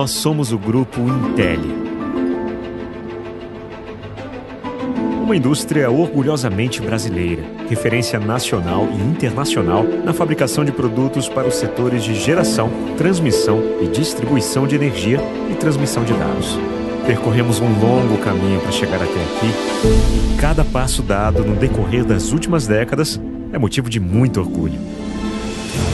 Nós somos o grupo Intel. Uma indústria orgulhosamente brasileira, referência nacional e internacional na fabricação de produtos para os setores de geração, transmissão e distribuição de energia e transmissão de dados. Percorremos um longo caminho para chegar até aqui e cada passo dado no decorrer das últimas décadas é motivo de muito orgulho.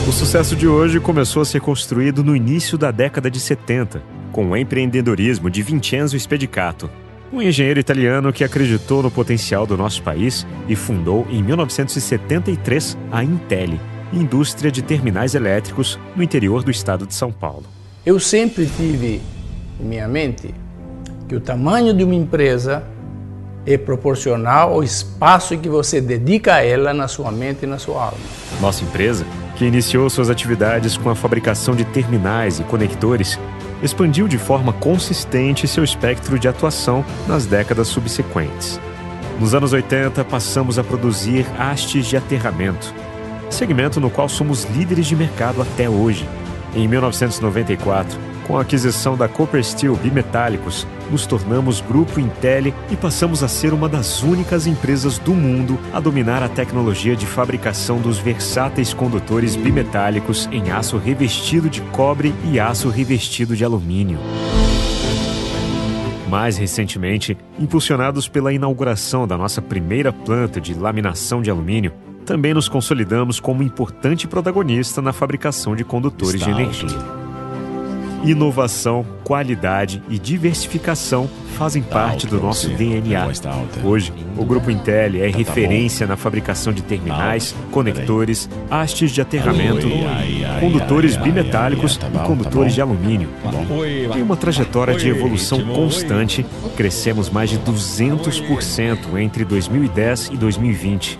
O sucesso de hoje começou a ser construído no início da década de 70, com o empreendedorismo de Vincenzo Spedicato, um engenheiro italiano que acreditou no potencial do nosso país e fundou em 1973 a Intel, indústria de terminais elétricos no interior do estado de São Paulo. Eu sempre tive em minha mente que o tamanho de uma empresa é proporcional ao espaço que você dedica a ela na sua mente e na sua alma. Nossa empresa, que iniciou suas atividades com a fabricação de terminais e conectores, expandiu de forma consistente seu espectro de atuação nas décadas subsequentes. Nos anos 80, passamos a produzir hastes de aterramento, segmento no qual somos líderes de mercado até hoje. Em 1994, com a aquisição da Copper Steel Bimetálicos, nos tornamos Grupo Intel e passamos a ser uma das únicas empresas do mundo a dominar a tecnologia de fabricação dos versáteis condutores bimetálicos em aço revestido de cobre e aço revestido de alumínio. Mais recentemente, impulsionados pela inauguração da nossa primeira planta de laminação de alumínio, também nos consolidamos como importante protagonista na fabricação de condutores de energia. Inovação, qualidade e diversificação fazem parte do nosso DNA. Hoje, o Grupo Intel é referência na fabricação de terminais, conectores, hastes de aterramento, condutores bimetálicos e condutores de alumínio. Em uma trajetória de evolução constante, crescemos mais de 200% entre 2010 e 2020.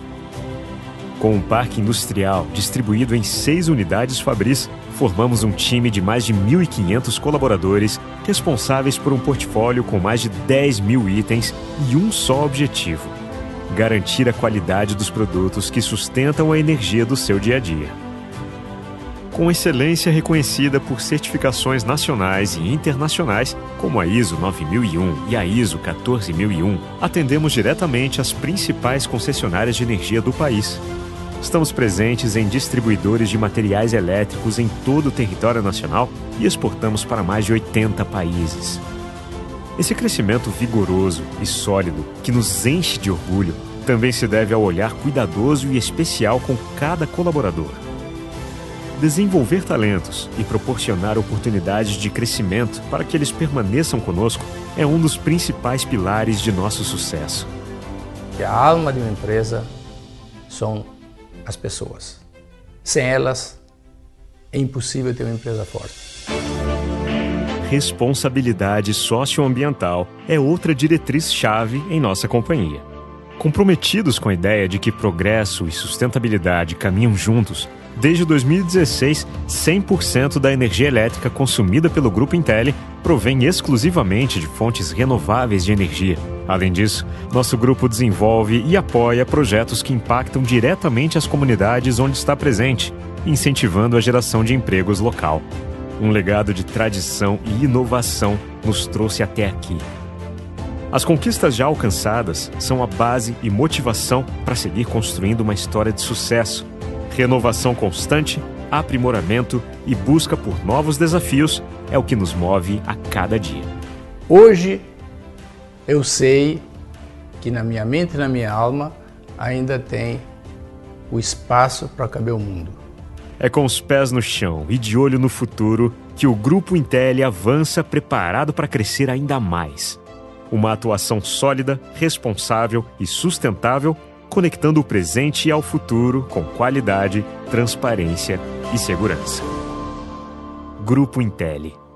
Com um parque industrial distribuído em seis unidades Fabris, formamos um time de mais de 1.500 colaboradores responsáveis por um portfólio com mais de 10 mil itens e um só objetivo: garantir a qualidade dos produtos que sustentam a energia do seu dia a dia. Com excelência reconhecida por certificações nacionais e internacionais, como a ISO 9001 e a ISO 14001, atendemos diretamente as principais concessionárias de energia do país Estamos presentes em distribuidores de materiais elétricos em todo o território nacional e exportamos para mais de 80 países. Esse crescimento vigoroso e sólido, que nos enche de orgulho, também se deve ao olhar cuidadoso e especial com cada colaborador. Desenvolver talentos e proporcionar oportunidades de crescimento para que eles permaneçam conosco é um dos principais pilares de nosso sucesso. A alma de uma empresa são as pessoas. Sem elas, é impossível ter uma empresa forte. Responsabilidade socioambiental é outra diretriz-chave em nossa companhia. Comprometidos com a ideia de que progresso e sustentabilidade caminham juntos, desde 2016, 100% da energia elétrica consumida pelo Grupo Intel provém exclusivamente de fontes renováveis de energia. Além disso, nosso grupo desenvolve e apoia projetos que impactam diretamente as comunidades onde está presente, incentivando a geração de empregos local. Um legado de tradição e inovação nos trouxe até aqui. As conquistas já alcançadas são a base e motivação para seguir construindo uma história de sucesso. Renovação constante, aprimoramento e busca por novos desafios é o que nos move a cada dia. Hoje, eu sei que na minha mente e na minha alma ainda tem o espaço para caber o mundo. É com os pés no chão e de olho no futuro que o Grupo Intel avança preparado para crescer ainda mais. Uma atuação sólida, responsável e sustentável, conectando o presente ao futuro com qualidade, transparência e segurança. Grupo Intel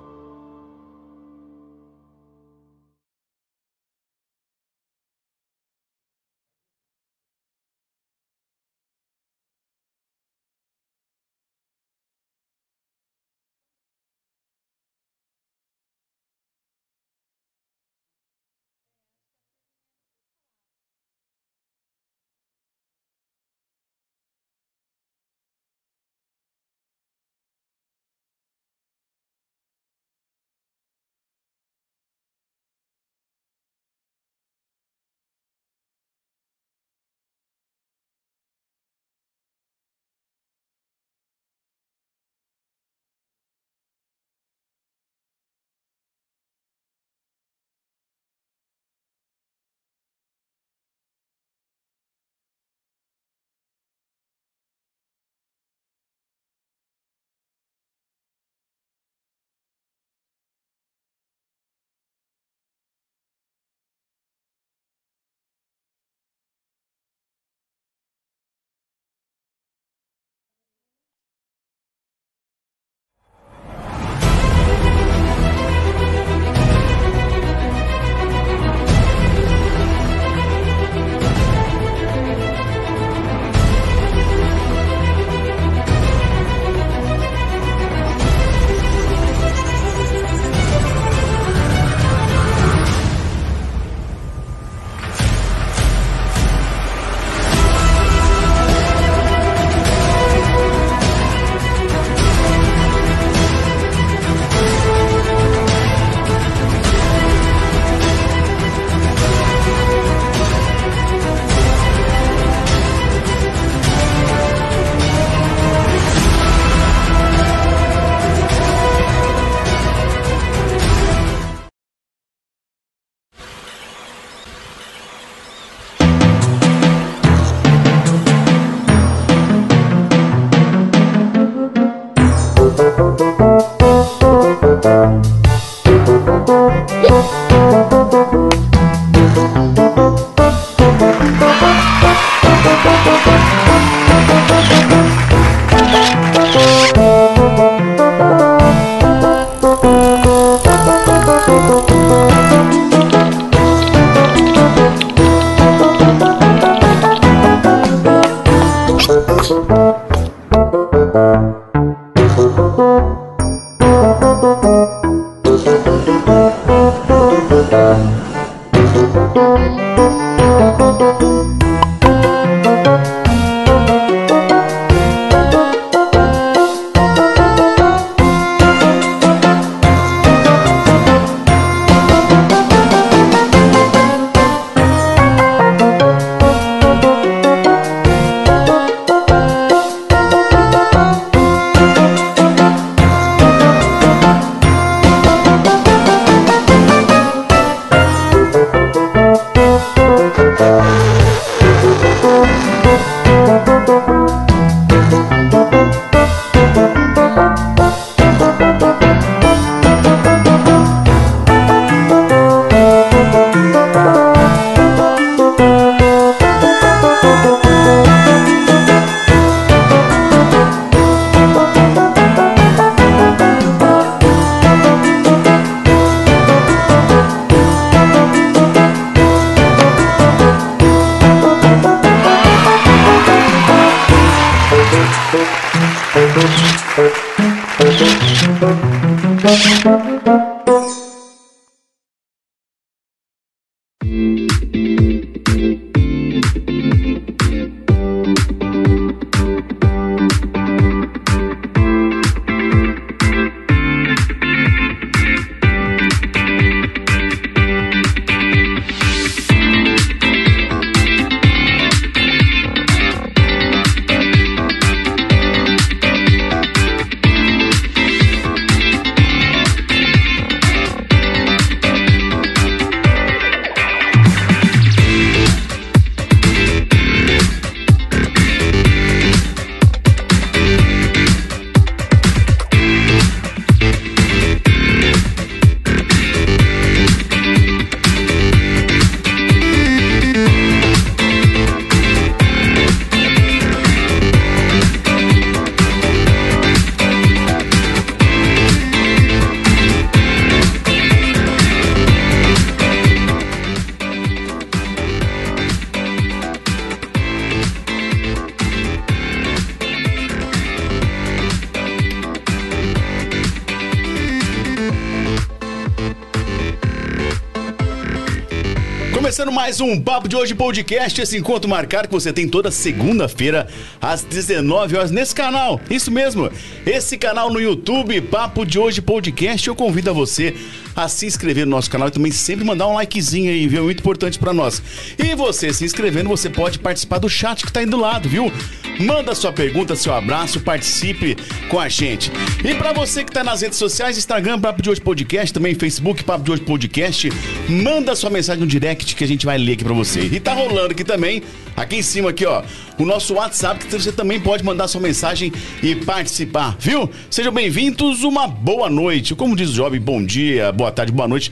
um Papo de Hoje Podcast, esse encontro marcado que você tem toda segunda-feira às 19 horas nesse canal. Isso mesmo, esse canal no YouTube, Papo de Hoje Podcast. Eu convido a você a se inscrever no nosso canal e também sempre mandar um likezinho aí, viu? Muito importante para nós. E você se inscrevendo, você pode participar do chat que tá aí do lado, viu? Manda sua pergunta, seu abraço, participe com a gente. E para você que tá nas redes sociais, Instagram, Papo de Hoje Podcast, também Facebook, Papo de Hoje Podcast, manda sua mensagem no direct que a gente vai ler aqui para você. E tá rolando aqui também, aqui em cima aqui, ó, o nosso WhatsApp que você também pode mandar sua mensagem e participar, viu? Sejam bem-vindos, uma boa noite. Como diz o jovem, bom dia, boa tarde, boa noite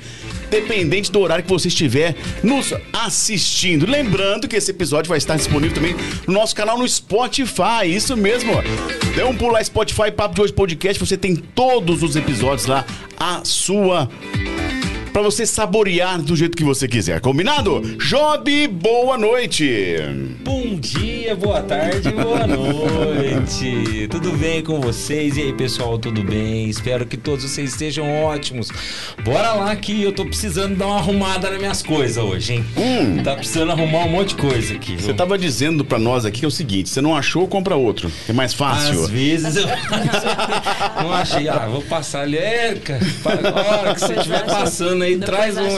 dependente do horário que você estiver nos assistindo. Lembrando que esse episódio vai estar disponível também no nosso canal no Spotify. Isso mesmo. Dê um pulo lá, Spotify, Papo de Hoje Podcast. Você tem todos os episódios lá à sua para você saborear do jeito que você quiser. Combinado? Job, boa noite. Bom dia, boa tarde, boa noite. tudo bem com vocês? E aí, pessoal, tudo bem? Espero que todos vocês estejam ótimos. Bora lá que eu tô precisando dar uma arrumada nas minhas coisas hoje, hein? Hum. Tá precisando arrumar um monte de coisa aqui. Você tava dizendo para nós aqui é o seguinte, você não achou, compra outro. É mais fácil. Às vezes eu não achei. Ah, vou passar ali. É, cara, a hora que você estiver passando aí, traz um.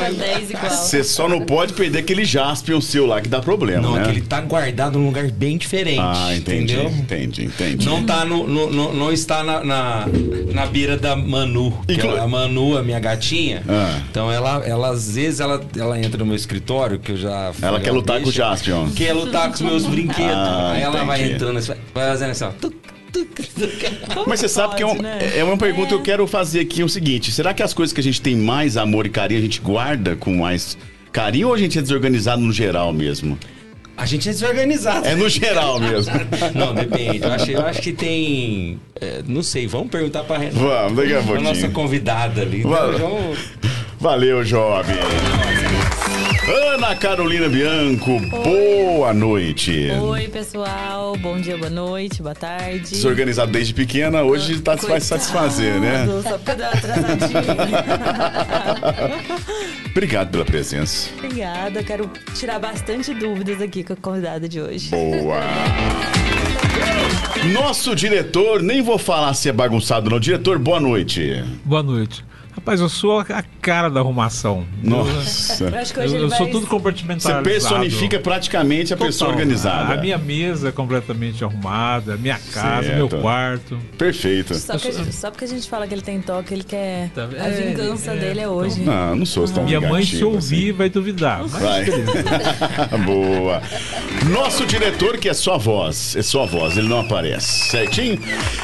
Você só não pode perder aquele Jaspion seu lá que dá problema, não, né? Que ele tá guardado num lugar bem diferente. Ah, entendi. Entendeu? Entendi, entendi. Não tá no, no, no não está na, na, na, beira da Manu. Inclu... Ela, a Manu, a minha gatinha. Ah. Então ela, ela, às vezes, ela, ela entra no meu escritório, que eu já. Ela quer lutar deixa, com o Jaspion. Quer lutar com os meus brinquedos. Ah, aí entendi. ela vai entrando, vai fazendo assim, ó. Mas você sabe que é, um, né? é uma pergunta é. que eu quero fazer aqui: é o seguinte: será que as coisas que a gente tem mais amor e carinho a gente guarda com mais carinho ou a gente é desorganizado no geral mesmo? A gente é desorganizado. É no geral mesmo. Não, depende. Eu acho, eu acho que tem. é, não sei, vamos perguntar pra Renata. Vamos, daqui a A nossa pouquinho. convidada ali. Então, Vamos. vamos- Valeu, jovem. Ana Carolina Bianco, boa noite. Oi, pessoal. Bom dia, boa noite, boa tarde. Desorganizado desde pequena, hoje tá vai Coitado, satisfazer, né? Só porque deu. Obrigado pela presença. Obrigada. Quero tirar bastante dúvidas aqui com a convidada de hoje. Boa. Nosso diretor, nem vou falar se é bagunçado não. Diretor, boa noite. Boa noite. Rapaz, eu sou a cara da arrumação. Nossa. Eu Eu, sou tudo Você compartimentalizado. personifica praticamente a pessoa Total. organizada. A minha mesa é completamente arrumada, minha casa, Certo. meu quarto. Perfeito. Só, gente- só porque a gente fala que ele tem toque, ele quer... Tá- A é, vingança é, dele é hoje. Não, não sou tão minha mãe, se ouvir, vai duvidar. Vai. Boa. Nosso diretor, que é só voz, é só voz, ele não aparece, certinho?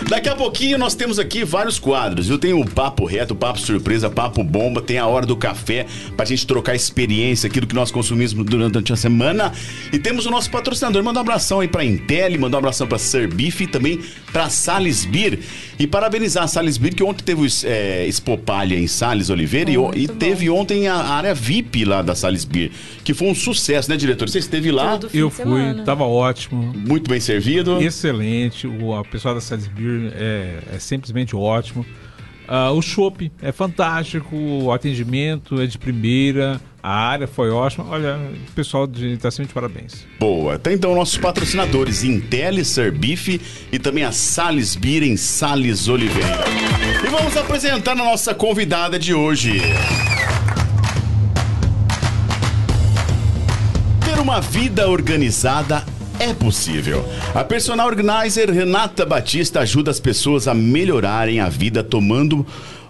Daqui a pouquinho nós temos aqui vários quadros. Eu tenho o papo reto, papo surpresa, papo bomba, tem a hora do café pra gente trocar experiência, aquilo que nós consumimos durante a semana. E temos o nosso patrocinador. Manda um abração aí pra Intel, manda um abração pra Serbife e também pra Sales Beer. E parabenizar a Sales Beer, que ontem teve o é, Expopalha em Sales Oliveira e, e Muito bom. teve ontem a área VIP lá da Sales Beer, que foi um sucesso, né, diretor? Você esteve lá, Eu fui, semana. tava ótimo. muito bem servido. Excelente, o a pessoal da Sales Beer é, é simplesmente ótimo. Ah, o chopp é fantástico, o atendimento é de primeira, a área foi ótima. Olha, o pessoal está sempre de parabéns. Boa. Tem então nossos patrocinadores Intel, Serbife e também a Sales Beer em Sales Oliveira. E vamos apresentar a nossa convidada de hoje. Ter uma vida organizada é possível. A personal organizer Renata Batista ajuda as pessoas a melhorarem a vida tomando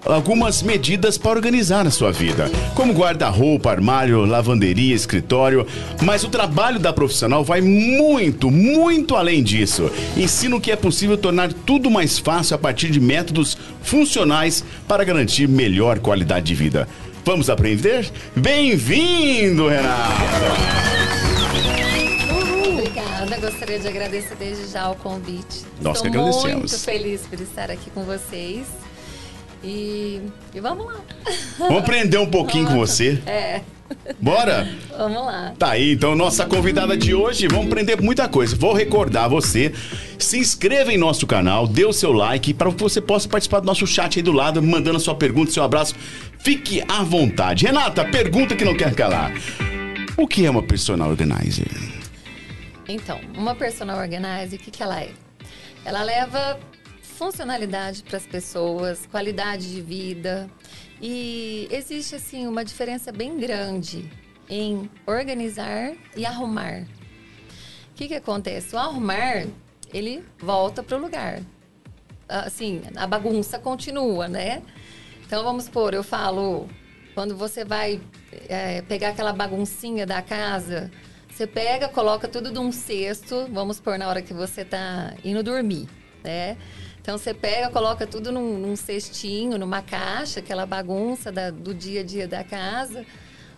algumas medidas para organizar a sua vida, como guarda-roupa, armário, lavanderia, escritório. Mas o trabalho da profissional vai muito, muito além disso. Ensina o que é possível tornar tudo mais fácil a partir de métodos funcionais para garantir melhor qualidade de vida. Vamos aprender? Bem-vindo, Renata! Gostaria de agradecer desde já o convite. Nós que Estou agradecemos. muito feliz por estar aqui com vocês. E, e vamos lá. Vamos aprender um pouquinho com você. É, Bora? vamos lá. Tá aí, então nossa convidada de hoje, vamos aprender muita coisa. Vou recordar você, se inscreva em nosso canal, dê o seu like para que você possa participar do nosso chat aí do lado, mandando a sua pergunta, seu abraço. Fique à vontade. Renata, pergunta que não quer calar. O que é uma personal organizer? Então, uma personal organizer, o que, que ela é? Ela leva funcionalidade para as pessoas, qualidade de vida. E existe, assim, uma diferença bem grande em organizar e arrumar. O que, que acontece? O arrumar, ele volta para o lugar. Assim, a bagunça continua, né? Então, vamos supor, eu falo, quando você vai é, pegar aquela baguncinha da casa, você pega, coloca tudo num cesto, vamos pôr na hora que você tá indo dormir, né? Então você pega, coloca tudo num, num cestinho, numa caixa, aquela bagunça da- do dia a dia da casa,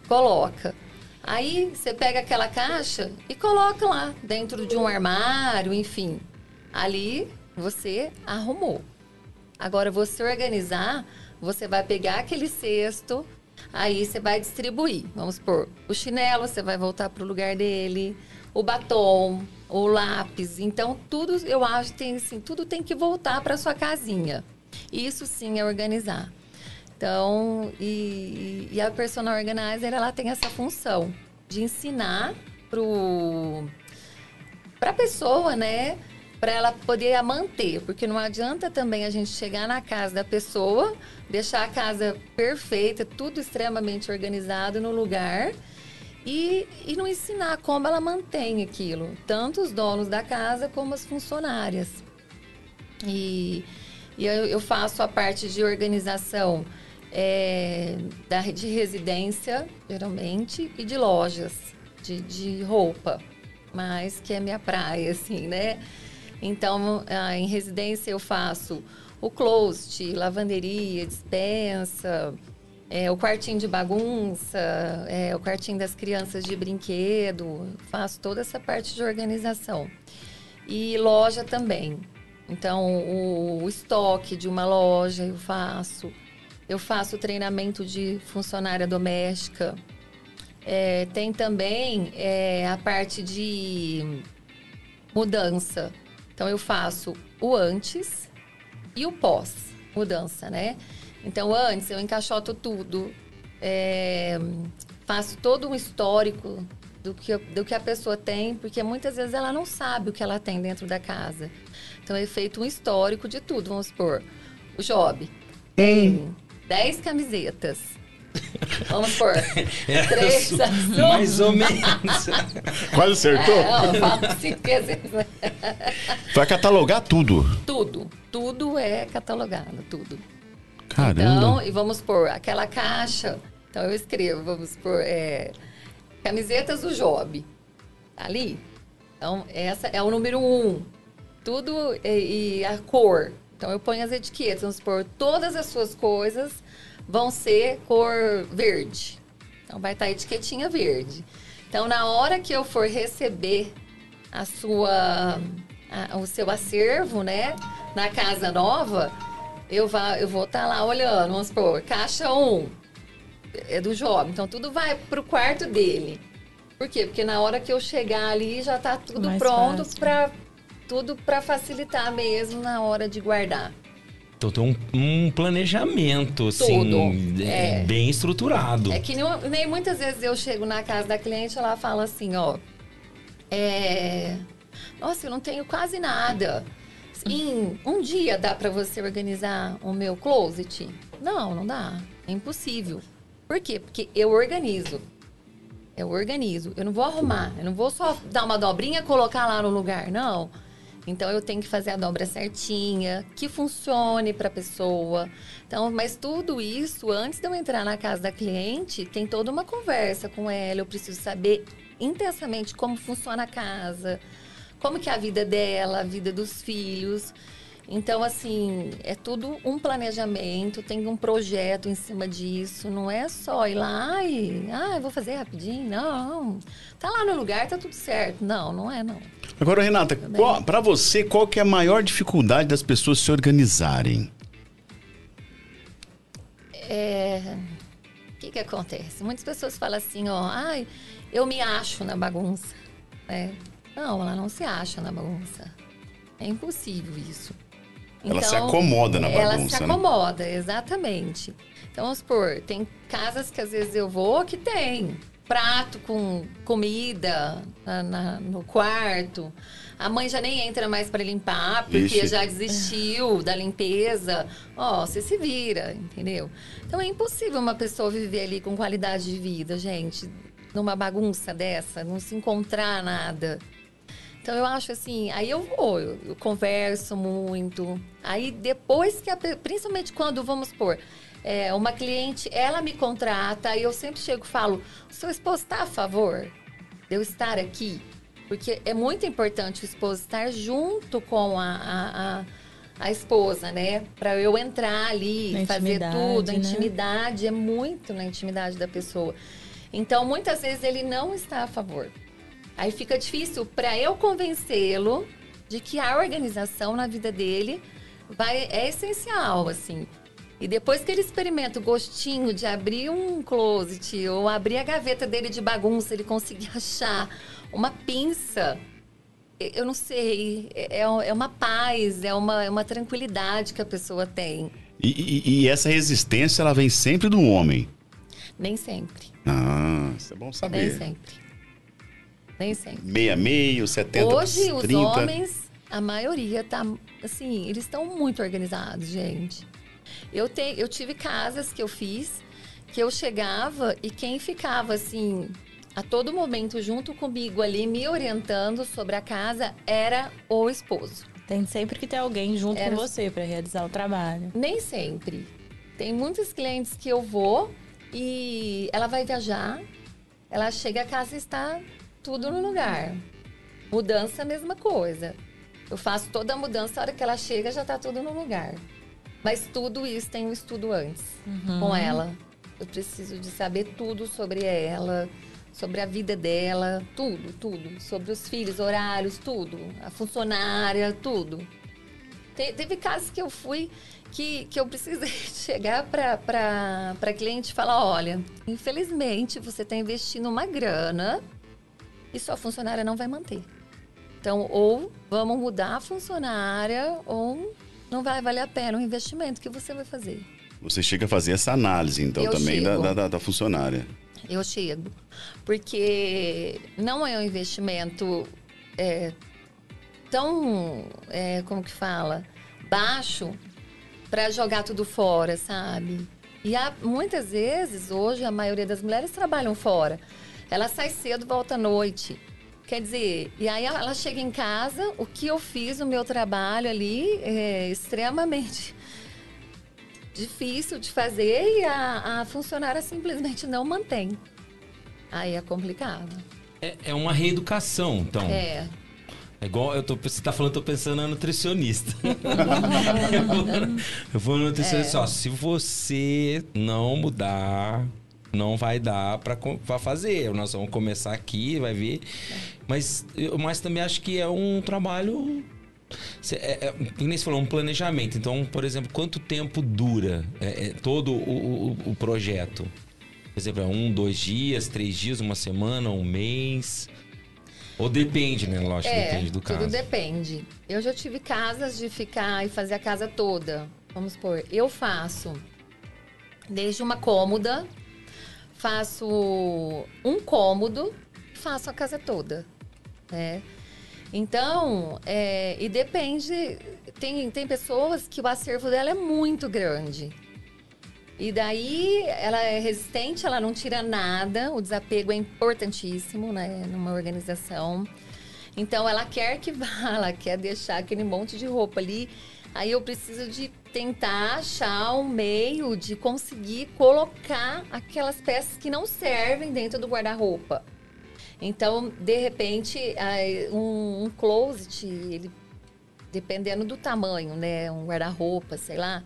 coloca. Aí você pega aquela caixa e coloca lá dentro de um armário, enfim. Ali você arrumou. Agora, você organizar, você vai pegar aquele cesto, aí você vai distribuir. Vamos supor, o chinelo você vai voltar para o lugar dele, o batom, o lápis. Então, tudo, eu acho, tem assim, tudo tem que voltar para sua casinha. Isso sim é organizar. Então, e, e a personal organizer, ela tem essa função de ensinar para a pessoa, né? Para ela poder manter, porque não adianta também a gente chegar na casa da pessoa, deixar a casa perfeita, tudo extremamente organizado no lugar e, e não ensinar como ela mantém aquilo, tanto os donos da casa como as funcionárias. E, e eu, eu faço a parte de organização é, da, de residência, geralmente, e de lojas, de, de roupa, mas que é minha praia, assim, né? Então, ah, em residência eu faço o closet, lavanderia, dispensa, É, o quartinho de bagunça, é, o quartinho das crianças de brinquedo, faço toda essa parte de organização. E loja também. Então, o, o estoque de uma loja eu faço. Eu faço treinamento de funcionária doméstica. É, tem também é, a parte de mudança. Então, eu faço o antes e o pós mudança, né? Então, antes eu encaixoto tudo, é, faço todo um histórico do que, do que a pessoa tem, porque muitas vezes ela não sabe o que ela tem dentro da casa. Então, é feito um histórico de tudo. Vamos supor, o Job tem 10 camisetas. Vamos por três Mais ou menos. Quase acertou? É, Vai catalogar tudo. tudo. Tudo é catalogado, tudo. Caramba. Então, e vamos por aquela caixa. Então eu escrevo, vamos por é, camisetas do Job. Tá ali. Então, essa é o número um. Tudo e, e a cor. Então eu ponho as etiquetas, vamos por todas as suas coisas vão ser cor verde. Então vai estar a etiquetinha verde. Então na hora que eu for receber a sua a- o seu acervo, né, na casa nova, eu, vá, eu vou estar lá olhando, vamos supor, caixa 1 é do Job. Então tudo vai pro quarto dele. Por quê? Porque na hora que eu chegar ali já tá tudo Mais pronto para tudo para facilitar mesmo na hora de guardar. Então tem um, um planejamento, assim, é, É. bem estruturado. É que nem, nem muitas vezes eu chego na casa da cliente ela fala assim, ó. É, Nossa, eu não tenho quase nada. Em um dia dá pra você organizar o meu closet? Não, não dá. É impossível. Por quê? Porque eu organizo. Eu organizo. Eu não vou arrumar. Eu não vou só dar uma dobrinha e colocar lá no lugar. Não. Então eu tenho que fazer a dobra certinha, que funcione para a pessoa. Então, mas tudo isso antes de eu entrar na casa da cliente, tem toda uma conversa com ela. Eu preciso saber intensamente como funciona a casa, como que é a vida dela, a vida dos filhos. Então, assim, é tudo um planejamento, tem um projeto em cima disso. Não é só ir lá e, ah, eu vou fazer rapidinho. Não, tá lá no lugar, tá tudo certo. Não, não é, não. Agora, Renata, pra você, qual que é a maior dificuldade das pessoas se organizarem? É, O que que acontece? Muitas pessoas falam assim, ó, ai, eu me acho na bagunça. né? Não, ela não se acha na bagunça. É impossível isso. Ela se acomoda na Ela bagunça, se né? acomoda, exatamente. Então, vamos supor, tem casas que às vezes eu vou que tem prato com comida na- na- no quarto. A mãe já nem entra mais para limpar, porque Ixi. já desistiu da limpeza. Ó, você se vira, entendeu? Então é impossível uma pessoa viver ali com qualidade de vida, gente, numa bagunça dessa, não se encontrar nada. Então eu acho assim, aí eu vou, eu, eu converso muito. Aí depois que, a principalmente quando, vamos supor, é, uma cliente, ela me contrata, aí eu sempre chego e falo, o seu esposo está a favor de eu estar aqui? Porque é muito importante o esposo estar junto com a, a, a, a esposa, né? Para eu entrar ali, Na fazer tudo. A né? intimidade é muito na intimidade da pessoa. Então, muitas vezes ele não está a favor. Aí fica difícil para eu convencê-lo de que a organização na vida dele vai, é essencial, assim. E depois que ele experimenta o gostinho de abrir um closet ou abrir a gaveta dele de bagunça, ele conseguir achar uma pinça, eu não sei, é, é uma paz, é uma, é uma tranquilidade que a pessoa tem. E, e- e essa resistência, ela vem sempre do homem. Nem sempre, Ah, isso é bom nem saber. sempre. Nem sempre. Meia meio, 70 Hoje, os 30. homens, a maioria tá, assim, eles estão muito organizados, gente. Eu, te, eu tive casas que eu fiz que eu chegava e quem ficava, assim, a todo momento junto comigo ali, me orientando sobre a casa, era o esposo. Tem sempre que ter alguém junto Era- com você para realizar o trabalho. Nem sempre. Tem muitos clientes que eu vou e ela vai viajar, ela chega, a casa está tudo no lugar. Mudança, mesma coisa. Eu faço toda a mudança, a hora que ela chega já está tudo no lugar. Mas tudo isso tem um estudo antes com ela. eu preciso de saber tudo sobre ela, sobre a vida dela, tudo, tudo. Sobre os filhos, horários, tudo. A funcionária, tudo. Te- teve casos que eu fui que, que eu precisei chegar para cliente e falar: olha, infelizmente você está investindo uma grana e sua funcionária não vai manter. Então, ou vamos mudar a funcionária, ou não vai valer a pena o investimento que você vai fazer. Você chega a fazer essa análise, então, Eu também da, da- da funcionária. Eu chego. Porque não é um investimento é, tão, é, como que fala, baixo para jogar tudo fora, sabe? E há, muitas vezes, hoje, a maioria das mulheres trabalham fora. Ela sai cedo, volta à noite. Quer dizer, e aí ela chega em casa, o que eu fiz no meu trabalho ali é extremamente difícil de fazer e a, a funcionária simplesmente não mantém. Aí é complicado. É, é uma reeducação, então. É. É igual eu tô, você tá falando, eu tô pensando na nutricionista. eu, vou, eu vou no nutricionista, É. ó, se você não mudar, não vai dar pra fazer. Nós vamos começar aqui, vai ver. Mas, mas também acho que é um trabalho. É, é, nem falou, um planejamento. Então, por exemplo, quanto tempo dura é, é, todo o, o- o projeto? Por exemplo, é um, dois dias, três dias, uma semana, um mês? Ou depende, né? Lógico, É, depende do caso. tudo depende. Eu já tive casas de ficar e fazer a casa toda. Vamos supor, eu faço desde uma cômoda, faço um cômodo, faço a casa toda, né? Então, é, e depende, tem, tem pessoas que o acervo dela é muito grande. E daí ela é resistente, ela não tira nada. O desapego é importantíssimo, né, numa organização. Então ela quer que vá, ela quer deixar aquele monte de roupa ali. Aí eu preciso de tentar achar um meio de conseguir colocar aquelas peças que não servem dentro do guarda-roupa. Então, de repente, um, um closet, ele, dependendo do tamanho, né, um guarda-roupa, sei lá,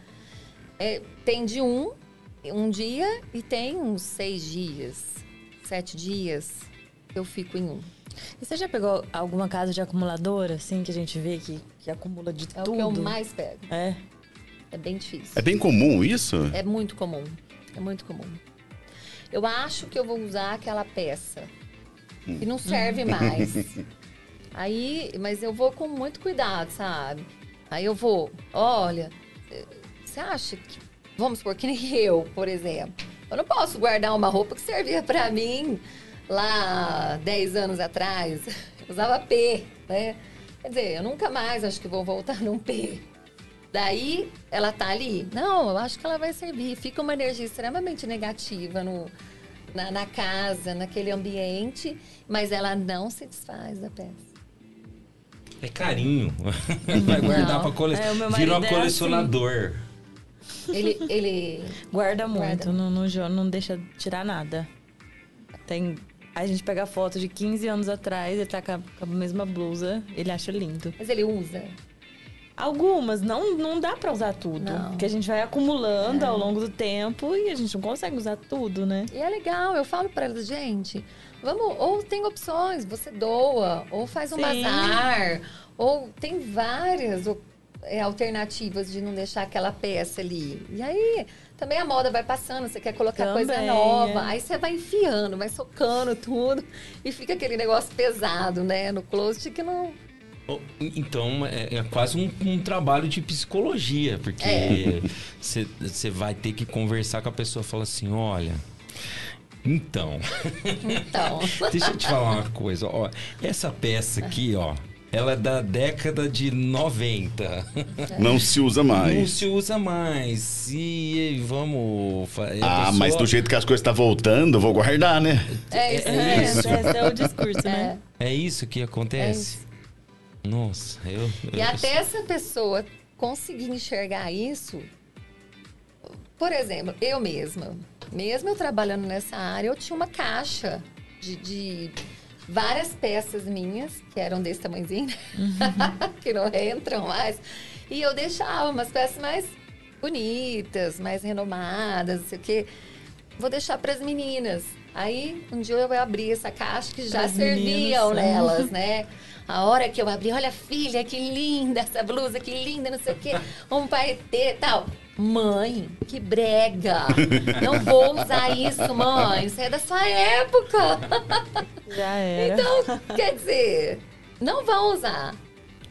é, tem de um, um dia e tem uns seis dias, sete dias, eu fico em um. E você já pegou alguma casa de acumuladora, assim, que a gente vê que, que acumula de É tudo? o que eu mais pego. É. É bem difícil. É bem comum isso? É muito comum. É muito comum. Eu acho que eu vou usar aquela peça que não serve mais. Aí, mas eu vou com muito cuidado, sabe? Aí eu vou, olha, você acha que, vamos supor, que nem eu, por exemplo, eu não posso guardar uma roupa que servia pra mim lá 10 anos atrás. Usava P, né? Quer dizer, eu nunca mais acho que vou voltar num P. Daí ela tá ali. Não, eu acho que ela vai servir. Fica uma energia extremamente negativa no, na, na casa, naquele ambiente, mas ela não se desfaz da peça. É carinho. Vai guardar pra colecionar. É, Vira um é colecionador. Ele, ele Guarda muito, Guarda. Não, não, não deixa tirar nada. Tem. A gente pega foto de 15 anos atrás, ele tá com a, com a mesma blusa, ele acha lindo. mas ele usa. Algumas, não, não dá pra usar tudo. Não. Porque a gente vai acumulando ao longo do tempo e a gente não consegue usar tudo, né? E é legal, eu falo para elas, gente, vamos, ou tem opções, você doa, ou faz um Sim. bazar, ou tem várias é, alternativas de não deixar aquela peça ali. E aí também a moda vai passando, você quer colocar coisa Também, nova, é. aí você vai enfiando, vai socando tudo e fica aquele negócio pesado, né, no closet que não. Oh, Então, é, é quase um, um trabalho de psicologia, porque É. você vai ter que conversar com a pessoa e falar assim: olha. Então, Então. deixa eu te falar uma coisa. Ó, essa peça aqui, ó, ela é da década de 90. Não se usa Não mais. se usa mais. E vamos. fa- a Ah, pessoa- mas do jeito que as coisas estão voltando, eu vou guardar, né? É isso É mesmo. isso. Esse, esse é o discurso, né? É isso que É acontece? isso. Nossa, eu. E eu- até essa pessoa conseguir enxergar isso. Por exemplo, eu mesma, mesmo eu trabalhando nessa área, eu tinha uma caixa de, de várias peças minhas, que eram desse tamanhozinho, que não entram mais. E eu deixava umas peças mais bonitas, mais renomadas, não sei o quê. vou deixar para as meninas. Aí um dia eu abri essa caixa que já serviam meninas, nelas, né? A hora que eu abri, olha filha, que linda essa blusa, que linda, não sei o quê, um paetê e tal. Mãe, que brega! Não vou usar isso, mãe. Isso é da sua época. Já era. Então, quer dizer, não vão usar.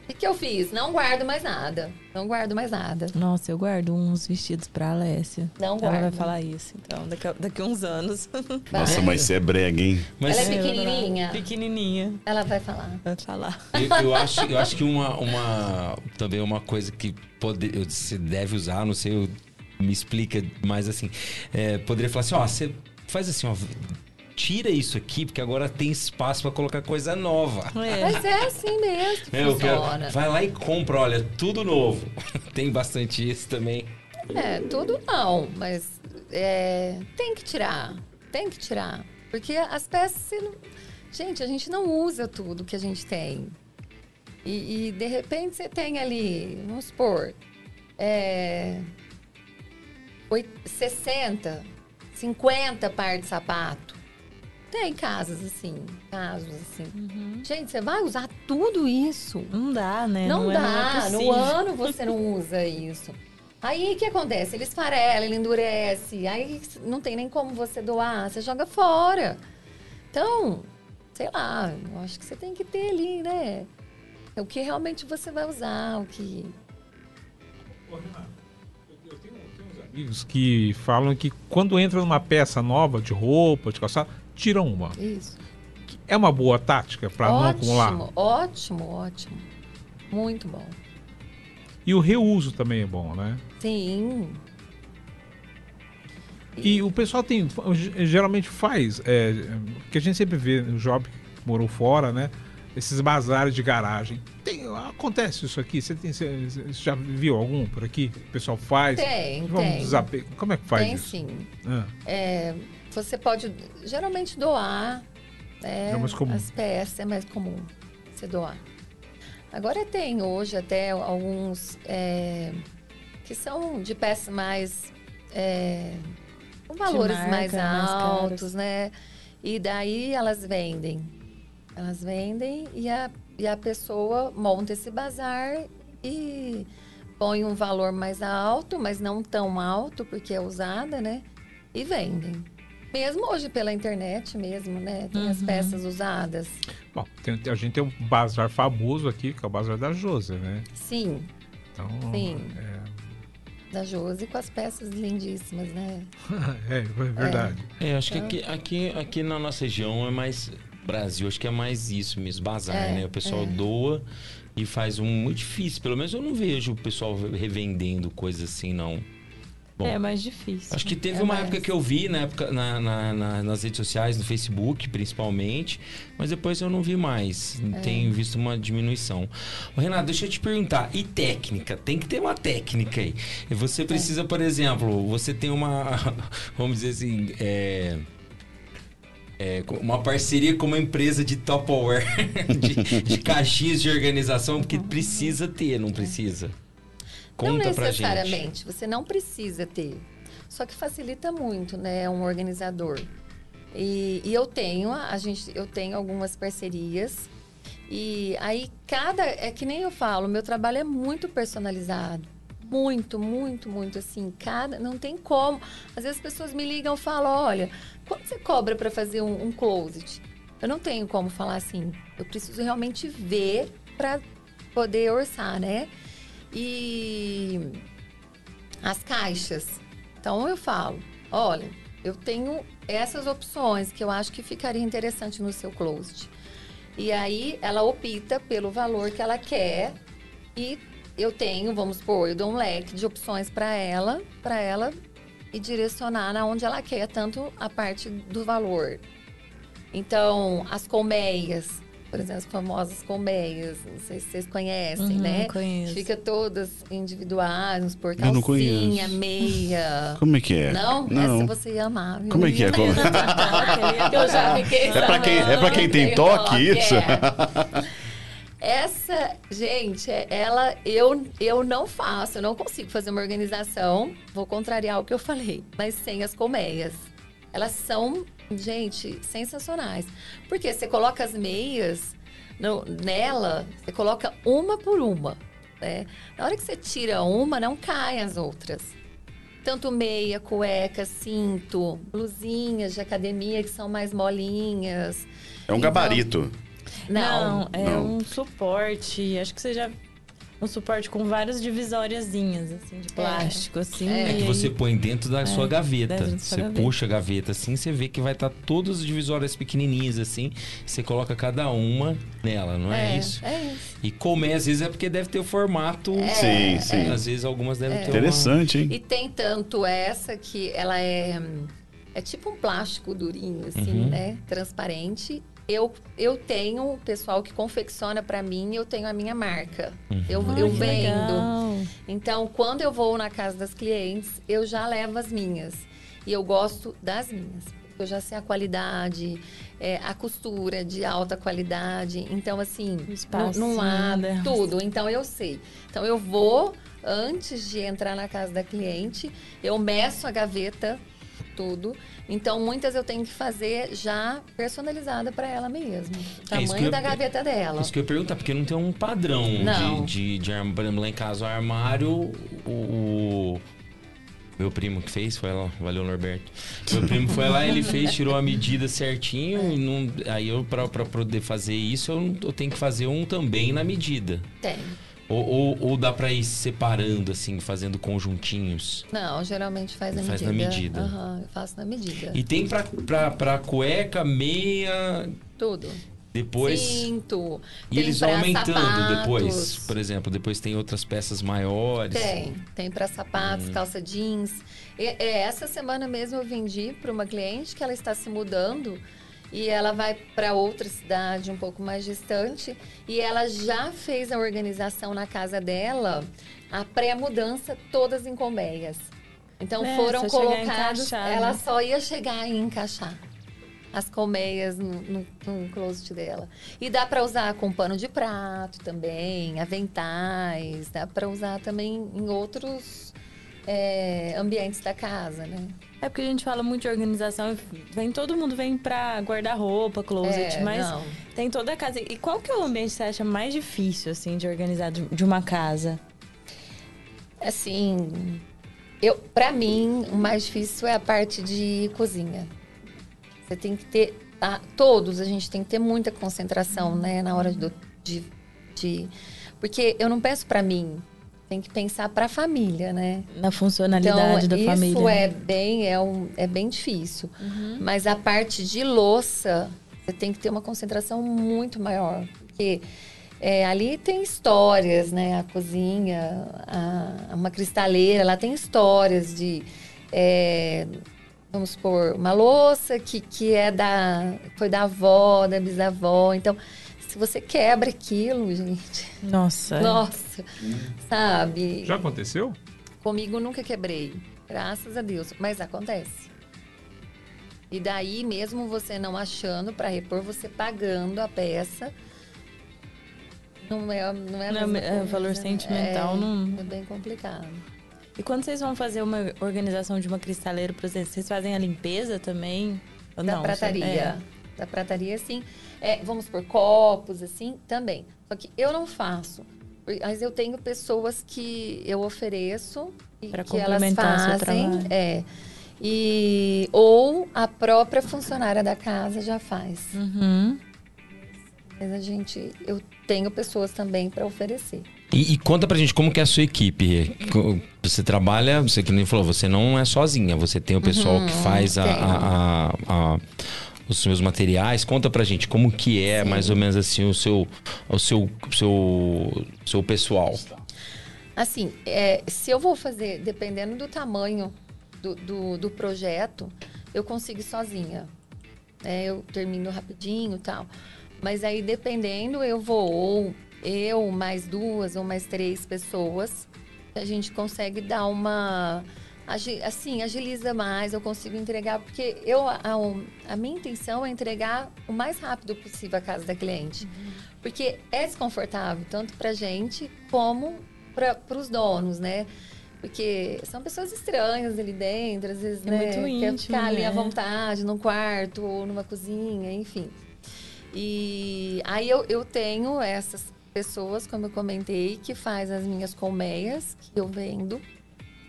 O que, eu fiz? Não guardo mais nada. Não guardo mais nada. Nossa, eu guardo uns vestidos pra Alessia. Não Ela vai guardo. falar isso, então, daqui a, daqui a uns anos. Nossa, mas você é brega, hein? Mas Ela é pequenininha. Pequenininha. Ela vai falar. Vai falar. eu, eu acho, eu acho que uma, uma também uma coisa que pode, você deve usar, não sei, eu- me explica mais assim. é, poderia falar assim, ó, você faz assim, ó, tira isso aqui, porque agora tem espaço pra colocar coisa nova. É. Mas é assim mesmo que É, eu quero- vai lá e compra, olha, tudo novo. tem bastante isso também. É, tudo não, mas é, tem que tirar. Tem que tirar. Porque as peças. você não- Gente, a gente não usa tudo que a gente tem. E, e, de repente você tem ali, vamos supor, é, oit- 60, 50 pares de sapato. Tem casas assim, casos assim. Gente, você vai usar tudo isso? Não dá, né? Não, é- dá, é no possível. ano você não usa isso. Aí o que acontece? Ele esfarela, ele endurece, aí não tem nem como você doar, você joga fora. Então, sei lá, eu acho que você tem que ter ali, né? O que realmente você vai usar, o que. Amigos que falam que quando entra numa peça nova de roupa, de calçado, tira uma. Isso. É uma boa tática para não acumular. ótimo, ótimo, ótimo. Muito bom. E o reuso também é bom, né? Sim. E o pessoal tem geralmente faz, é, que a gente sempre vê no job que morou fora, né? Esses bazares de garagem. Tem, acontece isso aqui? Você, tem, você, já viu algum por aqui? O pessoal faz? Tem, Vamos tem. Como é que faz tem isso? sim. Ah, É, você pode geralmente doar. né, É mais comum. As peças é mais comum você doar. Agora tem hoje até alguns é, que são de peças mais. é, com valores marca, mais mais altos, caras. né? E daí elas vendem. Elas vendem e a, e a pessoa monta esse bazar e põe um valor mais alto, mas não tão alto, porque é usada, né? E vendem. Mesmo hoje pela internet mesmo, né? Tem as peças usadas. bom, tem- a gente tem um bazar famoso aqui, que é o bazar da José, né? Sim, Então, Sim. É, da Josi com as peças lindíssimas, né? é, é verdade. É, acho que aqui, aqui, aqui na nossa região é mais. Brasil, acho que é mais isso mesmo, bazar, É, né? O pessoal é. doa e faz um. Muito difícil, pelo menos eu não vejo o pessoal revendendo coisas assim, não. Bom, É mais difícil. Acho que teve É uma mais. época que eu vi, na época, na, na- na- nas redes sociais, no Facebook principalmente, mas depois eu não vi mais. É. Tenho visto uma diminuição. Ô, Renato, deixa eu te perguntar, e técnica? Tem que ter uma técnica aí. Você precisa, por exemplo, você tem uma, vamos dizer assim, é, é, uma parceria com uma empresa de Tupperware, de, de caixinhas de organização, porque precisa ter, não precisa? Conta não necessariamente, você não precisa ter. Só que facilita muito, né? Um organizador. E, e eu tenho, a gente, eu tenho algumas parcerias. E aí cada. É que nem eu falo, meu trabalho é muito personalizado. Muito, muito, muito assim. Cada. Não tem como. Às vezes as pessoas me ligam e falam: olha, quanto você cobra para fazer um, um closet? Eu não tenho como falar assim. Eu preciso realmente ver para poder orçar, né? E as caixas. Então eu falo, olha, eu tenho essas opções que eu acho que ficaria interessante no seu closet. E aí ela opta pelo valor que ela quer e eu tenho, vamos supor, eu dou um leque de opções para ela, para ela e direcionar na onde ela quer, tanto a parte do valor. Então, as colmeias, por exemplo, as famosas colmeias, não sei se vocês conhecem, Uhum, né? conheço. Fica todas individuais, vamos por Eu não calcinha, conheço. meia. Como é que é? Não? Não. Essa você ia amar. viu? Como é que é? Como- Eu já fiquei É pra quem- é pra quem tem toque, isso? é. Essa, gente, é- ela eu, eu não faço, eu não consigo fazer uma organização. Vou contrariar o que eu falei, mas sem as colmeias. Elas são, gente, sensacionais. Porque você coloca as meias no- nela, você coloca uma por uma. Né? Na hora que você tira uma, não caem as outras. Tanto meia, cueca, cinto, blusinhas de academia que são mais molinhas. É um Então, gabarito. Não, é não. um suporte. Acho que você já. Um suporte com várias divisóriazinhas, assim, de plástico, assim. É. É que você põe dentro da sua gaveta. da Você gaveta. puxa a gaveta assim, você vê que vai estar todas as divisórias pequenininhas assim. Você coloca cada uma nela, não é, isso? É isso. E comer, às vezes, é porque deve ter o formato. Sim, sim. Às vezes algumas devem ter Interessante, hein? E tem tanto essa que ela é é tipo um plástico durinho assim, Uhum. né, transparente. Eu, eu tenho o pessoal que confecciona para mim, eu tenho a minha marca. Eu, Ai, eu vendo. legal. Então, quando eu vou na casa das clientes, eu já levo as minhas. E eu gosto das minhas. Eu já sei a qualidade, é, a costura de alta qualidade. Então, assim, não, há delas. tudo. Então, eu sei. Então, eu vou, antes de entrar na casa da cliente, eu meço a gaveta, tudo. Então, muitas eu tenho que fazer já personalizada para ela mesmo. É Tamanho eu- da gaveta dela. Isso que eu ia perguntar, porque não tem um padrão Não. de, de, de arma. Por exemplo, lá em casa, o armário, o, o- Meu primo que fez, foi lá, valeu Norberto. Meu primo foi lá, ele fez, tirou a medida certinho. E não, aí eu, pra, pra poder fazer isso, eu, eu tenho que fazer um também na medida. Tem. Ou, ou, ou dá pra ir separando, assim, fazendo conjuntinhos. Não, geralmente faz na Faz medida. na medida. Aham, eu faço na medida. E tem pra, pra, pra cueca, meia, Tudo. depois. Cinto. E eles vão aumentando sapatos. depois. Por exemplo, depois tem outras peças maiores. Tem. Tem para Hum. sapatos, calça jeans. E, é, essa semana mesmo eu vendi para uma cliente que ela está se mudando e ela vai para outra cidade um pouco mais distante e ela já fez a organização na casa dela, a pré-mudança todas em colmeias. Então É, foram encaixar, ela né? só ia chegar e encaixar as colmeias no, no, no closet dela. E dá para usar com pano de prato também, aventais, dá para usar também em outros é, ambientes da casa, né? É porque a gente fala muito de organização, vem todo mundo vem pra guarda-roupa, closet, É, mas não. tem toda a casa. E qual que é o ambiente que você acha mais difícil, assim, de organizar de, uma casa? Assim, eu, para mim, o mais difícil é a parte de cozinha. Você tem que ter, ah, todos a gente tem que ter muita concentração, né, na hora do, de, de, porque eu não penso para mim, tem que pensar para a família, né? Na funcionalidade da isso família. né? é bem, é, um, é bem difícil. Mas a parte de louça, você tem que ter uma concentração muito maior. Porque é, ali tem histórias, né? A cozinha, a- uma cristaleira, ela tem histórias de. é, vamos supor, uma louça que, que é da. Foi da avó, da bisavó. Então, se você quebra aquilo, gente. Nossa. é. Nossa, sabe? Já aconteceu? Comigo nunca quebrei, graças a Deus, mas acontece. E daí, mesmo você não achando para repor, você pagando a peça, não é, não é a Não, mesma é, coisa, valor né? sentimental é, não- É bem complicado. E quando vocês vão fazer uma organização de uma cristaleira, por exemplo, vocês fazem a limpeza também? Ou Da não? prataria. É. Da prataria, sim. É, vamos por copos, assim, também. Só que eu não faço. Mas eu tenho pessoas que eu ofereço e Pra que elas fazem. É. E, ou a própria funcionária da casa já faz. Uhum. Mas a gente, eu tenho pessoas também para oferecer. E, e conta pra gente como que é a sua equipe. Você trabalha, você que nem falou, você não é sozinha, você tem o pessoal que faz a, Uhum, tenho. a- a- a- os seus materiais. Conta pra gente como que é mais ou menos assim o seu o seu seu, seu pessoal. Assim, é, se eu vou fazer, dependendo do tamanho do, do, do projeto, eu consigo sozinha. né? eu termino rapidinho e tal. Mas aí, dependendo, eu vou ou eu, mais duas ou mais três pessoas, a gente consegue dar uma. Assim, agiliza mais, eu consigo entregar, porque eu, a, a minha intenção é entregar o mais rápido possível a casa da cliente. Porque é desconfortável, tanto pra gente como para os donos, né? Porque são pessoas estranhas ali dentro, às vezes, É né? muito Quer íntimo, ficar ali à né? vontade, num quarto ou numa cozinha, enfim. E aí eu, eu tenho essas pessoas, como eu comentei, que faz as minhas colmeias, que eu vendo.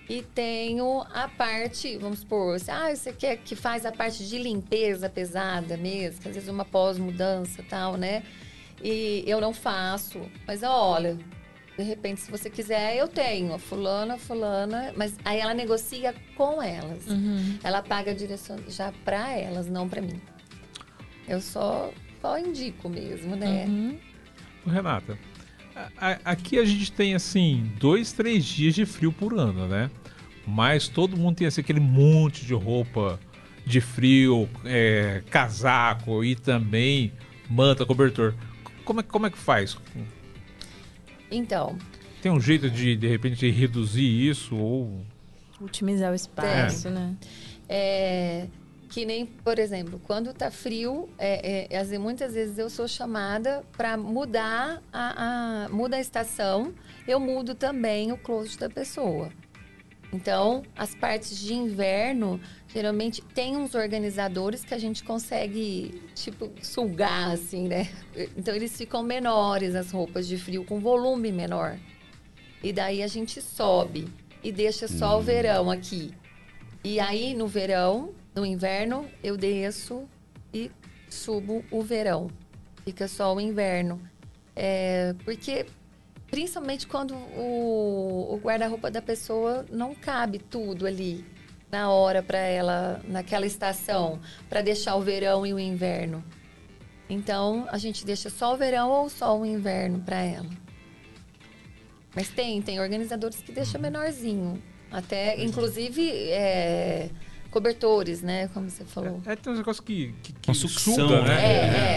E tenho a parte, vamos supor, se, ah, você quer que faz a parte de limpeza pesada mesmo, que às vezes uma pós-mudança e tal, né? E eu não faço. Mas olha, de repente, se você quiser, eu tenho. A fulana, a fulana. Mas aí ela negocia com elas. Uhum. Ela paga a direção já pra elas, não pra mim. Eu só, só indico mesmo, né? Uhum. Renata, aqui a gente tem assim, dois, três dias de frio por ano, né? Mas todo mundo tem assim, aquele monte de roupa de frio, é, casaco e também manta, cobertor. Como é, como é que faz? Então, Tem um jeito de, de repente, reduzir isso? Ou. Otimizar o espaço, né? é, que nem, por exemplo, quando tá frio, é, é, às vezes- muitas vezes eu sou chamada para mudar a, a muda a estação, eu mudo também o closet da pessoa. Então, as partes de inverno, geralmente tem uns organizadores que a gente consegue, tipo, sugar, assim, né? Então, eles ficam menores, as roupas de frio, com volume menor. E daí a gente sobe e deixa só o verão aqui. E aí, no verão, no inverno, eu desço e subo o verão. Fica só o inverno. É, porque, principalmente quando o, o guarda-roupa da pessoa não cabe tudo ali na hora para ela, naquela estação, para deixar o verão e o inverno. Então, a gente deixa só o verão ou só o inverno para ela. Mas tem, tem organizadores que deixam menorzinho. Até, inclusive, é, cobertores, né? Como você falou. É, tem uns negócios que, que, que sucção, suga, né? É,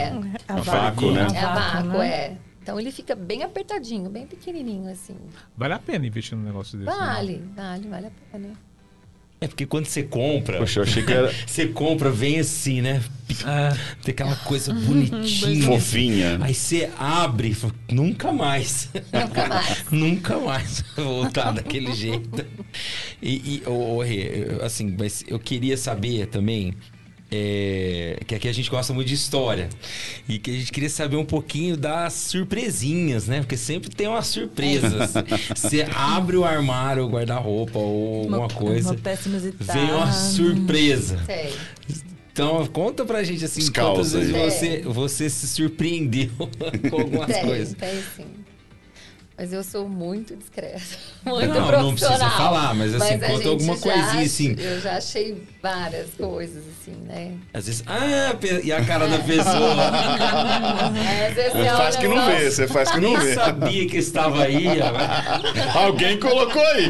é. A vácuo, né? É a vácuo, né? é. Então ele fica bem apertadinho, bem pequenininho, assim. Vale a pena investir num negócio desse. né? Vale, vale, vale a pena. É porque quando você compra, Poxa, eu achei que era você compra, vem assim, né? Ah, Tem aquela coisa bonitinha. fofinha. Aí você abre e fala, nunca mais. Nunca mais. nunca mais voltar daquele jeito. E, e Rê, eu- assim, mas eu queria saber também. É, que aqui a gente gosta muito de história. E que a gente queria saber um pouquinho das surpresinhas, né? Porque sempre tem umas surpresas. Você abre o armário, o guarda-roupa ou alguma coisa. Uma peça inusitada. Vem uma surpresa. Sei. Então, conta pra gente assim, Os quantas caos aí. vezes você, você se surpreendeu com algumas Tem, coisas. tem sim. Mas eu sou muito discreta. Muito Não, profissional. não precisa falar, mas, assim, a conta alguma já coisinha, assim. Eu já achei várias coisas, assim, né? Às vezes, ah, e a cara da pessoa. É, vezes você Faz que não vê, você faz que não vê. sabia que estava aí. Alguém colocou aí.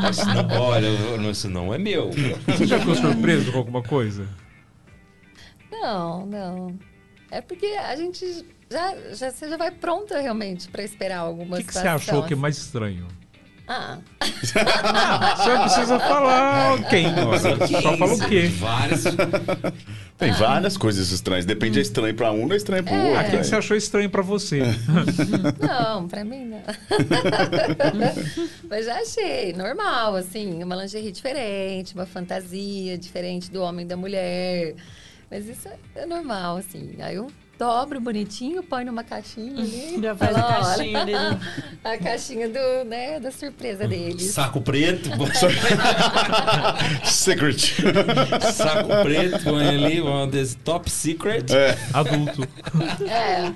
Mas, não, olha, eu- isso não é meu. você já ficou surpreso com alguma coisa? Não, não. É porque a gente já, já, você já vai pronta realmente para esperar O alguma que, que você achou que é mais estranho? Ah, Você não precisa falar quem. ó. Só fala o quê? Várias. Tem várias coisas estranhas. Depende, é estranho pra um, não é estranho pro É. outro. O que, que você achou estranho pra você? não, pra mim não. Mas já achei, normal, assim, uma lingerie diferente, uma fantasia diferente do homem e da mulher. Mas isso é- é normal, assim. Aí eu dobro bonitinho, põe numa caixinha ali. Já faz fala, a "Olha, caixinha dele. A caixinha do, né, da surpresa deles. Saco preto, Secret. saco preto, põe ali, one this top secret. Adulto. É.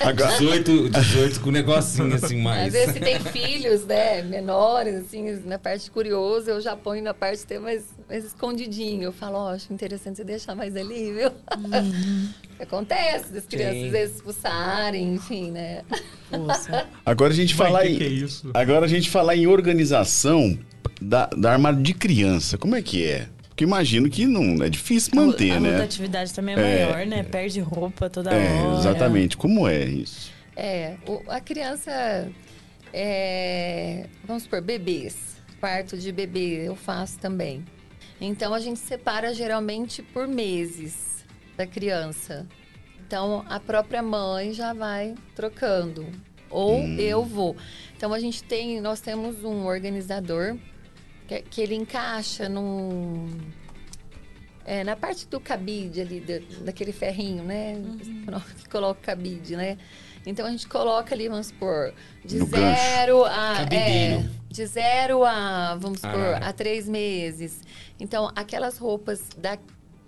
Agora, 18, 18 com negocinho assim mais. Às vezes se tem filhos, né, menores, assim, na parte curiosa, eu já ponho na parte até mais, escondidinho. Eu falo, ó, acho interessante você deixar mais ali, viu? Acontece das crianças Sim. às vezes expulsarem, enfim, né? Poxa. agora a gente falar que em. que é isso? Agora a gente falar em organização da, da armário de criança. Como é que é? Porque imagino que não é difícil manter, a, a né? rotatividade também é, É, maior, né? Perde roupa toda É, hora. exatamente. Como é isso? É, o- a criança, é, vamos supor, bebês, quarto de bebê eu faço também. Então a gente separa geralmente por meses da criança. Então a própria mãe já vai trocando ou eu vou. Então a gente tem, nós temos um organizador que, que ele encaixa num. É, na parte do cabide ali, da- daquele ferrinho, né? Que coloca o cabide, né? Então a gente coloca ali, vamos supor, de No gancho. zero a. É, de zero a, vamos supor, Arara. a três meses. Então, aquelas roupas da,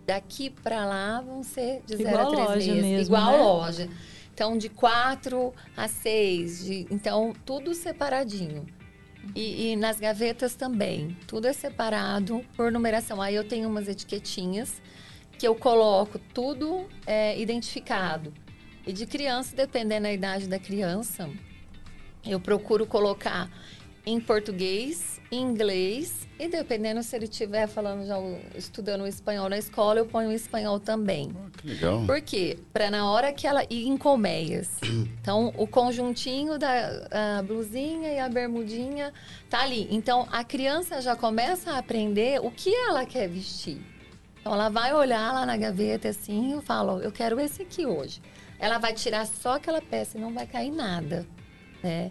daqui para lá vão ser de zero Igual a três loja meses. mesmo, Igual né? loja. Então, de quatro a seis. de- então, tudo separadinho. E, e nas gavetas também. Tudo é separado por numeração. Aí eu tenho umas etiquetinhas que eu coloco tudo é, identificado. E de criança, dependendo da idade da criança, eu procuro colocar em português, em inglês e dependendo se ele estiver falando já estudando o espanhol na escola, eu ponho o espanhol também. Que legal. Por quê? Para na hora que ela ir em colmeias. Então, o conjuntinho da blusinha e a bermudinha tá ali. Então, a criança já começa a aprender o que ela quer vestir. Então, ela vai olhar lá na gaveta assim, eu falo, eu quero esse aqui hoje. Ela vai tirar só aquela peça e não vai cair nada, né?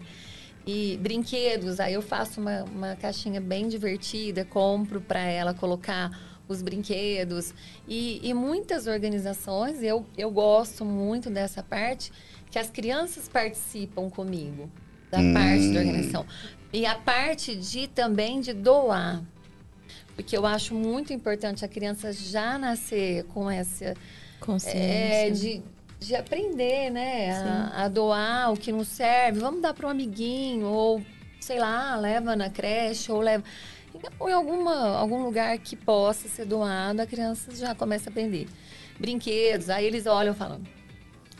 E brinquedos, aí eu faço uma, uma caixinha bem divertida, compro para ela colocar os brinquedos. E, e muitas organizações, eu, eu gosto muito dessa parte, que as crianças participam comigo, da parte da organização. E a parte de também de doar. Porque eu acho muito importante a criança já nascer com essa Consciência. é, de, de aprender, né? A, a doar o que não serve. Vamos dar para um amiguinho, ou sei lá, leva na creche, ou leva. Ou em alguma, algum lugar que possa ser doado, a criança já começa a aprender. Brinquedos, aí eles olham e falam: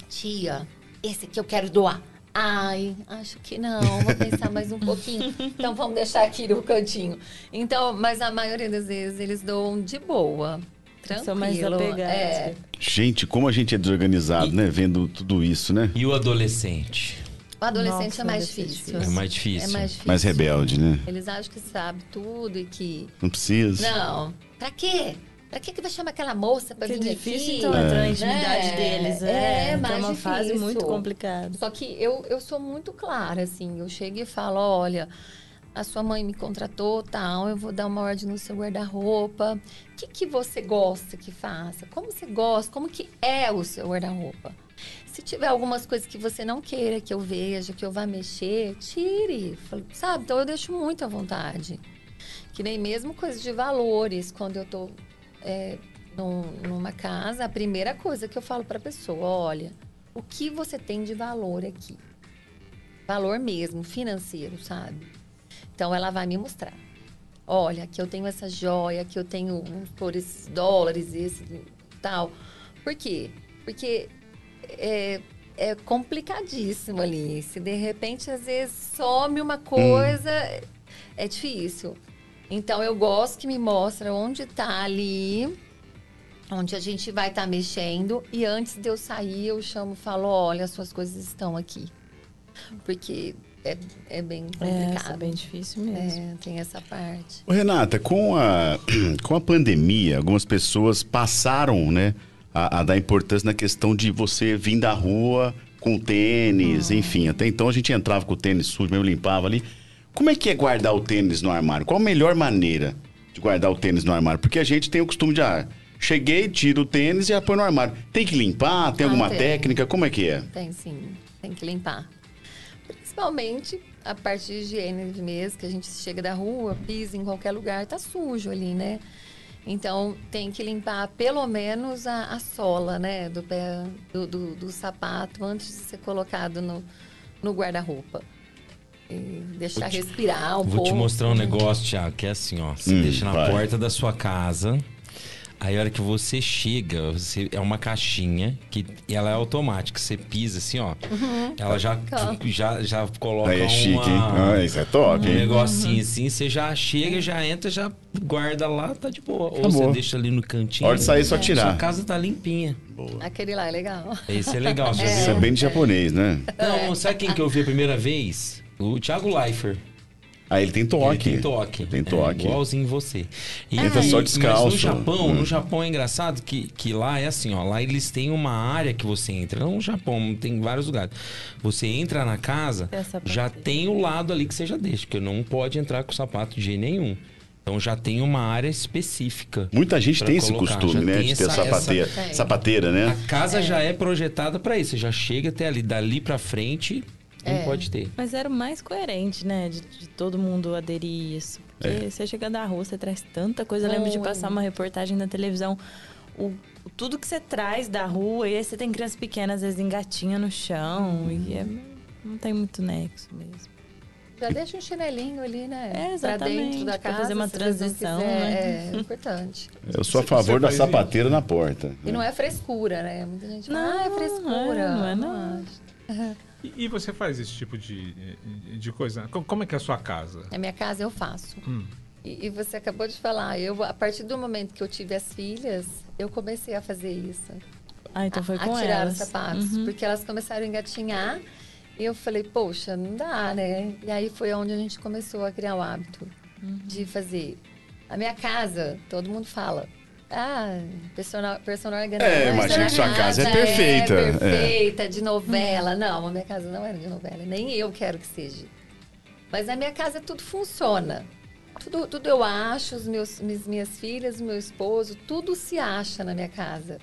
Tia, esse aqui eu quero doar. Ai, acho que não, vou pensar mais um pouquinho. Então vamos deixar aqui no cantinho. Então, mas a maioria das vezes eles doam de boa. Tranquilo. São mais apegados. É, Gente, como a gente é desorganizado, né? Vendo tudo isso, né? E o adolescente? O adolescente Nossa, é mais difícil. É mais difícil. É mais difícil. Mais rebelde, né? Eles acham que sabe tudo e que. Não precisa. Não. Pra quê? Pra que, que vai chamar aquela moça pra Que é vir difícil, aqui? então, entrar na intimidade É, deles. é, É, é mais uma fase difícil. muito complicada. Só que eu, eu sou muito clara, assim. Eu chego e falo: olha, a sua mãe me contratou, tal, eu vou dar uma ordem no seu guarda-roupa. O que, que você gosta que faça? Como você gosta? Como que é o seu guarda-roupa? Se tiver algumas coisas que você não queira que eu veja, que eu vá mexer, tire. Sabe? Então eu deixo muito à vontade. Que nem mesmo coisas de valores, quando eu tô é, num- numa casa, a primeira coisa que eu falo para a pessoa, olha, o que você tem de valor aqui? Valor mesmo, financeiro, sabe? Então ela vai me mostrar. Olha, aqui eu tenho essa joia, aqui eu tenho, pôr esses dólares, esse tal. Por quê? Porque é, é complicadíssimo ali. Se de repente, às vezes, some uma coisa, é difícil. Então, eu gosto que me mostra onde está ali, onde a gente vai estar mexendo. E antes de eu sair, eu chamo e falo, olha, as suas coisas estão aqui. Porque é, é bem É, isso complicado. é bem difícil mesmo. É, tem essa parte. Ô, Renata, com a, com a pandemia, algumas pessoas passaram, né, a, a dar importância na questão de você vir da rua com tênis, enfim. Até então a gente entrava com o tênis sujo, mesmo limpava ali. Como é que é guardar o tênis no armário? Qual a melhor maneira de guardar o tênis no armário? Porque a gente tem o costume de, ah, cheguei, tiro o tênis e já põe no armário. Tem que limpar? Tem Ah, alguma tem. técnica? Como é que é? Tem sim, tem que limpar. Principalmente a parte de higiene mesmo, que a gente chega da rua, pisa em qualquer lugar, tá sujo ali, né? Então tem que limpar pelo menos a, a sola, né? Do pé do, do, do sapato antes de ser colocado no, no guarda-roupa. E deixar Vou te- respirar um Vou pouco. te mostrar um negócio, Thiago, que é assim, ó. Você Hum, deixa na vai. porta da sua casa. Aí a hora que você chega, você, é uma caixinha que ela é automática. Você pisa assim, ó. Ela já, já, já coloca Aí é chique, hein? uma, Ah, isso é top, um hein? negocinho assim. Você já chega, já entra, já guarda lá, tá de boa. Ou Acabou. você deixa ali no cantinho. Hora de sair, só tirar. Sua casa tá limpinha. Aquele lá é legal. Esse é legal. Isso viu? é bem de japonês, né? Não, sabe quem que eu vi a primeira vez? O Thiago Leifert. Aí ele tem toque. Ele tem toque. Tem É, toque. igualzinho você. E, Entra só Mas descalço. no Japão, Hum. no Japão é engraçado que, que lá é assim, ó. Lá eles têm uma área que você entra. Não no Japão, tem vários lugares. Você entra na casa, já tem o lado ali que você já deixa. Porque não pode entrar com sapato de jeito nenhum. Então já tem uma área específica. Muita gente tem esse colocar, costume, já né? De ter essa- sapateira, essa- sapateira, né? A casa já é projetada para isso. Você já chega até ali, dali para frente, não É. pode ter. Mas era o mais coerente, né? De, de todo mundo aderir isso. Porque você chega da rua, você traz tanta coisa. Eu lembro de passar uma reportagem na televisão. O, tudo que você traz da rua, e aí você tem crianças pequenas, às vezes engatinha no chão. E é- não tem muito nexo mesmo. Já deixa um chinelinho ali, né? É, Pra exatamente, dentro da pra casa. fazer uma não transição, né? É importante. Eu sou a favor da sapateira na porta. E não é frescura, né? Muita gente fala, Não, ah, é frescura. não é não. acho. E, e você faz esse tipo de, de coisa? Co- Como é que é a sua casa? Na minha casa eu faço. Hum. E, e você acabou de falar, eu, a partir do momento que eu tive as filhas, eu comecei a fazer isso. Ah, então foi a, com a tirar elas. os sapatos. Uhum. Porque elas começaram a engatinhar. E eu falei, poxa, não dá, né? E aí foi onde a gente começou a criar o hábito Uhum. de fazer. A minha casa, todo mundo fala. Ah, personal, personal organizer. É, imagino que sua casa é perfeita, é. perfeita, de novela. Não, a minha casa não era de novela. Nem eu quero que seja. Mas na minha casa tudo funciona. Tudo, tudo eu acho, os meus, mis- minhas filhas, meu esposo, tudo se acha na minha casa.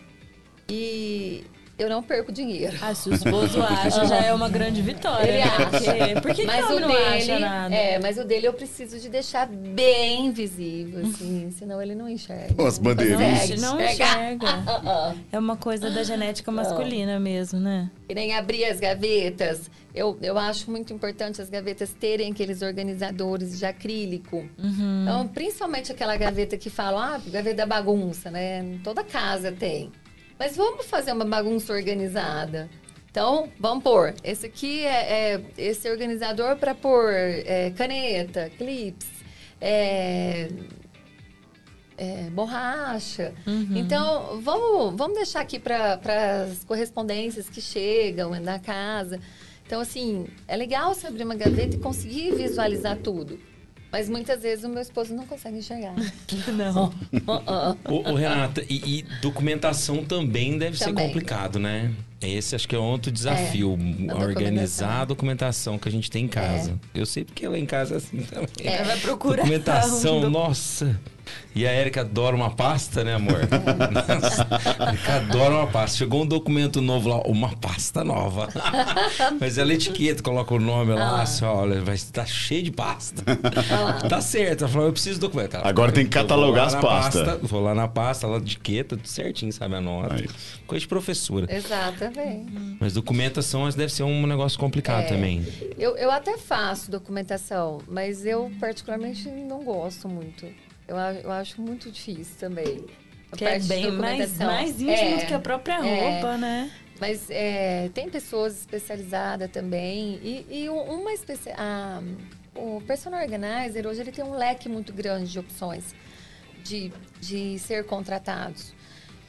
E eu não perco dinheiro. Ah, se o esposo acha, já é uma grande vitória. Ele né? acha. Porque, por que, mas que o homem não dele, acha nada? é, mas o dele eu preciso de deixar bem visível, assim, senão ele não enxerga. As Não bandeirinhas. consegue Não enxerga. Ah, ah. É uma coisa da genética masculina mesmo, né? Que nem abrir as gavetas. Eu, eu acho muito importante as gavetas terem aqueles organizadores de acrílico. Então, principalmente aquela gaveta que fala, ah, gaveta da bagunça, né? Toda casa tem. Mas vamos fazer uma bagunça organizada. Então, vamos pôr. Esse aqui é, é esse organizador para pôr é, caneta, clips, é, é, borracha. Então, vamos, vamos deixar aqui para as correspondências que chegam na casa. Então, assim, é legal você abrir uma gaveta e conseguir visualizar tudo. Mas muitas vezes o meu esposo não consegue enxergar. Não. Ô, ô, Renata, e, e documentação também deve ser Também. complicado, né? Esse acho que é outro desafio, na organizar a documentação que a gente tem em casa. Eu sei porque lá em casa é assim também. É, Vai procurar. Documentação, um do- nossa. E a Erika adora uma pasta, né, amor? Nossa, a Erika adora uma pasta. Chegou um documento novo lá, uma pasta nova. Mas ela etiqueta, coloca o nome lá, assim, olha, vai estar cheio de pasta. tá certo. Ela falou, eu preciso do documento. Ela, Agora tem que catalogar lá as pastas. pasta, Vou lá na pasta, ela etiqueta, tudo certinho, sabe a nota. Aí. Coisa de professora. Exatamente. Mas documentação acho que deve ser um negócio complicado É. também. Eu, eu até faço documentação, mas eu particularmente não gosto muito. Eu, eu acho muito difícil também. A Que é bem mais, mais íntimo É, do que a própria é. roupa, né? Mas é, tem pessoas especializadas também. E, e um- uma especial. o personal organizer hoje ele tem um leque muito grande de opções de, de ser contratados.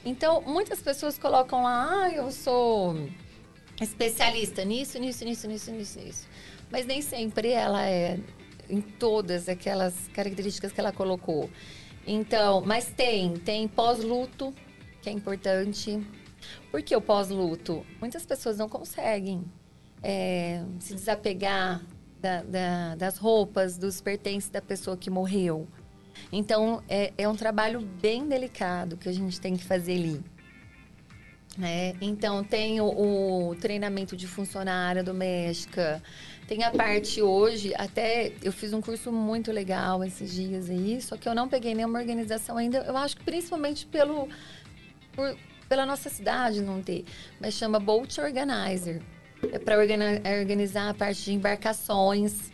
Então, muitas pessoas colocam lá, ah, eu sou especialista nisso, nisso, nisso, nisso, nisso, nisso. Mas nem sempre ela é em todas aquelas características que ela colocou. Então, mas tem, tem pós-luto, que é importante. Por que o pós-luto? Muitas pessoas não conseguem é, se desapegar da- da- das roupas, dos pertences da pessoa que morreu. Então, é, é um trabalho bem delicado que a gente tem que fazer ali. né? então, tem o, o treinamento de funcionária doméstica, tem a parte hoje, até eu fiz um curso muito legal esses dias aí, só que eu não peguei nenhuma organização ainda, eu acho que principalmente pelo, por- pela nossa cidade não ter, mas chama Boat Organizer. É para organizar a parte de embarcações,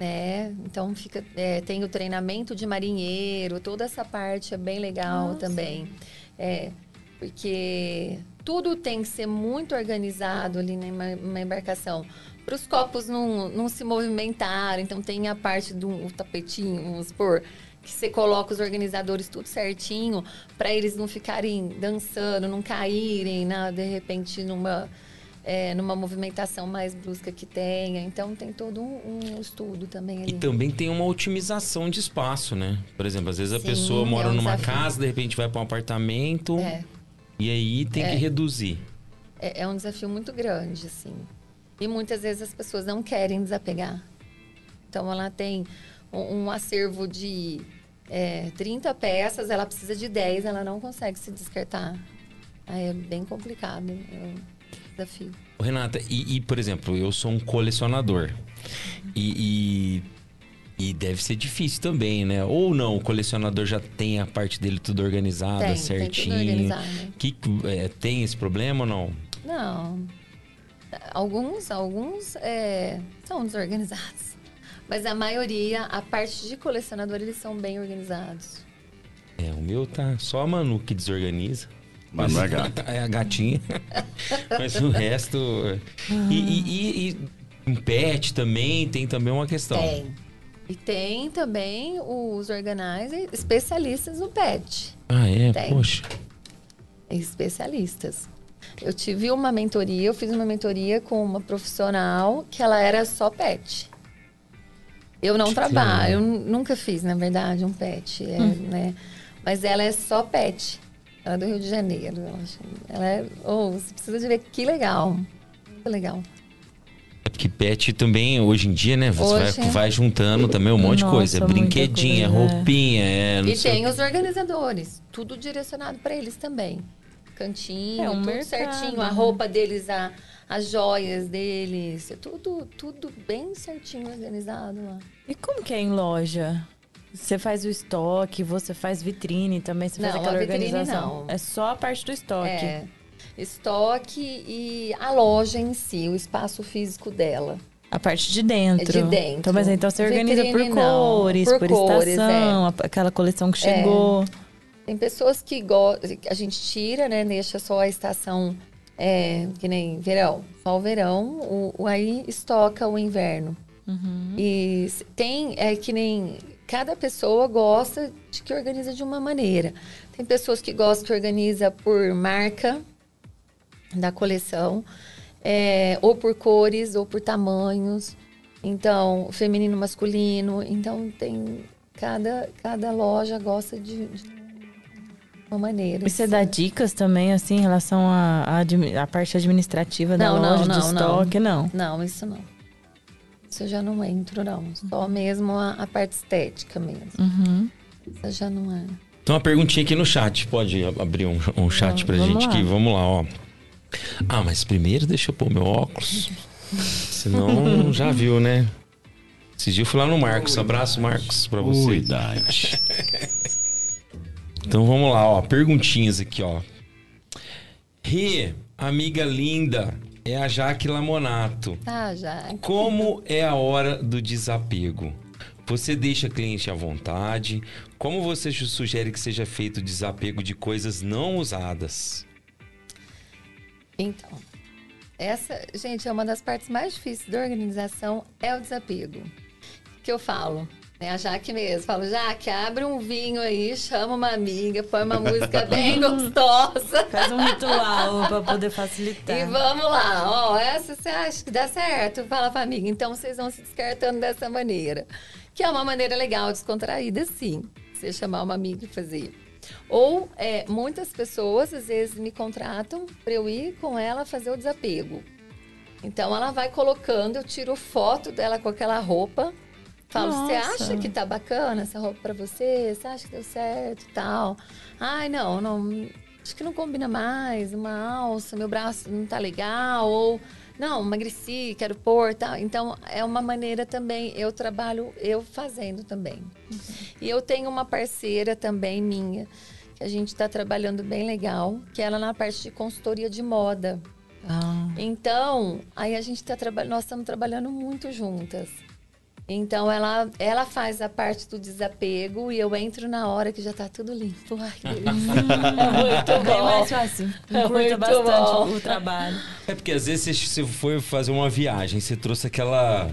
né? Então fica, é, tem o treinamento de marinheiro, toda essa parte é bem legal Nossa. também. É, porque tudo tem que ser muito organizado ali numa, numa embarcação. Para os copos não, não se movimentarem, então tem a parte do tapetinho, vamos supor, que você coloca os organizadores tudo certinho, para eles não ficarem dançando, não caírem, né, de repente, numa, é, numa movimentação mais brusca que tenha. Então tem todo um, um estudo também ali. E também tem uma otimização de espaço, né? Por exemplo, às vezes a Sim, pessoa mora é um numa desafio. casa, de repente vai para um apartamento É. e aí tem É. que reduzir. É, é um desafio muito grande, assim. E muitas vezes as pessoas não querem desapegar. Então ela tem um, um acervo de é, 30 peças, ela precisa de 10, ela não consegue se descartar. Aí é bem complicado, é um desafio. Renata, e, e, por exemplo, eu sou um colecionador. E, e, e deve ser difícil também, né? Ou não, o colecionador já tem a parte dele tudo organizada, Tem, certinho. tem tudo organizado. Que, é, tem esse problema ou não? Não. Alguns, alguns é, são desorganizados. Mas a maioria, a parte de colecionador, eles são bem organizados. É, o meu tá só a Manu que desorganiza. Mas não é gato. É a gatinha. Mas o resto. E, e, e, e um pet também tem também uma questão. Tem. E tem também os organizers especialistas no pet. Ah, é? Tem. Poxa. Especialistas. Eu tive uma mentoria, eu fiz uma mentoria com uma profissional que ela era só pet. Eu não Que trabalho, eu nunca fiz, na verdade, um pet, é, né? Mas ela é só pet. Ela é do Rio de Janeiro. Ela, ela é. Oh, você precisa de ver que legal. Muito legal. É porque pet também, hoje em dia, né? Você Hoje- vai, vai juntando também um monte de Nossa, coisa. É brinquedinho, é coisa, é. roupinha, é. Não E sei tem os organizadores, tudo direcionado para eles também. Cantinho, É um tudo mercado, certinho, a né? roupa deles, a, as joias deles, tudo, tudo bem certinho organizado lá. E como que é em loja? Você faz o estoque, você faz vitrine também, você faz Não, aquela a vitrine organização. não. É só a parte do estoque. É, estoque e a loja em si, o espaço físico dela. A parte de dentro. É de dentro. Então, mas então você organiza por Vitrine, não. cores, Por por, cores, estação, a- aquela coleção que chegou. Tem pessoas que gostam, a gente tira, né? Deixa só a estação, é, que nem verão. Só o verão, o, o- aí estoca o inverno. E s- tem, é que nem. Cada pessoa gosta de que organiza de uma maneira. Tem pessoas que gostam que organiza por marca da coleção, é, ou por cores, ou por tamanhos. Então, feminino, masculino. Então, tem. Cada, cada loja gosta de, de uma maneira. E você dá dicas também, assim, em relação à à parte administrativa da Não, loja, não, de não. estoque? Não. Não, isso não. Isso eu já não entro, não. Só mesmo a, a parte estética mesmo. Uhum. Isso já não é. Tem uma perguntinha aqui no chat. Pode ab- abrir um, um chat pra Vamos gente lá. aqui. Vamos lá, ó. Ah, mas primeiro deixa eu pôr meu óculos. Senão já viu, né? Esse dia eu fui lá no Marcos. Abraço, Marcos, pra você. Cuidade. Então vamos lá, ó. Perguntinhas aqui, ó. Rê, amiga linda, é a Jaque Lamonato. Ah, já. Como é a hora do desapego? Você deixa cliente à vontade? Como você sugere que seja feito o desapego de coisas não usadas? Então, essa, gente, é uma das partes mais difíceis da organização é o desapego. Que eu falo, né? A Jaque mesmo, falo, Jaque, abre um vinho aí, chama uma amiga, põe uma música bem gostosa. Faz um ritual pra poder facilitar. E vamos lá, ó, essa você acha que dá certo? Fala pra amiga. Então vocês vão se descartando dessa maneira. Que é uma maneira legal, descontraída, sim. Você chamar uma amiga e fazer. Ou é, muitas pessoas às vezes me contratam para eu ir com ela fazer o desapego. Então ela vai colocando, eu tiro foto dela com aquela roupa. Falo, você acha que tá bacana essa roupa pra você? Você acha que deu certo e tal? Ai, não, não. Acho que não combina mais, uma alça, meu braço não tá legal, ou não, emagreci, quero pôr, tal. Então é uma maneira também, eu trabalho eu fazendo também. E eu tenho uma parceira também minha, que a gente está trabalhando bem legal, que ela na parte de consultoria de moda. Ah. Então, aí a gente tá trabalhando, nós estamos trabalhando muito juntas. Então ela, ela faz a parte do desapego e eu entro na hora que já tá tudo limpo. Ai, que delícia. muito Bem bom. mais fácil. É Encurta muito bastante bom. o trabalho. É porque às vezes você- você foi fazer uma viagem, você trouxe aquela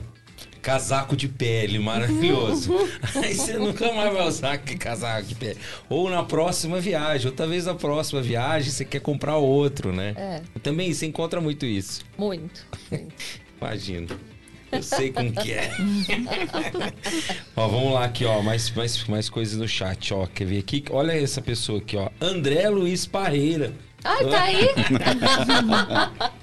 casaco de pele maravilhoso. Aí você nunca mais vai usar aquele casaco de pele. Ou na próxima viagem, outra vez na próxima viagem você quer comprar outro, né? É. Também você encontra muito isso. Muito. muito. Imagino. Eu sei como que é. ó, vamos lá aqui, ó. Mais, mais, mais coisas no chat, ó. Quer ver aqui? Olha essa pessoa aqui, ó. André Luiz Parreira. Ai, tá aí?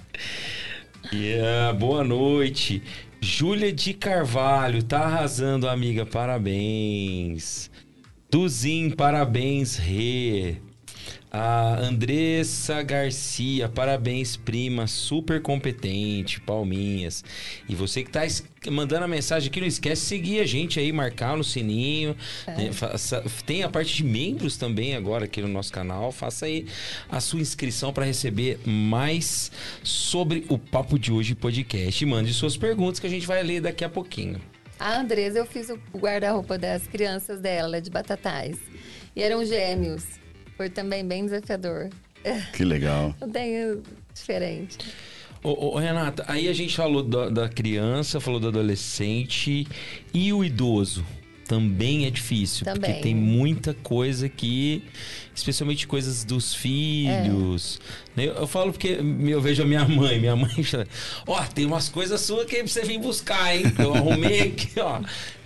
Yeah, boa noite. Júlia de Carvalho, tá arrasando, amiga. Parabéns. Tuzin, parabéns, Rê. A Andressa Garcia, parabéns, prima, super competente, palminhas. E você que tá mandando a mensagem aqui, não esquece de seguir a gente aí, marcar no sininho. né? Faça- tem a parte de membros também agora aqui no nosso canal. Faça aí a sua inscrição para receber mais sobre o Papo de Hoje podcast. E mande suas perguntas que a gente vai ler daqui a pouquinho. A Andresa, eu fiz o guarda-roupa das crianças dela, de Batatais. E eram gêmeos. Foi também bem desafiador. Que legal. Eu tenho diferente. Ô, ô, Renata, aí a gente falou da, da criança, falou do adolescente e o idoso. Também é difícil, porque Também. tem muita coisa que, especialmente coisas dos filhos. né? Eu, eu falo porque eu vejo a minha mãe, minha mãe, fala, ó, tem umas coisas suas que você vem buscar, hein? Eu arrumei aqui, ó.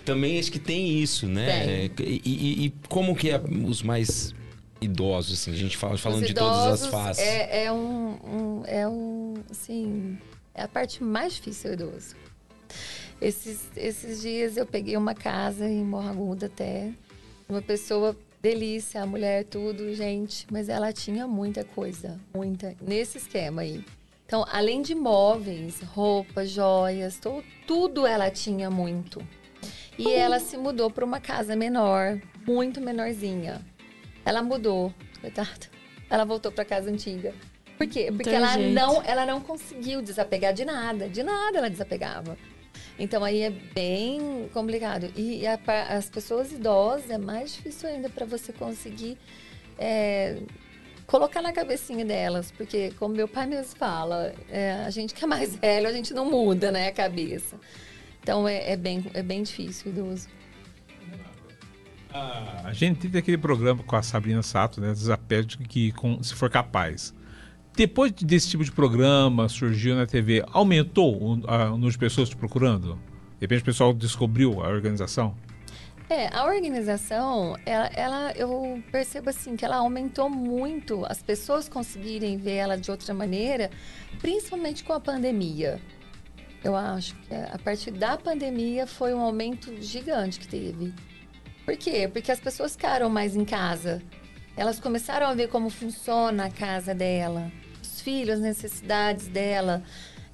Também acho que tem isso, né? E, e- e como que é os mais idosos, assim, a gente fala, falando de todas as faces. É, é um, um- é um, assim, é a parte mais difícil do idoso. Esses, esses dias eu peguei uma casa em Morro Agudo até, uma pessoa delícia, a mulher tudo, gente, mas ela tinha muita coisa, muita, nesse esquema aí. Então, além de móveis, roupas, joias, to- tudo ela tinha muito. E ela se mudou para uma casa menor, muito menorzinha. Ela mudou, coitada. Ela voltou para casa antiga. Por quê? Porque tem ela jeito. não, ela não conseguiu desapegar de nada, de nada ela desapegava. Então aí é bem complicado. E a as pessoas idosas é mais difícil ainda para você conseguir é, colocar na cabecinha delas, porque como meu pai mesmo fala, é, a gente que é mais velho, a gente não muda, né, a cabeça. Então é, é bem, é bem difícil o idoso. A gente tem aquele programa com a Sabrina Sato, né? Desapede que com, se for capaz. Depois desse tipo de programa surgiu na TV, aumentou o, a- o número de pessoas te procurando? De repente o pessoal descobriu a organização? É, a organização, ela, ela- eu percebo assim que ela aumentou muito as pessoas conseguirem ver ela de outra maneira, principalmente com a pandemia. Eu acho que a partir da pandemia foi um aumento gigante que teve. Por quê? Porque as pessoas ficaram mais em casa. Elas começaram a ver como funciona a casa dela, os filhos, as necessidades dela,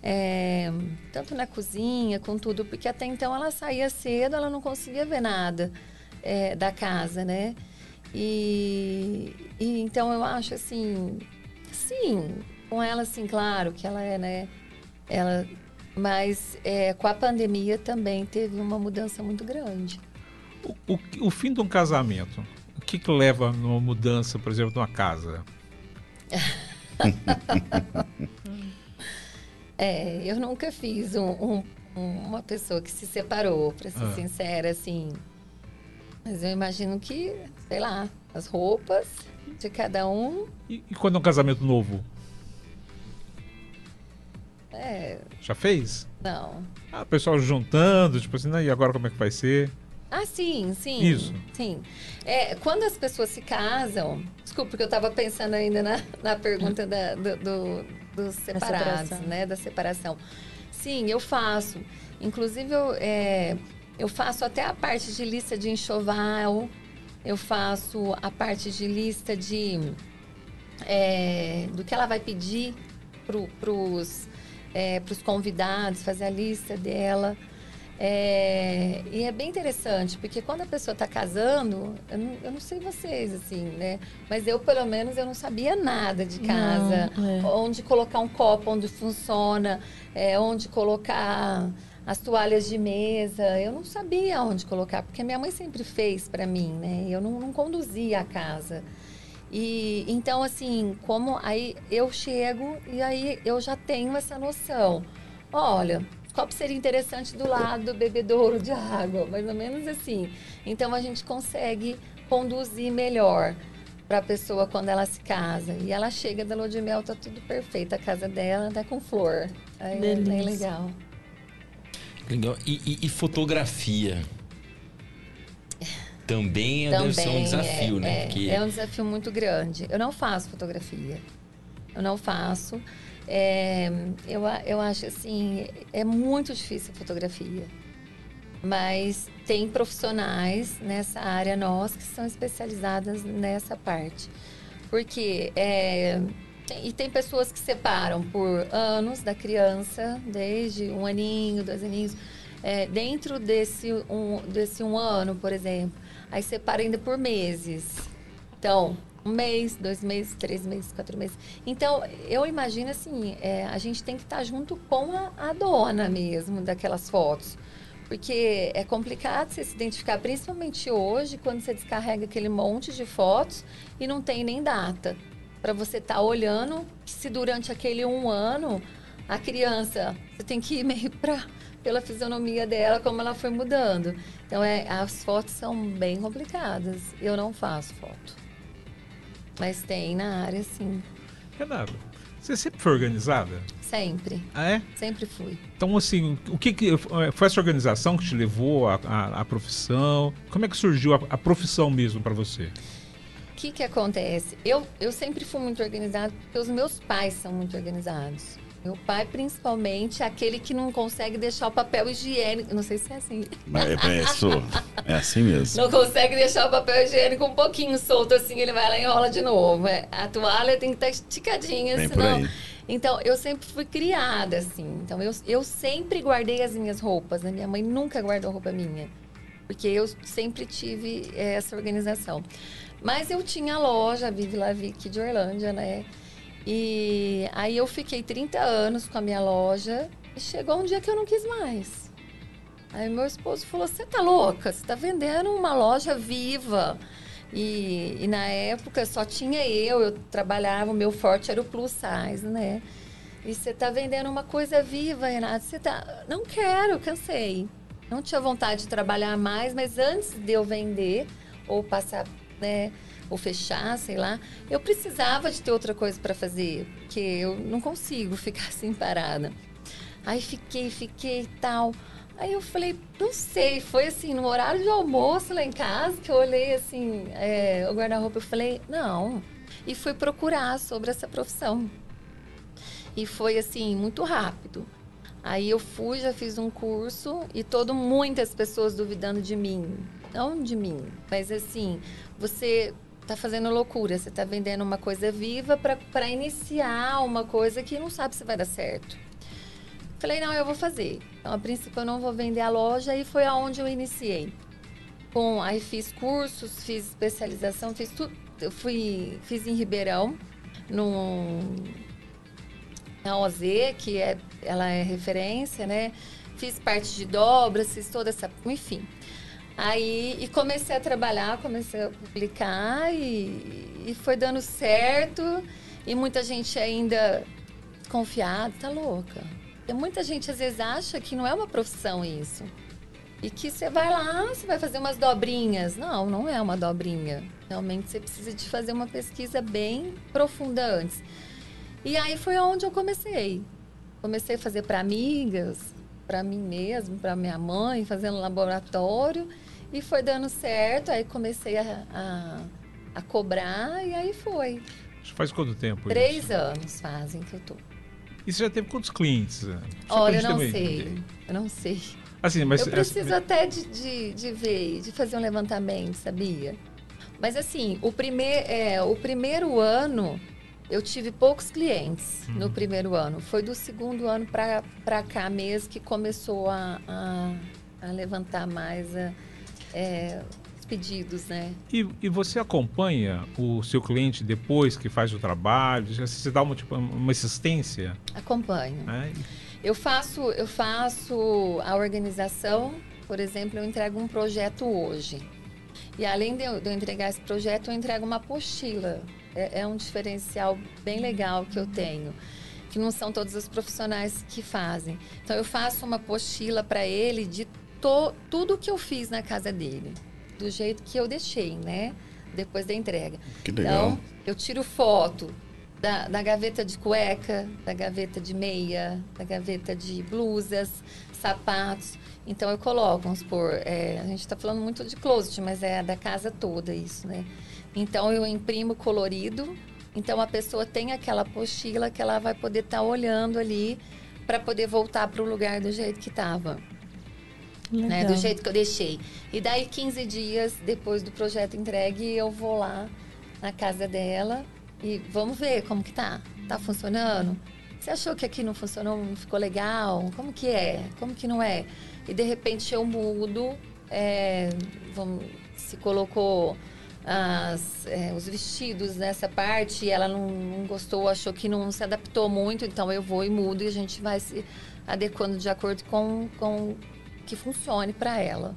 é, tanto na cozinha, com tudo, porque até então ela saía cedo, ela não conseguia ver nada é, da casa, né? E, e então eu acho assim, sim, com ela assim, claro que ela é, né? Ela, mas é, com a pandemia também teve uma mudança muito grande. O, o- o fim de um casamento, o que, que leva numa mudança, por exemplo, de uma casa? É, eu nunca fiz um- um- um- uma pessoa que se separou, para ser Ah. sincera, assim. Mas eu imagino que, sei lá, as roupas de cada um, E, e quando é um casamento novo? é, Já fez? não. Ah, o pessoal juntando, tipo assim, "Não, e agora como é que vai ser? Ah, sim, sim. Isso. Sim. É, quando as pessoas se casam. Desculpa, porque eu estava pensando ainda na, na pergunta da- do, do- dos separados, separação. né? Da separação. Sim, eu faço. Inclusive, eu, é, eu faço até a parte de lista de enxoval. Eu faço a parte de lista de é, do que ela vai pedir para os é, pros convidados, fazer a lista dela. É, e é bem interessante, porque quando a pessoa está casando, eu não, eu não sei vocês, assim, né? Mas eu, pelo menos, eu não sabia nada de casa. Não, é. Onde colocar um copo, onde funciona, é, onde colocar as toalhas de mesa. Eu não sabia onde colocar, porque minha mãe sempre fez para mim, né? Eu não, não conduzia a casa. E então, assim, como aí eu chego e aí eu já tenho essa noção. Olha, copo seria interessante do lado do bebedouro de água, mais ou menos assim. Então a gente consegue conduzir melhor para a pessoa quando ela se casa. E ela chega da lua de mel, tá tudo perfeito. A casa dela tá com flor. Aí é legal. Legal. E, e- e fotografia? Também, é- deve ser um desafio, é, né? É, Porque é um desafio muito grande. Eu não faço fotografia. Eu não faço. É, eu, eu acho assim, é muito difícil a fotografia. Mas tem profissionais nessa área nós que são especializadas nessa parte. Porque é, e tem pessoas que separam por anos da criança, desde um aninho, dois aninhos, é, dentro desse um, desse um ano, por exemplo. Aí separa ainda por meses. Então, um mês, dois meses, três meses, quatro meses. Então, eu imagino assim, é, a gente tem que estar junto com a, a dona mesmo daquelas fotos. Porque é complicado você se identificar, principalmente hoje, quando você descarrega aquele monte de fotos e não tem nem data. Para você estar tá olhando se durante aquele um ano a criança, você tem que ir meio para pela fisionomia dela, como ela foi mudando. Então, é, as fotos são bem complicadas. Eu não faço foto. Mas tem na área, sim. Renato, você sempre foi organizada? Sempre. Ah, é? Sempre fui. Então, assim, o que, que foi essa organização que te levou à, profissão? Como é que surgiu a, a profissão mesmo para você? O que, que acontece? Eu, eu sempre fui muito organizada porque os meus pais são muito organizados. Meu pai, principalmente, é aquele que não consegue deixar o papel higiênico. Não sei se é assim. Mas é, é isso. É assim mesmo. Não consegue deixar o papel higiênico um pouquinho solto assim, ele vai lá e enrola de novo. É, a toalha tem que estar esticadinha, Bem senão. Então, eu sempre fui criada assim. Então, eu, eu sempre guardei as minhas roupas. A minha mãe nunca guardou roupa minha. Porque eu sempre tive é, essa organização. Mas eu tinha a loja Vive La Vic de Orlândia, né? E aí eu fiquei 30 anos com a minha loja e chegou um dia que eu não quis mais. Aí meu esposo falou: Você tá louca? Você tá vendendo uma loja viva. E, e, na época só tinha eu, eu trabalhava, o meu forte era o plus size, né? E você tá vendendo uma coisa viva, Renato. Você tá. Não quero, cansei. Não tinha vontade de trabalhar mais, mas antes de eu vender ou passar, né? Ou fechar, sei lá. Eu precisava de ter outra coisa para fazer, porque eu não consigo ficar assim parada. Aí fiquei, fiquei e tal. Aí eu falei, não sei, foi assim, no horário de almoço lá em casa, que eu olhei assim, é, o guarda-roupa, eu falei, não. E fui procurar sobre essa profissão. E foi assim, muito rápido. Aí eu fui, já fiz um curso e todo muitas pessoas duvidando de mim. Não de mim, mas assim, você tá fazendo loucura. Você tá vendendo uma coisa viva para iniciar uma coisa que não sabe se vai dar certo. Falei, não, eu vou fazer. Então, a princípio, eu não vou vender a loja e foi aonde eu iniciei. Bom, aí fiz cursos, fiz especialização, fiz tudo. Eu fui, fiz em Ribeirão, no, na OZ, que é, ela é referência, né? Fiz parte de dobras, fiz toda essa. Enfim. Aí e comecei a trabalhar, comecei a publicar e, e foi dando certo. E muita gente ainda confiada, tá louca. E muita gente às vezes acha que não é uma profissão isso. E que você vai lá, você vai fazer umas dobrinhas. Não, não é uma dobrinha. Realmente você precisa de fazer uma pesquisa bem profunda antes. E aí foi onde eu comecei. Comecei a fazer para amigas, para mim mesmo, para minha mãe, fazendo laboratório. E foi dando certo, aí comecei a, a, a cobrar e aí foi. Faz quanto tempo Três isso? anos fazem que eu tô. E você já teve quantos clientes? Olha, eu não sei. Eu não sei. Assim, mas, eu preciso até de, de, de, ver, de fazer um levantamento, sabia? Mas assim, o, primeir, é, o primeiro ano eu tive poucos clientes uhum. no primeiro ano. Foi do segundo ano para cá mesmo que começou a, a, a levantar mais a, é, pedidos, né? E, e, você acompanha o seu cliente depois que faz o trabalho? Você dá uma, tipo, uma assistência? Acompanho. É? Eu faço, eu faço a organização, por exemplo, eu entrego um projeto hoje. E além de eu, de eu entregar esse projeto, eu entrego uma apostila. É, é um diferencial bem legal que eu tenho que não são todos os profissionais que fazem. Então eu faço uma apostila para ele de to, tudo que eu fiz na casa dele, do jeito que eu deixei, né? Depois da entrega. Que legal. Então, eu tiro foto da, da gaveta de cueca, da gaveta de meia, da gaveta de blusas, sapatos. Então, eu coloco, vamos supor, é, a gente está falando muito de closet, mas é da casa toda isso, né? Então, eu imprimo colorido. Então, a pessoa tem aquela apostila que ela vai poder estar tá olhando ali para poder voltar para o lugar do jeito que estava. Né, do jeito que eu deixei. E daí, 15 dias depois do projeto entregue, eu vou lá na casa dela e vamos ver como que tá. Tá funcionando? Você achou que aqui não funcionou, não ficou legal? Como que é? Como que não é? E de repente eu mudo, é, vamos, se colocou as, é, os vestidos nessa parte e ela não, não gostou, achou que não se adaptou muito, então eu vou e mudo e a gente vai se adequando de acordo com, com que funcione para ela.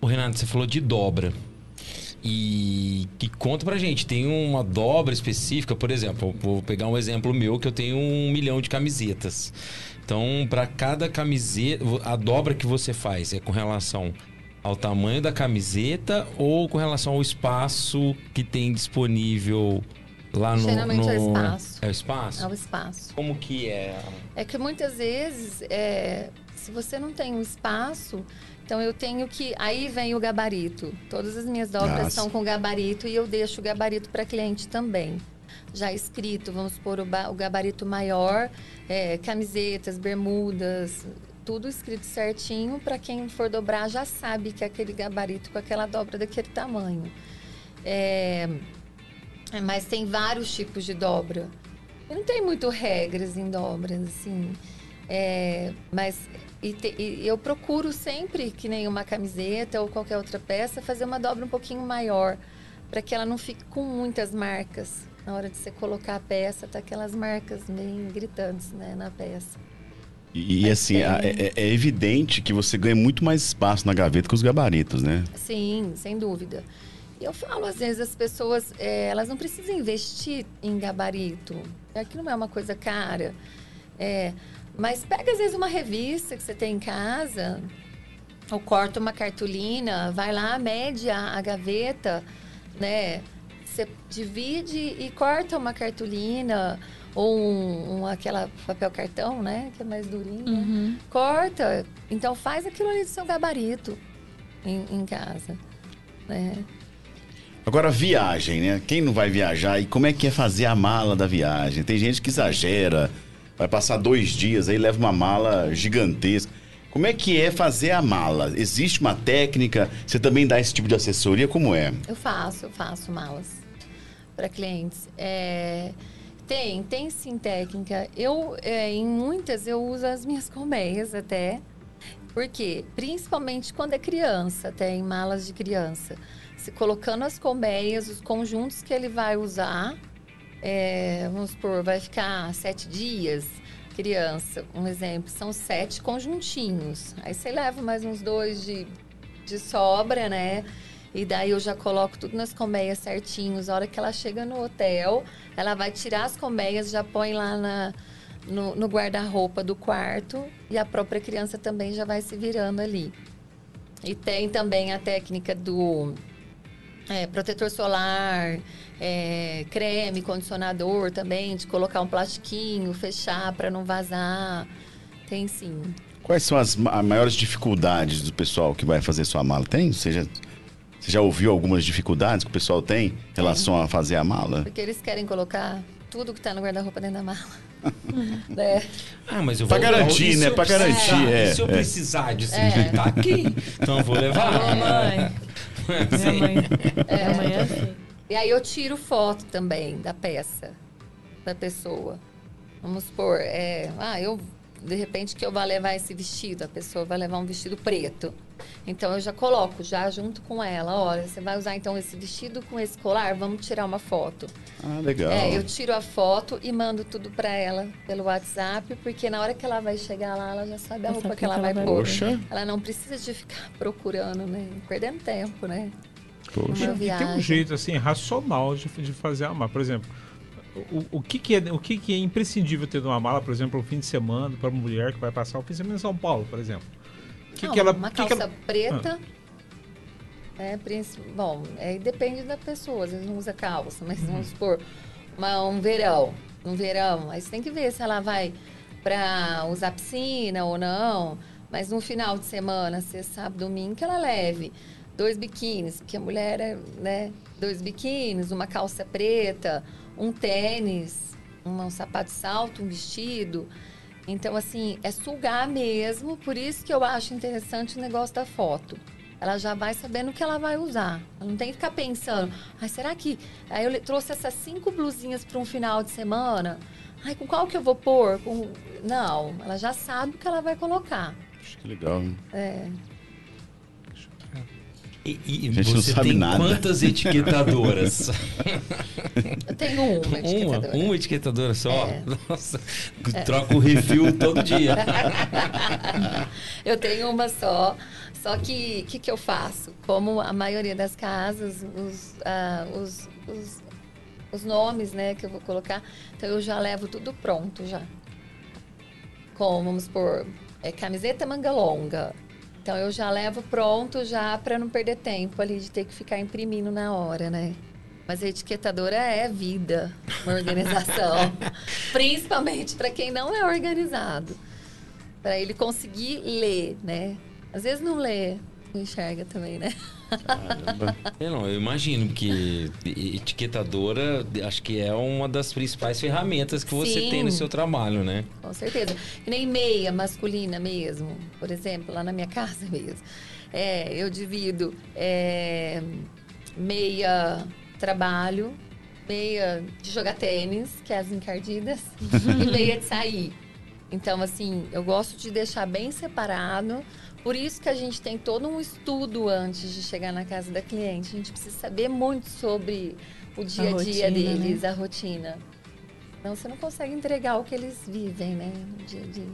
Ô, Renato, você falou de dobra. E que conta pra gente, tem uma dobra específica, por exemplo, vou pegar um exemplo meu que eu tenho um milhão de camisetas. Então, para cada camiseta, a dobra que você faz é com relação ao tamanho da camiseta ou com relação ao espaço que tem disponível lá no. Geralmente no... é o espaço. É o espaço? É o espaço. Como que é? É que muitas vezes, é, se você não tem um espaço, então eu tenho que. Aí vem o gabarito. Todas as minhas dobras Nossa. são com gabarito e eu deixo o gabarito para cliente também. Já escrito, vamos supor o, o gabarito maior, é, camisetas, bermudas, tudo escrito certinho para quem for dobrar já sabe que é aquele gabarito com aquela dobra daquele tamanho. É, é, mas tem vários tipos de dobra. Não tem muito regras em dobras, assim. É, mas e te- e eu procuro sempre, que nem uma camiseta ou qualquer outra peça, fazer uma dobra um pouquinho maior, para que ela não fique com muitas marcas. Na hora de você colocar a peça, tá aquelas marcas bem gritantes né, na peça. E, e, assim, tem. é, é evidente que você ganha muito mais espaço na gaveta com os gabaritos, né? Sim, sem dúvida. E eu falo, às vezes, as pessoas, é, elas não precisam investir em gabarito. Aqui não é uma coisa cara. É, mas pega, às vezes, uma revista que você tem em casa, ou corta uma cartolina, vai lá, mede a, a gaveta, né? Você divide e corta uma cartolina, ou um, um- aquela papel cartão, né? Que é mais durinho. né? Corta. Então, faz aquilo ali do seu gabarito em, em casa, né? Agora, viagem, né? Quem não vai viajar e como é que é fazer a mala da viagem? Tem gente que exagera, vai passar dois dias aí leva uma mala gigantesca. Como é que é fazer a mala? Existe uma técnica? Você também dá esse tipo de assessoria? Como é? Eu faço, eu faço malas para clientes. É, tem, tem sim técnica. Eu, é, em muitas, eu uso as minhas colmeias até. Por quê? Principalmente quando é criança, até em malas de criança. Se colocando as colmeias, os conjuntos que ele vai usar, é, vamos supor, vai ficar sete dias, criança, um exemplo, são sete conjuntinhos. Aí você leva mais uns dois de, de sobra, né? E daí eu já coloco tudo nas colmeias certinhos. A hora que ela chega no hotel, ela vai tirar as colmeias, já põe lá na, no, no guarda-roupa do quarto e a própria criança também já vai se virando ali. E tem também a técnica do é, protetor solar, é, creme, condicionador também, de colocar um plastiquinho, fechar para não vazar. Tem sim. Quais são as ma- maiores dificuldades do pessoal que vai fazer sua mala? Tem? Você já, você já ouviu algumas dificuldades que o pessoal tem em relação a fazer a mala? Porque eles querem colocar tudo que tá no guarda-roupa dentro da mala. né? Ah, mas eu Pra vou garantir, e se né? Pra garantir, é, E se eu é. precisar se É. tá aqui, então eu vou levar. Mamãe. Minha. Minha mãe é assim. E aí eu tiro foto também da peça, da pessoa. Vamos supor, é, ah, eu de repente que eu vou levar esse vestido, a pessoa vai levar um vestido preto. Então eu já coloco já junto com ela, olha, você vai usar então esse vestido com esse colar, vamos tirar uma foto. Ah, legal. É, eu tiro a foto e mando tudo pra ela pelo WhatsApp, porque na hora que ela vai chegar lá, ela já sabe a roupa que ela vai ela vai pôr. Poxa. Ela não precisa de ficar procurando, né? Perdendo tempo, né? Poxa. E tem um jeito assim racional de, de fazer a mala. Por exemplo, o, o, que, que, é, o que, que é imprescindível ter numa mala, por exemplo, um fim de semana, para uma mulher que vai passar o fim de semana em São Paulo, por exemplo? Que Não, que ela, uma que que calça ela- preta. É, princi- bom, é, depende da pessoa. Às vezes não usa calça, mas Uhum. vamos supor, uma- um verão. Um verão. Aí você tem que ver se ela vai para usar piscina ou não. Mas no final de semana, sexta, sábado, domingo, que ela leve dois biquínis, porque a mulher é, né? Dois biquínis, uma calça preta, um tênis, um, sapato de salto, um vestido. Então, assim, é sugar mesmo, por isso que eu acho interessante o negócio da foto. Ela já vai sabendo o que ela vai usar. Ela não tem que ficar pensando, ai, será que. Aí eu trouxe essas cinco blusinhas para um final de semana. Ai, com qual que eu vou pôr? Com... Não, ela já sabe o que ela vai colocar. Acho que legal. hein? É. E, e A gente não você sabe tem nada. quantas etiquetadoras? Eu tenho uma uma, etiquetadora. uma etiquetadora só? É. Nossa, troca o refil todo dia. Eu tenho uma só. Só que o que, que eu faço? Como a maioria das casas, os, ah, os, os, os nomes né, que eu vou colocar, então eu já levo tudo pronto já. Como, vamos supor, é, camiseta manga longa. Então eu já levo pronto já para não perder tempo ali de ter que ficar imprimindo na hora, né? Mas a etiquetadora é vida, uma organização. Principalmente para quem não é organizado. Para ele conseguir ler, né? Às vezes não lê, enxerga também, né? Eu, não, eu imagino que etiquetadora acho que é uma das principais ferramentas que você Sim. tem no seu trabalho, né? Com certeza. E nem meia masculina mesmo. Por exemplo, lá na minha casa mesmo. É, eu divido é, meia trabalho, meia de jogar tênis, que é as encardidas, e meia de sair. Então, assim, eu gosto de deixar bem separado. Por isso que a gente tem todo um estudo antes de chegar na casa da cliente. A gente precisa saber muito sobre o dia a dia rotina, deles, né? a rotina. Senão você não consegue entregar o que eles vivem, né? No dia a dia.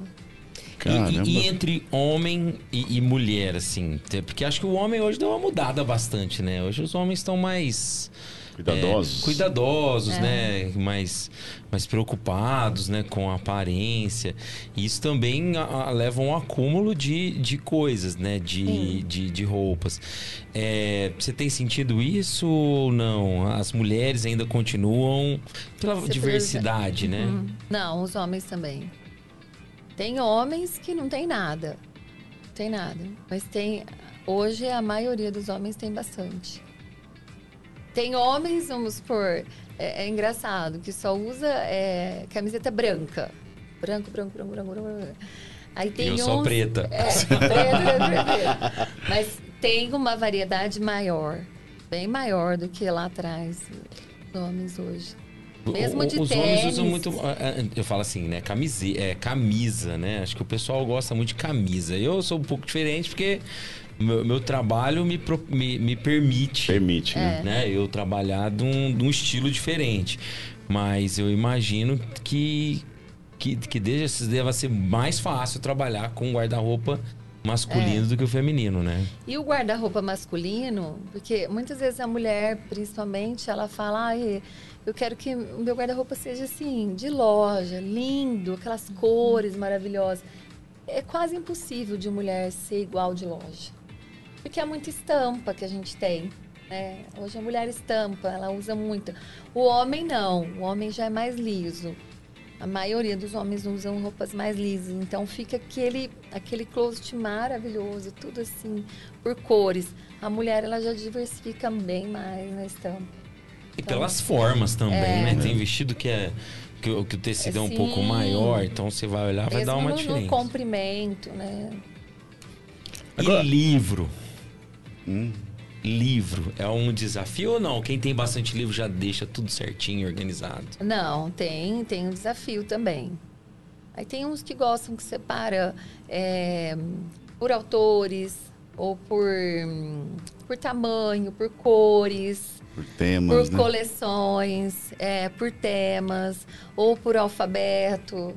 E-. E, entre homem e, e mulher, assim? Porque acho que o homem hoje deu uma mudada bastante, né? Hoje os homens estão mais. Cuidadosos. é, cuidadosos, É. né? Mais, mais preocupados, né? Com a aparência. E isso também a- a- leva a um acúmulo de, de coisas, né? De, de, de roupas. É, você tem sentido isso ou não? As mulheres ainda continuam pela Você diversidade, né? Uhum. Não, os homens também. Tem homens que não tem nada. Não tem nada. Mas tem. Hoje a maioria dos homens tem bastante. Tem homens, vamos supor, é, é engraçado, que só usa é, camiseta branca. Branco, branco, branco, branco, branco. Aí tem eu sou uns- preta. É, preta, preta, preta. Mas tem uma variedade maior. Bem maior do que lá atrás. Os homens hoje. Mesmo de Os tênis. homens usam muito. ah, ah, Eu falo assim, né? Camise, é, camisa, né? Acho que o pessoal gosta muito de camisa. Eu sou um pouco diferente porque meu, meu trabalho me, pro- me, me permite. Permite, né? né? Eu trabalhar de um, de um estilo diferente. Mas eu imagino que, que, que desde, deva ser mais fácil trabalhar com guarda-roupa masculino É. do que o feminino, né? E o guarda-roupa masculino, porque muitas vezes a mulher, principalmente, ela fala, ai, eu quero que o meu guarda-roupa seja assim, de loja, lindo, aquelas cores maravilhosas. É quase impossível de mulher ser igual de loja. Porque é muita estampa que a gente tem. Né? Hoje a mulher estampa, ela usa muito. O homem não, o homem já é mais liso. A maioria dos homens usam roupas mais lisas, então fica aquele aquele closet maravilhoso, tudo assim por cores. A mulher ela já diversifica bem mais na estampa. E pelas formas também, É. né? Tem vestido que é. Que, o- que o tecido é um Sim. pouco maior, então você vai olhar, vai dar uma no, diferença. no comprimento, né? Agora- E livro? Hum. Livro é um desafio ou não? Quem tem bastante livro já deixa tudo certinho, organizado. Não, tem, tem um desafio também. Aí tem uns que gostam que separa é, por autores ou por, por tamanho, por cores. Por temas, por né? coleções, é, por temas ou por alfabeto.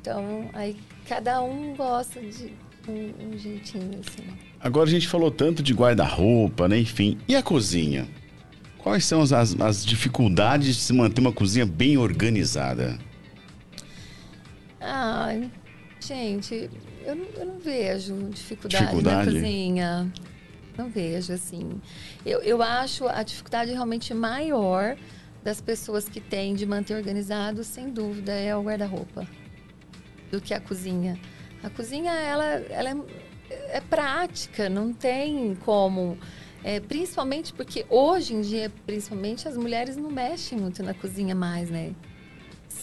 Então, aí cada um gosta de um, um jeitinho assim. Agora a gente falou tanto de guarda-roupa, né? Enfim. E a cozinha? Quais são as, as- dificuldades de se manter uma cozinha bem organizada? Ai, gente, eu não, eu não vejo dificuldade, Dificuldade? na cozinha. Não vejo, assim. Eu, eu acho a dificuldade realmente maior das pessoas que têm de manter organizado, sem dúvida, é o guarda-roupa. Do que a cozinha. A cozinha, ela, ela é, é prática, não tem como... é, principalmente porque hoje em dia, principalmente, as mulheres não mexem muito na cozinha mais, né?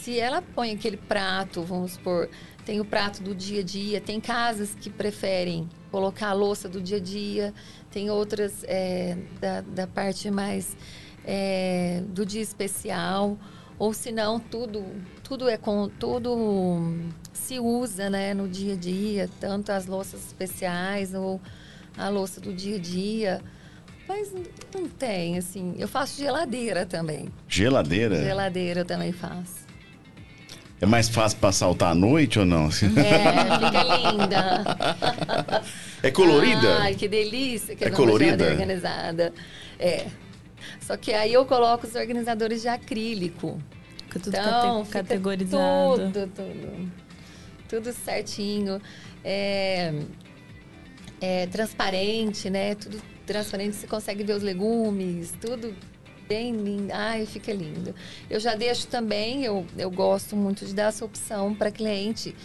se ela põe aquele prato, vamos supor, tem o prato do dia a dia, tem casas que preferem colocar a louça do dia a dia, tem outras é, da, da parte mais é, do dia especial, ou se não, tudo, tudo é com tudo se usa né, no dia a dia, tanto as louças especiais ou a louça do dia a dia. Mas não tem, assim. Eu faço geladeira também. Geladeira? Geladeira eu também faço. É mais fácil para saltar à noite ou não? É, fica linda. É colorida? Ai, que delícia. Que é colorida? organizada. É. Só que aí eu coloco os organizadores de acrílico. Fica tudo então, categorizado. Tudo, tudo. Tudo certinho. É, é transparente, né? Tudo transparente. Você consegue ver os legumes, tudo bem lindo. Ai, fica lindo. Eu já deixo também, eu, eu gosto muito de dar essa opção para cliente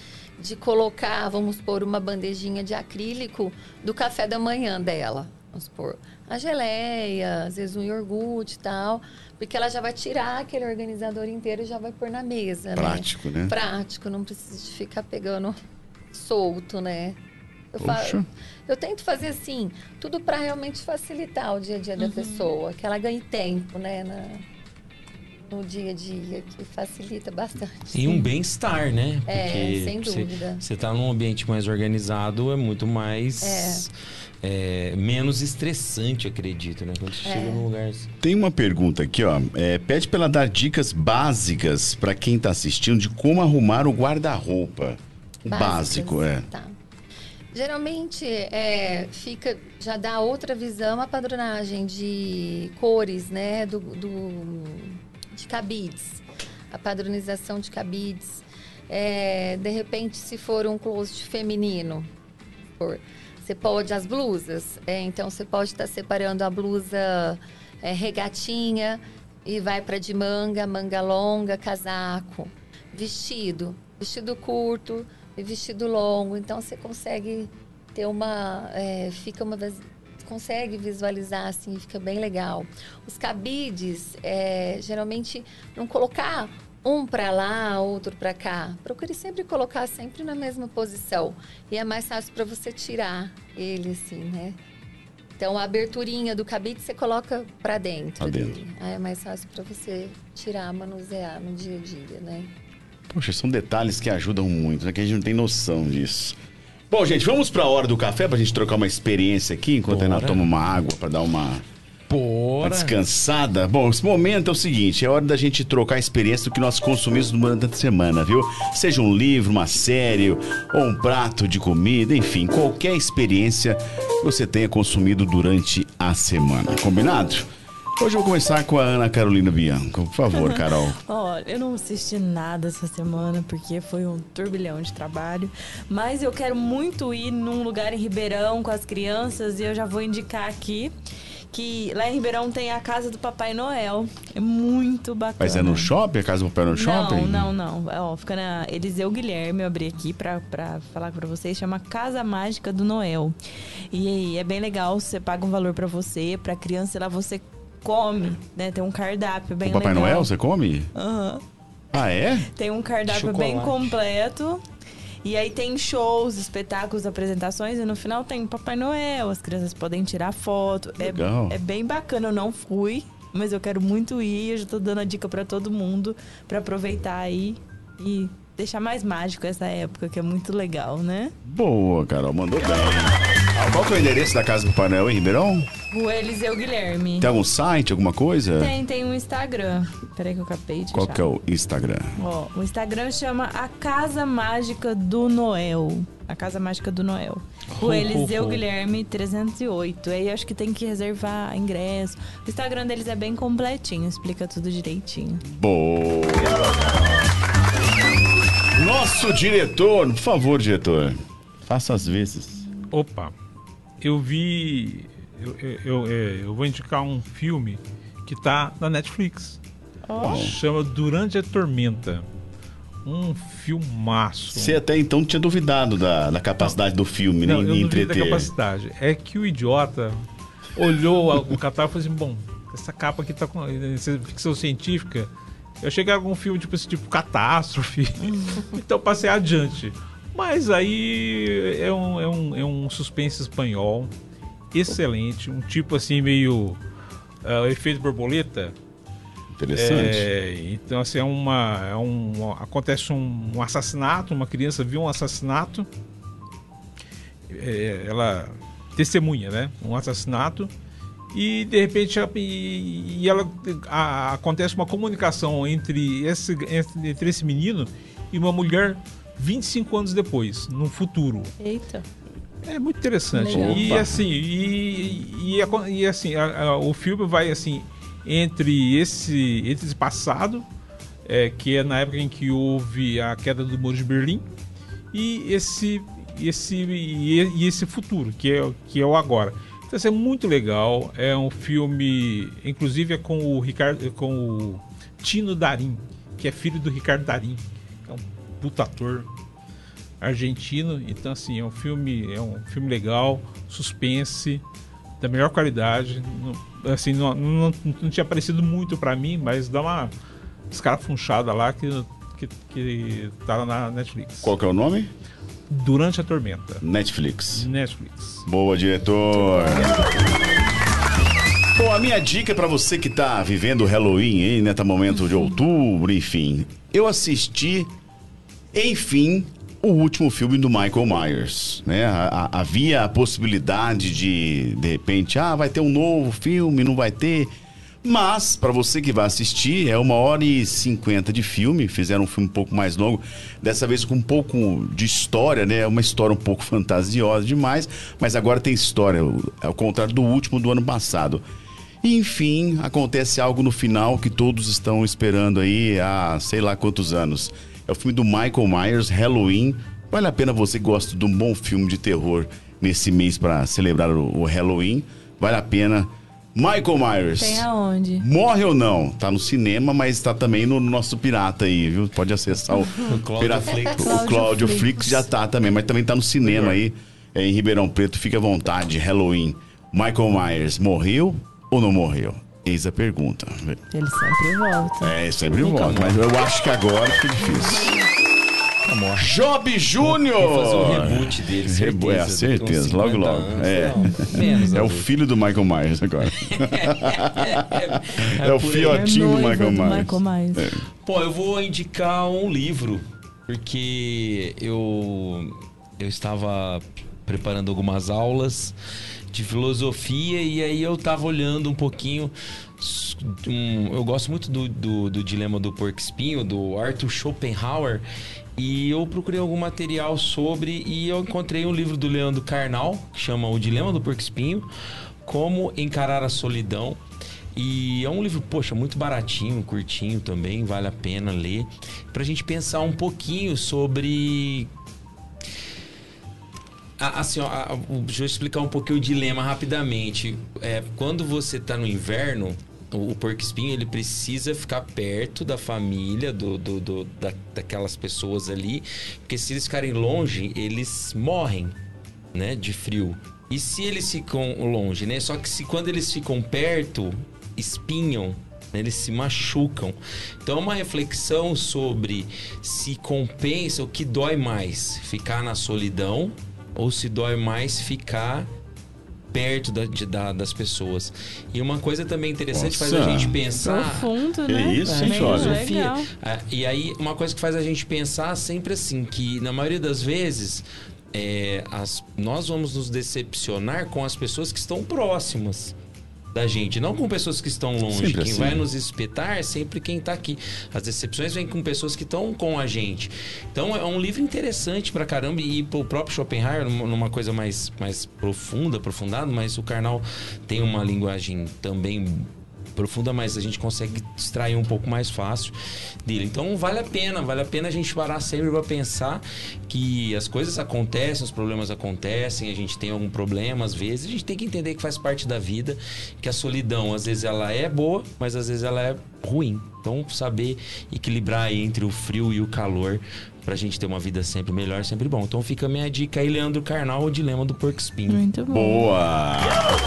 de colocar, vamos pôr uma bandejinha de acrílico do café da manhã dela. Vamos pôr a geleia, às vezes um iogurte e tal, porque ela já vai tirar aquele organizador inteiro e já vai pôr na mesa, Prático, né? né? Prático, não precisa de ficar pegando solto, né? Eu, falo, eu tento fazer assim, tudo para realmente facilitar o dia a dia da uhum. pessoa, que ela ganhe tempo, né? Na, no dia a dia, que facilita bastante. E um bem-estar, né? É, Porque é, sem dúvida. Você está num ambiente mais organizado, é muito mais. É. É, menos estressante, acredito, né? Quando você é. chega num lugar assim. Tem uma pergunta aqui, ó. É, pede para ela dar dicas básicas para quem está assistindo de como arrumar o guarda-roupa. O básico, é. Tá. Geralmente é, fica, já dá outra visão a padronagem de cores, né? Do, do de cabides, a padronização de cabides. É, de repente, se for um closet feminino, por, você pode as blusas. É, então, você pode estar tá separando a blusa é, regatinha e vai para de manga, manga longa, casaco, vestido, vestido curto e vestido longo. Então você consegue ter uma. É, fica uma. Consegue visualizar assim, fica bem legal. Os cabides, é, geralmente, não colocar um para lá, outro para cá. Procure sempre colocar sempre na mesma posição. E é mais fácil para você tirar ele, assim, né? Então, a aberturinha do cabide você coloca para dentro, pra dentro. Aí é mais fácil para você tirar, manusear no dia a dia, né? Poxa, são detalhes que ajudam muito, né? Que a gente não tem noção disso. Bom, gente, vamos para a hora do café para a gente trocar uma experiência aqui, enquanto Bora. a toma uma água para dar uma, uma, descansada. Bom, esse momento é o seguinte, é hora da gente trocar a experiência do que nós consumimos durante a semana, viu? Seja um livro, uma série ou um prato de comida, enfim, qualquer experiência que você tenha consumido durante a semana. Combinado? Hoje eu vou começar com a Ana Carolina Bianco. Por favor, Carol. Olha, eu não assisti nada essa semana porque foi um turbilhão de trabalho. Mas eu quero muito ir num lugar em Ribeirão com as crianças e eu já vou indicar aqui que lá em Ribeirão tem a casa do Papai Noel. É muito bacana. Mas é no shopping? A casa do Papai Noel no shopping? Não, não, não. Ó, fica na Eliseu Guilherme, eu abri aqui pra, pra falar pra vocês. Chama Casa Mágica do Noel. E é bem legal, você paga um valor pra você, pra criança, lá você come, né? Tem um cardápio bem o Papai legal. Noel, você come? Aham. Uhum. Ah, é? Tem um cardápio bem completo. E aí tem shows, espetáculos, apresentações e no final tem Papai Noel, as crianças podem tirar foto. É Legal. É, é bem bacana, eu não fui, mas eu quero muito ir, eu já tô dando a dica para todo mundo para aproveitar aí e deixar mais mágico essa época, que é muito legal, né? Boa, Carol, mandou bem. Qual que é o endereço da casa do Painel em Ribeirão? Rua Eliseu Guilherme. Tem algum site, alguma coisa? Tem, tem um Instagram. Peraí que eu acabei de Qual achar. que é o Instagram? Ó, o Instagram chama A Casa Mágica do Noel. A Casa Mágica do Noel. Rua Eliseu Guilherme 308. Aí acho que tem que reservar ingresso. O Instagram deles é bem completinho, explica tudo direitinho. Boa! Nosso diretor, por favor, diretor, faça as vezes. Opa, eu vi. Eu, eu, eu, é, eu vou indicar um filme que tá na Netflix. Oh. Chama Durante a Tormenta. Um filmaço. Você até então tinha duvidado da, da capacidade do filme, não, nem eu entreter. da capacidade. É que o idiota olhou o catálogo e falou assim: bom, essa capa aqui tá com ficção científica Eu achei que era algum filme tipo esse tipo catástrofe. então passei adiante. Mas aí é um, é um, é um suspense espanhol excelente, um tipo assim meio uh, efeito borboleta. Interessante. É, então assim é uma, é um acontece um, um assassinato, uma criança viu um assassinato, é, ela testemunha, né, um assassinato e de repente e, e ela a, acontece uma comunicação entre esse entre, entre esse menino e uma mulher 25 anos depois, no futuro. Eita. É muito interessante. E assim, e, e, e assim, a, a, o filme vai assim entre esse, entre esse passado, é, que é na época em que houve a queda do muro de Berlim, e esse, esse, e, e esse futuro, que é, que é o agora. Então, isso é muito legal. É um filme, inclusive, é com o Ricardo, com o Tino Darim, que é filho do Ricardo Darim. É puta ator argentino. Então, assim, é um filme, é um filme legal, suspense, da melhor qualidade. Não, assim, não, não, não tinha aparecido muito para mim, mas dá uma escarafunchada lá que, que, que tá na Netflix. Qual que é o nome? Durante a Tormenta. Netflix. Netflix. Boa, diretor. Bom, a minha dica para você que tá vivendo o Halloween aí, né? Tá momento de outubro, enfim. Eu assisti, enfim, o último filme do Michael Myers, né? havia a possibilidade de, de repente, ah, vai ter um novo filme, não vai ter. Mas, para você que vai assistir, é uma hora e cinquenta de filme. Fizeram um filme um pouco mais longo, dessa vez com um pouco de história, né? Uma história um pouco fantasiosa demais, mas agora tem história, ao contrário do último do ano passado. Enfim, acontece algo no final que todos estão esperando aí há sei lá quantos anos. É o filme do Michael Myers, Halloween. Vale a pena você que gosta de um bom filme de terror nesse mês para celebrar o, Halloween. Vale a pena. Michael Myers. Tem aonde? Morre ou não? Tá no cinema, mas está também no nosso pirata aí, viu? Pode acessar o, o Cláudio Flix. O Cláudio Flix já tá também, mas também tá no cinema aí, é, em Ribeirão Preto. Fique à vontade, Halloween. Michael Myers morreu ou não morreu? Eis a pergunta. Ele sempre volta. É, sempre Nunca volta. Mas eu acho que agora fica difícil. Job Júnior! fazer o reboot dele, certeza. É, certeza, logo logo. Anos, é. Não, menos, é o filho do Michael Myers agora. é, é, o fiotinho do Michael Myers. Michael Myers. É. Pô, eu vou indicar um livro, porque eu, eu estava preparando algumas aulas de filosofia e aí eu tava olhando um pouquinho. Um, eu gosto muito do, do, do Dilema do Porco Espinho, do Arthur Schopenhauer. E eu procurei algum material sobre e eu encontrei um livro do Leandro Carnal, que chama O Dilema do Porco Espinho, Como Encarar a Solidão. E é um livro, poxa, muito baratinho, curtinho também, vale a pena ler. Pra gente pensar um pouquinho sobre Assim, ó, deixa eu explicar um pouquinho o dilema rapidamente. É, quando você está no inverno, o, porco espinho ele precisa ficar perto da família, do, do, do da, daquelas pessoas ali, porque se eles ficarem longe, eles morrem, né, de frio. E se eles ficam longe, né? Só que se quando eles ficam perto, espinham, né, eles se machucam. Então, é uma reflexão sobre se compensa o que dói mais: ficar na solidão ou se dói mais ficar perto da, de, da, das pessoas. E uma coisa também interessante Nossa. faz a gente pensar. Profundo, né? É isso, gente, olha. Ah, e aí, uma coisa que faz a gente pensar sempre assim, que na maioria das vezes. É, as, nós vamos nos decepcionar com as pessoas que estão próximas da gente, não com pessoas que estão longe. Sempre quem assim. vai nos espetar é sempre quem está aqui. As decepções vêm com pessoas que estão com a gente. Então é um livro interessante pra caramba e o próprio Schopenhauer numa coisa mais, mais profunda, aprofundado, mas o Karnal tem uma linguagem também profunda, mas a gente consegue extrair um pouco mais fácil dele. Então vale a pena, vale a pena a gente parar sempre para pensar que as coisas acontecem, os problemas acontecem, a gente tem algum problema às vezes, a gente tem que entender que faz parte da vida, que a solidão às vezes ela é boa, mas às vezes ela é ruim. Então saber equilibrar entre o frio e o calor pra gente ter uma vida sempre melhor, sempre bom. Então fica a minha dica aí, Leandro Carnal, o Dilema do Porco Espinho. Muito bom. Boa!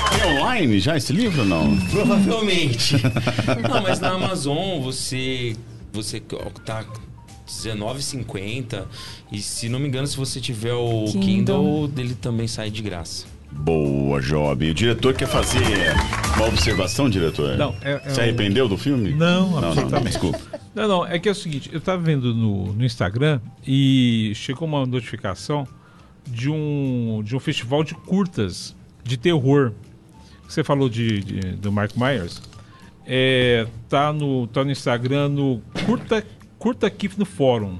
Tem online já esse livro ou não? Provavelmente. não, mas na Amazon você você tá 19,50 e se não me engano, se você tiver o Kindle. Kindle, ele também sai de graça. Boa, Job. O diretor quer fazer uma observação, diretor? Não, é- é Se um- arrependeu do filme? Não, não, não, absolutamente. desculpa. Não, não, é que é o seguinte, eu tava vendo no, no Instagram e chegou uma notificação de um, de um festival de curtas de terror. Você falou de, de- do Mark Myers. É, tá, no, tá no Instagram no Curta, curta Kif no Fórum.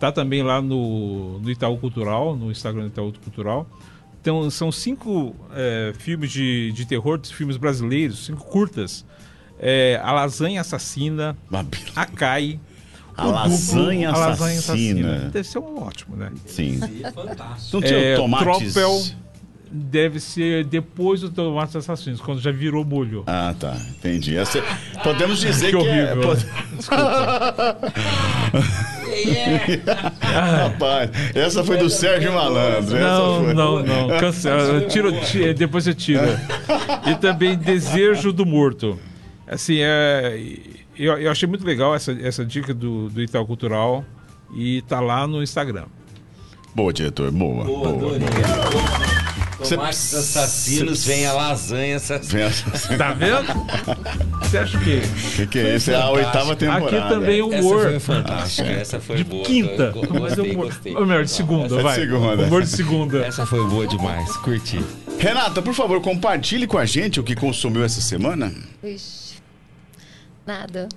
Tá também lá no, no Itaú Cultural, no Instagram do Itaú Cultural. Então, são cinco é, filmes de, de terror, filmes brasileiros, cinco curtas. É, a Lasanha Assassina, Babi- a Cai. A o Lasanha a Lasanha Assassina. Deve ser um ótimo, né? Sim. É fantástico. Não tinha É, tomates? Tropel deve ser depois do Tomates Assassinos, quando já virou molho. Ah, tá. Entendi. Essa- podemos dizer Que que, é... horrível. pode- Rapaz, essa foi do Sérgio Malandro. essa Não, foi. não, não. Cancela. Tira, tira, depois você tira. E também Desejo do Morto. Assim, é, eu, eu achei muito legal essa, essa dica do, do Itaú Cultural. E tá lá no Instagram. Boa, diretor. Boa. Boa, boa. Cê- Tomates assassinos, cê- vem a lasanha assassina. Essa- Tá vendo? Você acha que que, que é isso? É a oitava temporada. aqui também o Essa humor foi fantástica, essa foi de boa. quinta? Mas Gostei, gostei. ou melhor, de segunda, Essa é de vai. segunda. Humor de segunda. Essa foi boa demais, curti. Renata, por favor, compartilhe com a gente o que consumiu essa semana. Vixe. Nada.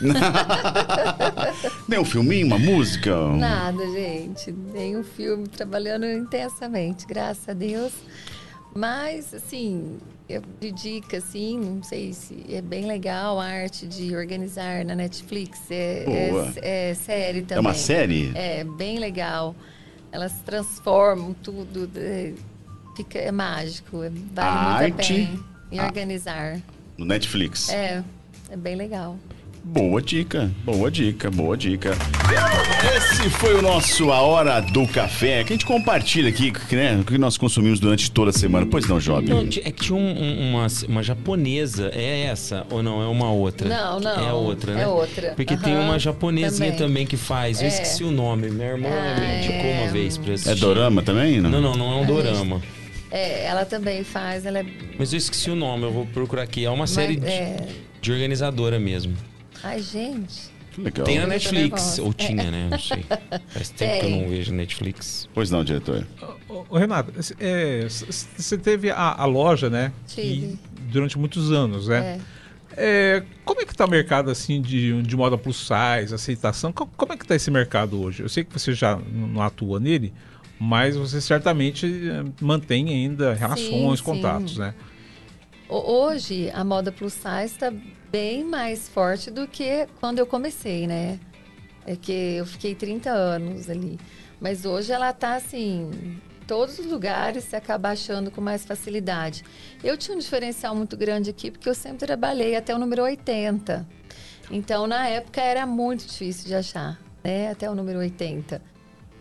Tem um filminho, uma música? um- Nada, gente. Nenhum filme trabalhando intensamente, graças a Deus. Mas, assim, eu de dica, assim, não sei se é bem legal a arte de organizar na Netflix. É, é- é série também. É uma série? É, bem legal. Elas transformam tudo, é, fica, é mágico, é, vale A muito arte- a pena. E a- organizar. No Netflix. É, é bem legal. Boa dica, boa dica, boa dica. Esse foi o nosso A Hora do Café, que a gente compartilha aqui, né, o que nós consumimos durante toda a semana. Pois não, Job? Não, é que tinha um- um- uma, uma japonesa, é essa ou não? É uma outra? Não, não. É outra, né? É outra. Porque tem Aham, uma japonesinha também. também. que faz, eu É. esqueci o nome, minha irmã Ah, me indicou é. uma vez pra eu É assistir. dorama também? Não, Não, não, não é um dorama. É, ela também faz, ela é. Mas eu esqueci o nome, eu vou procurar aqui. É uma série mas- de, é... de organizadora mesmo. Ai, gente. Que legal. Tem na Netflix, ou tinha, né? Não sei. Faz tempo que eu não vejo Netflix. Pois não, diretor. Ô, ô, Renato, é, você teve a, a loja, né? Tive. que durante muitos anos, né? É. É, como é que tá o mercado assim de, de moda plus size, aceitação? Co- Como é que tá esse mercado hoje? Eu sei que você já não atua nele, mas você certamente eh, mantém ainda relações, sim. contatos, né? Ho- Hoje, a moda plus size está bem mais forte do que quando eu comecei, né? É que eu fiquei 30 anos ali. Mas hoje ela tá assim, todos os lugares você acaba achando com mais facilidade. Eu tinha um diferencial muito grande aqui porque eu sempre trabalhei até o número 80. Então, na época era muito difícil de achar, né? Até o número 80.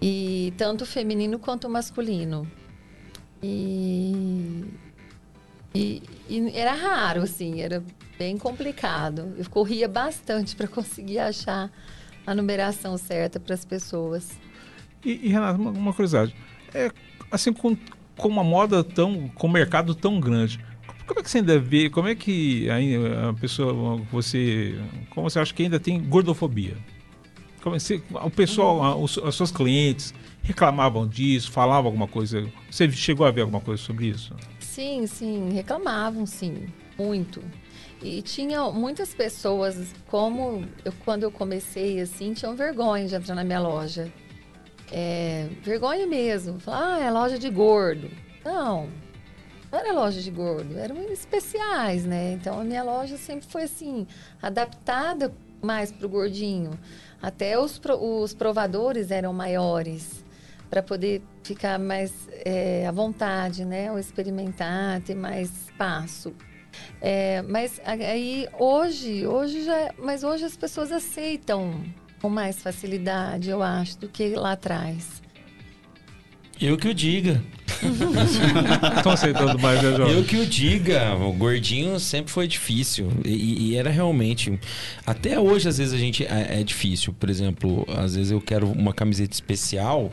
E tanto o feminino quanto o masculino. E e, e era raro, assim, era bem complicado. Eu corria bastante para conseguir achar a numeração certa para as pessoas. E, e, Renato, uma, uma curiosidade. É, assim, com, com uma moda tão. com um mercado tão grande, como é que você ainda vê, como é que a pessoa, você. Como você acha que ainda tem gordofobia? Como é você- o pessoal, os, as suas clientes reclamavam disso, falavam alguma coisa? Você chegou a ver alguma coisa sobre isso? Sim, sim, reclamavam, sim, muito. E tinha muitas pessoas, como eu, quando eu comecei, assim, tinham vergonha de entrar na minha loja. É, vergonha mesmo. Falar, ah, é loja de gordo. Não, não era loja de gordo, eram especiais, né? Então a minha loja sempre foi assim, adaptada mais para o gordinho. Até os, os provadores eram maiores para poder ficar mais é, à vontade, né? Ou experimentar, ter mais espaço. É, mas aí hoje, hoje já, mas hoje as pessoas aceitam com mais facilidade, eu acho, do que lá atrás. Eu que o diga. Estão aceitando mais, né, Jorge? Eu que o diga, o gordinho sempre foi difícil. E, e era realmente. Até hoje, às vezes, a gente é, é difícil. Por exemplo, às vezes eu quero uma camiseta especial.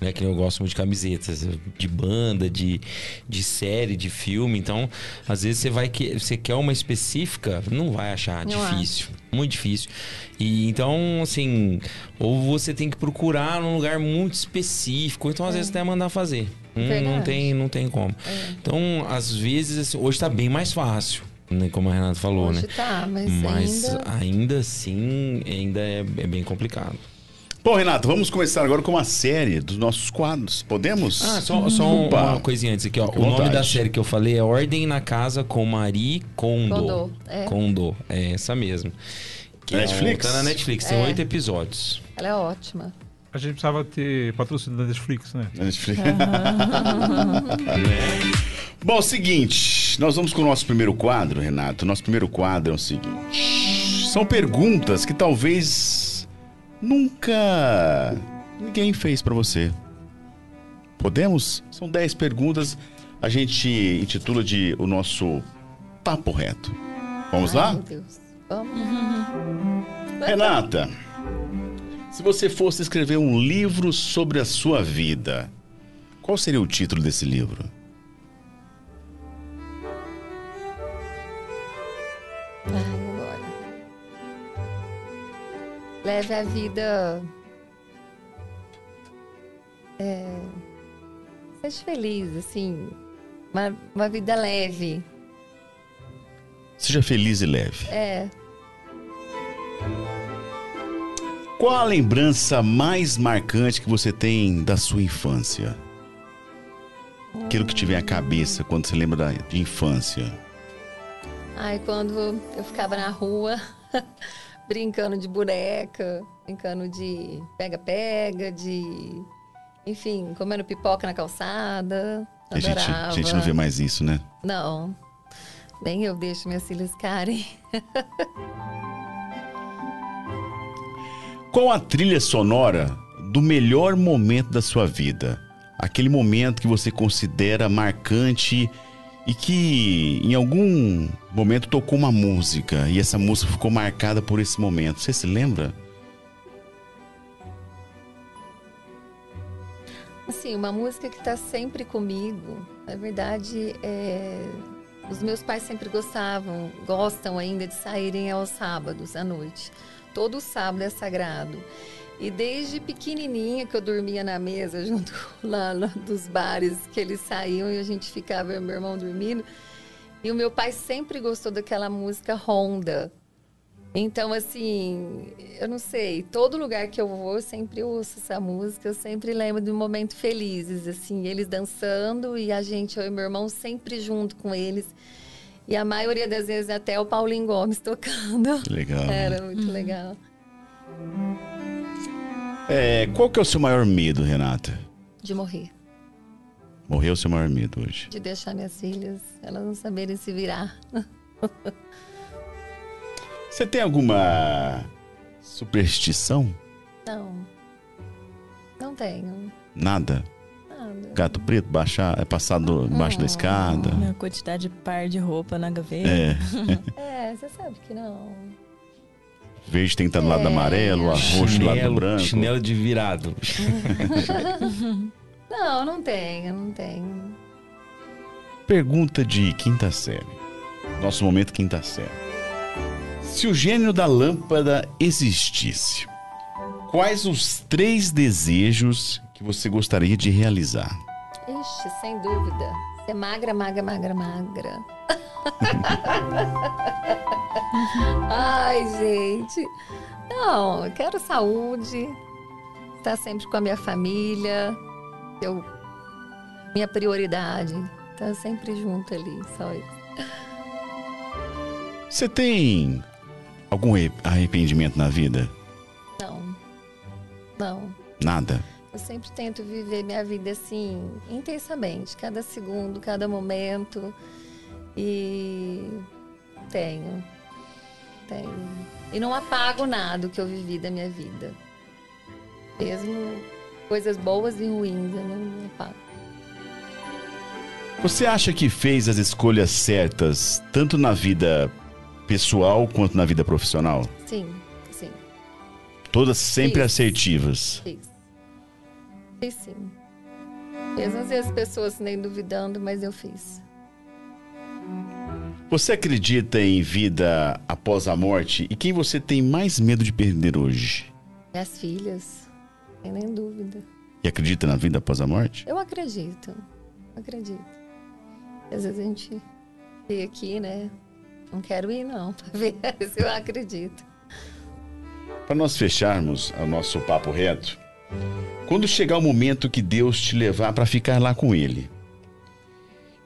Né, que eu gosto muito de camisetas de banda, de, de série, de filme. Então, às vezes você vai que você quer uma específica, não vai achar Não difícil, muito difícil. E então, assim, ou você tem que procurar num lugar muito específico, então às vezes até mandar fazer. Não, não tem, não tem como. É. Então, às vezes, assim, hoje tá bem mais fácil, né? Como a Renata falou, Hoje né? tá, mas, Mas ainda... ainda assim, ainda é, é bem complicado. Bom, Renato, vamos começar agora com uma série dos nossos quadros. Podemos? Ah, só, só um- uma coisinha antes aqui, ó. Fique O à nome da vontade. série que eu falei é Ordem na Casa com Marie Kondo. Kondo, é. Kondo, é essa mesmo. Que Netflix? É, tá na Netflix, tem É. oito episódios. Ela é ótima. A gente precisava ter patrocínio da Netflix, né? Fica- Bom, seguinte, nós vamos com o nosso primeiro quadro, Renato. Nosso primeiro quadro é o seguinte: são perguntas que talvez nunca ninguém fez pra você. Podemos? São 10 perguntas. A gente intitula de o nosso papo reto. Vamos Ai, lá? Meu Deus. Vamos. Renata, se você fosse escrever um livro sobre a sua vida, qual seria o título desse livro? Ai, Leve a vida. É, seja feliz, assim. Uma, uma vida leve. Seja feliz e leve. É. Qual a lembrança mais marcante que você tem da sua infância? Aquilo que te vem à cabeça quando você lembra da, de infância. Ai, quando eu ficava na rua, brincando de boneca, brincando de pega-pega, de. Enfim, comendo pipoca na calçada. A gente, a gente não vê mais isso, né? Não. Nem eu deixo minhas filhas ficarem. Qual a trilha sonora do melhor momento da sua vida? Aquele momento que você considera marcante e que em algum momento tocou uma música e essa música ficou marcada por esse momento. Você se lembra? Assim, uma música que está sempre comigo. Na verdade, é, os meus pais sempre gostavam, gostam ainda de saírem aos sábados à noite. Todo sábado é sagrado. E desde pequenininha que eu dormia na mesa junto lá, lá dos bares que eles saíam e a gente ficava eu e meu irmão dormindo. E o meu pai sempre gostou daquela música Honda. Então, assim, eu não sei, todo lugar que eu vou, eu sempre ouço essa música, eu sempre lembro de momentos felizes, assim, eles dançando e a gente, eu e meu irmão, sempre junto com eles. E a maioria das vezes até o Paulinho Gomes tocando. Que legal. Era muito legal. É, qual que é o seu maior medo, Renata? De morrer, Morreu o seu maior medo hoje. de deixar minhas filhas, elas não saberem se virar. Você tem alguma superstição? Não, não tenho Nada? nada. Gato preto baixar, é passado embaixo da escada? Minha quantidade de par de roupa na gaveta. É. É, você sabe que não. Verde tem que estar do lado do É. amarelo, a roxo do lado do branco. chinelo de virado. Não, não tenho, não tenho. Pergunta de quinta série. Nosso momento quinta série. Se o gênio da lâmpada existisse, quais os três desejos que você gostaria de realizar? Ixi, sem dúvida. Ser magra, magra, magra, magra. Ai, gente. Não, eu quero saúde. Estar sempre com a minha família. Eu, minha prioridade. Estar sempre junto ali, só isso. Você tem algum re- arrependimento na vida? Não. Não. Nada? Eu sempre tento viver minha vida assim, intensamente, cada segundo, cada momento. E tenho. Tenho. E não apago nada que eu vivi da minha vida. Mesmo coisas boas e ruins, eu não apago. Você acha que fez as escolhas certas, tanto na vida pessoal quanto na vida profissional? Sim, sim. Todas sempre Fiz. assertivas. Fiz. Fiz sim. Mesmo às vezes pessoas nem duvidando, mas eu fiz. Você acredita em vida após a morte? E quem você tem mais medo de perder hoje? Minhas filhas, sem nem dúvida. E acredita na vida após a morte? Eu acredito, acredito. Às vezes a gente vê aqui, né? Não quero ir não, pra ver se eu acredito. Para nós fecharmos o nosso papo reto, quando chegar o momento que Deus te levar para ficar lá com Ele,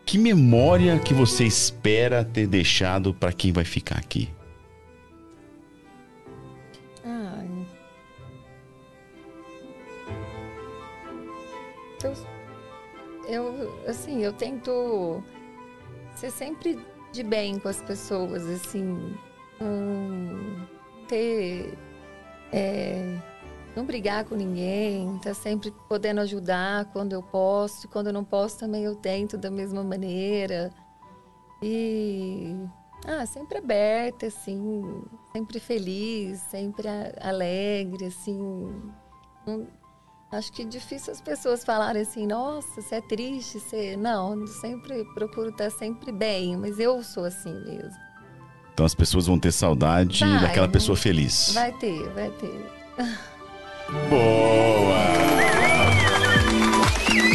que memória que você espera ter deixado para quem vai ficar aqui? Eu, assim, eu tento ser sempre de bem com as pessoas, assim, ter, é, não brigar com ninguém, tá sempre podendo ajudar quando eu posso, quando eu não posso também eu tento da mesma maneira. E ah, sempre aberta, assim, sempre feliz, sempre alegre, assim. Não- acho que é difícil as pessoas falarem assim, nossa, você é triste, você. Não, sempre procuro estar sempre bem, mas eu sou assim mesmo. Então as pessoas vão ter saudade Vai, daquela né? pessoa feliz. Vai ter, vai ter. Boa!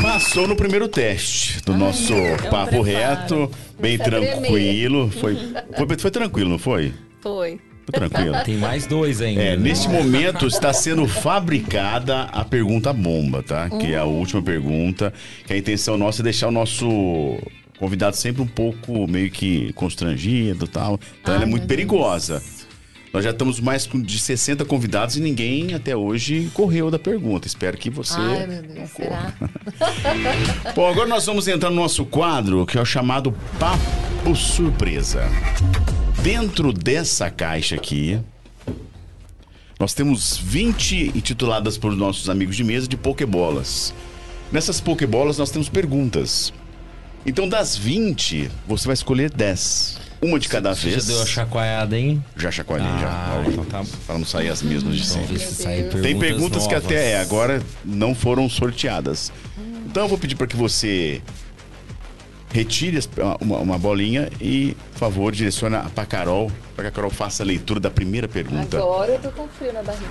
Passou no primeiro teste do nosso papo preparo. reto, bem tremer. tranquilo. Foi, foi, foi tranquilo, não foi? Foi. Foi tranquilo. Tem mais dois ainda. É, né? neste momento está sendo fabricada a pergunta bomba, tá? Que é a última pergunta. Que a intenção nossa é deixar o nosso convidado sempre um pouco meio que constrangido e tal. Então ela é muito perigosa. Nós já estamos mais de 60 convidados e ninguém até hoje correu da pergunta. Espero que você. Ai, meu Deus, será? Bom, agora nós vamos entrar no nosso quadro, que é o chamado Papo Surpresa. Dentro dessa caixa aqui, nós temos 20 intituladas por nossos amigos de mesa de pokebolas. Nessas pokebolas nós temos perguntas. Então, das 20, você vai escolher 10. Uma de cada Você vez. já deu a chacoalhada, hein? Já chacoalhei, Ah, já. então tá. Para não sair as mesmas de sempre. Deus. Tem perguntas perguntas que novas. até agora não foram sorteadas. Então eu vou pedir para que você retire uma, uma bolinha e, por favor, direcione para Carol, para que a Carol faça a leitura da primeira pergunta. Agora eu tô com frio na barriga.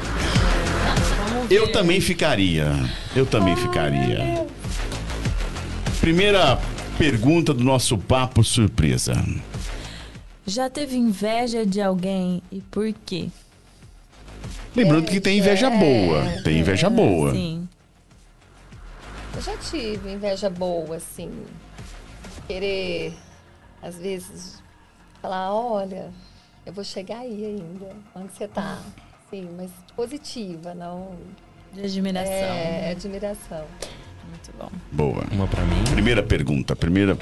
Eu também ficaria. Eu também ficaria. Primeira pergunta do nosso papo surpresa. Já teve inveja de alguém e por quê? Lembrando que tem inveja boa. Tem inveja boa. Sim. Eu já tive inveja boa, assim. Querer, às vezes, falar, olha, eu vou chegar aí ainda. Onde você tá? Sim, mas positiva, não. De admiração. É, admiração. Muito bom. Boa. Uma pra mim. Primeira pergunta, primeira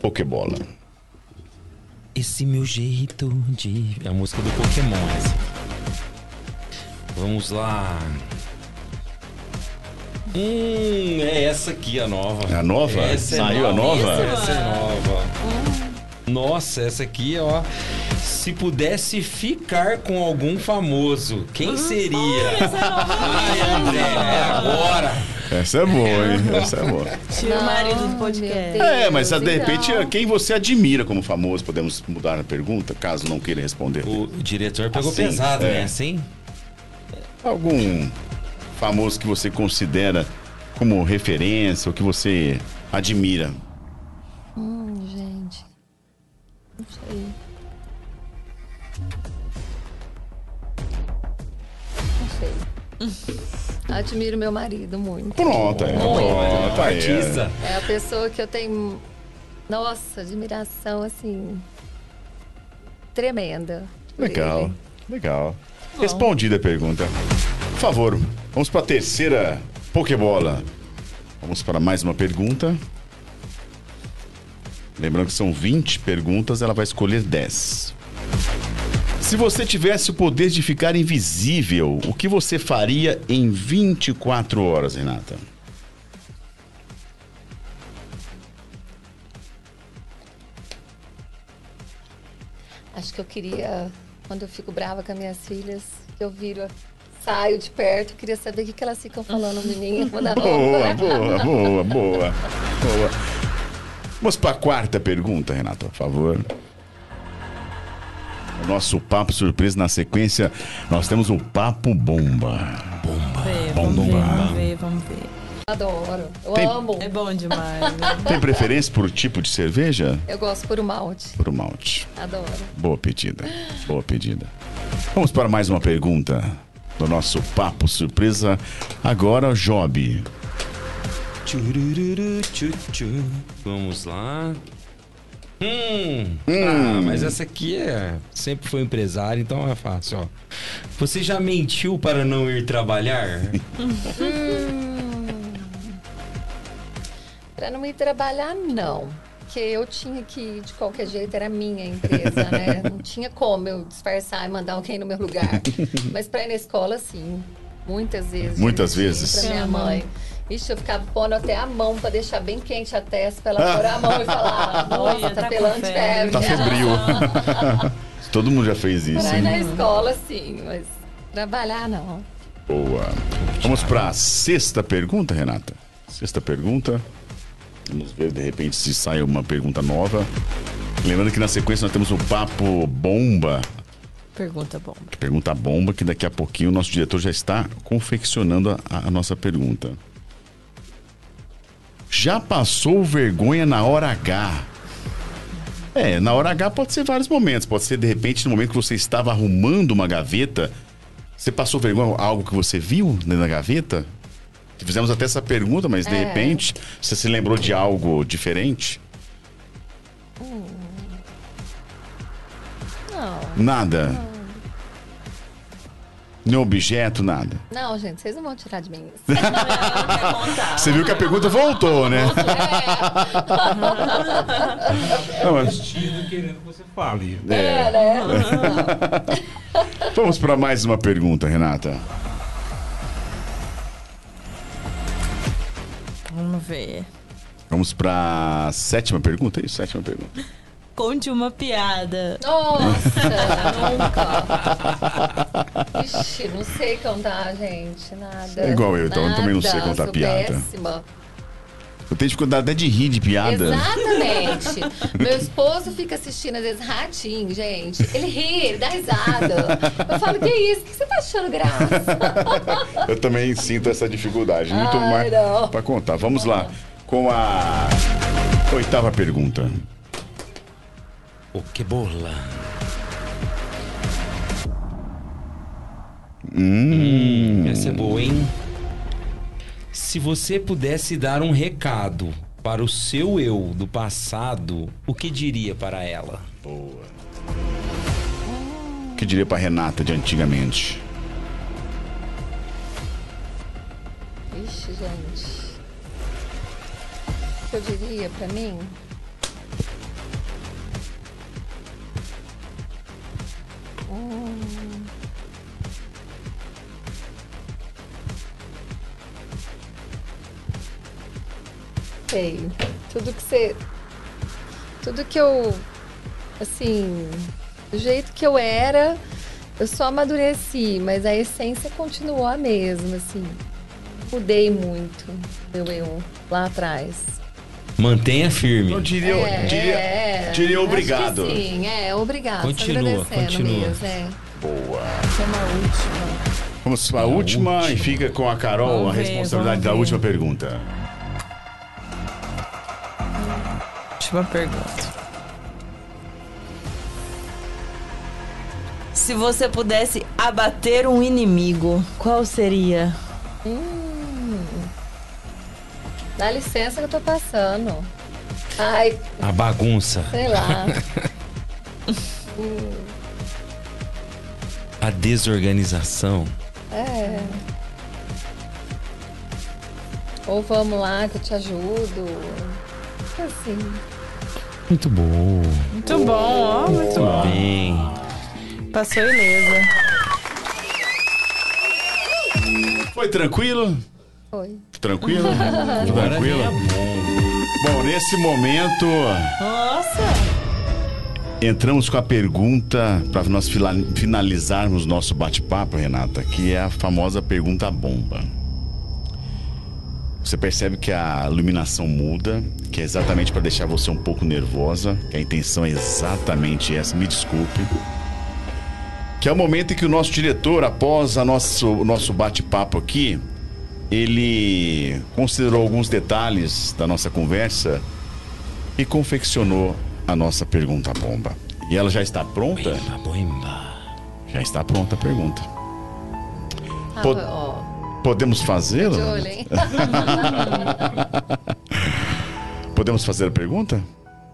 pokebola. Esse meu jeito de. É a música do Pokémon, essa. Vamos lá. Hum, é essa aqui a nova. É a nova? Essa é Saiu a nova? Essa é nova. Nossa, essa aqui, ó. Se pudesse ficar com algum famoso, quem seria? Ai, André, é agora. Essa é boa, hein? Essa é boa. Tira o marido do podcast. É, mas de repente, então. quem você admira como famoso? Podemos mudar a pergunta, caso não queira responder. O diretor pegou Assim, pesado, é. né? Assim? Algum famoso que você considera como referência ou que você admira? Hum, gente. Não sei. Não sei. Admiro meu marido muito. Pronto, é. Pronto, aí, é. É a pessoa que eu tenho, nossa, admiração, assim, tremenda. Legal, ele. legal. Respondida a pergunta. Por favor, vamos para a terceira Pokébola. Vamos para mais uma pergunta. Lembrando que são 20 perguntas, ela vai escolher 10. Se você tivesse o poder de ficar invisível, o que você faria em 24 horas, Renata? Acho que eu queria, quando eu fico brava com as minhas filhas, eu viro, saio de perto, queria saber o que, que elas ficam falando de mim. Boa, boa, boa, boa, boa. Vamos para a quarta pergunta, Renata, por favor. O nosso papo surpresa na sequência, nós temos o papo bomba. Bomba. Ver, Bomba. vamos ver, vamos ver, vamos ver. Adoro. Eu Tem- amo. É bom demais. né? Tem preferência por tipo de cerveja? Eu gosto por o malte. Por malte. Adoro. Boa pedida. Boa pedida. Vamos para mais uma pergunta do nosso papo surpresa. Agora, Job. Tchurururu, tchu, tchu. Vamos lá. Hum, Ah, mas essa aqui é. Sempre foi empresário, então é fácil, ó. Você já mentiu para não ir trabalhar? Pra não ir trabalhar, não. Porque eu tinha que ir de qualquer jeito, era minha empresa, né? Não tinha como eu disfarçar e mandar alguém no meu lugar. Mas pra ir na escola, sim. Muitas vezes. Muitas vezes. Pra minha mãe. Ixi, eu ficava pondo até a mão pra deixar bem quente a testa, pra ela pôr a mão e falar: Nossa, Olha, tá, tá pelando febre." febre. Tá febril. Todo mundo já fez isso. Pra ir na escola, sim, mas trabalhar, não. Boa. Vamos para a sexta pergunta, Renata. Sexta pergunta. Vamos ver de repente se sai uma pergunta nova. Lembrando que na sequência nós temos o papo bomba. Pergunta bom. Pergunta bomba, que daqui a pouquinho o nosso diretor já está confeccionando a, a nossa pergunta. Já passou vergonha na hora H? É, na hora H pode ser vários momentos. Pode ser, de repente, no momento que você estava arrumando uma gaveta, você passou vergonha algo que você viu da gaveta? Fizemos até essa pergunta, mas de É. repente você se lembrou de algo diferente? Não. Nada. Nenhum objeto, nada. Não, gente, vocês não vão tirar de mim isso. Você viu que a pergunta voltou, né? Não, mas- querendo que você fale. é. né? Vamos para mais uma pergunta, Renata. Vamos ver. Vamos para sétima pergunta, é isso? Sétima pergunta. Conte uma piada. Nossa, nunca. Ixi, não sei contar, gente, nada. É igual eu, então, eu também não sei Nada, contar sou piada. Péssima. Eu tenho dificuldade até de rir de piada. Exatamente. Meu esposo fica assistindo, às vezes, ratinho, gente. Ele ri, ele dá risada. Eu falo, que isso? O que você tá achando graça? Eu também sinto essa dificuldade. Muito Ai, mais não. para contar. Vamos lá com a oitava pergunta. Ô, que bola. Hum. Essa é boa, hein? Se você pudesse dar um recado para o seu eu do passado, o que diria para ela? Boa. O que diria para Renata de antigamente? Ixi, gente. O que eu diria pra mim? Sei. Tudo que você. Tudo que eu. Assim. Do jeito que eu era, eu só amadureci, mas a essência continuou a mesma, assim mudei muito meu eu lá atrás. Mantenha firme. Eu diria, É, diria, é, diria acho obrigado. que sim, é, obrigado. Continua, continua. Mesmo, é. Boa. Chama a última. Vamos para a última e fica com a Carol Vamos a responsabilidade da ver. última pergunta. Última pergunta. Se você pudesse abater um inimigo, qual seria? Dá licença que eu tô passando. Ai, A bagunça, sei lá. a desorganização. É. Ou vamos lá que eu te ajudo. Assim. Muito bom. Muito bom, ó. Muito Muito bem. Passou ilesa. Foi tranquilo? Foi. Tranquilo? Tranquilo? é bom. Nesse momento, Nossa! entramos com a pergunta para nós finalizarmos nosso bate-papo, Renata, que é a famosa pergunta bomba. Você percebe que a iluminação muda, que é exatamente para deixar você um pouco nervosa, que a intenção é exatamente essa, me desculpe. Que é o momento em que o nosso diretor, após a nosso, o nosso bate-papo aqui, ele considerou alguns detalhes da nossa conversa e confeccionou a nossa pergunta bomba. E ela já está pronta? Já está pronta a pergunta. Ah, Pod- ó, Podemos de fazê-la? Podemos fazer a pergunta?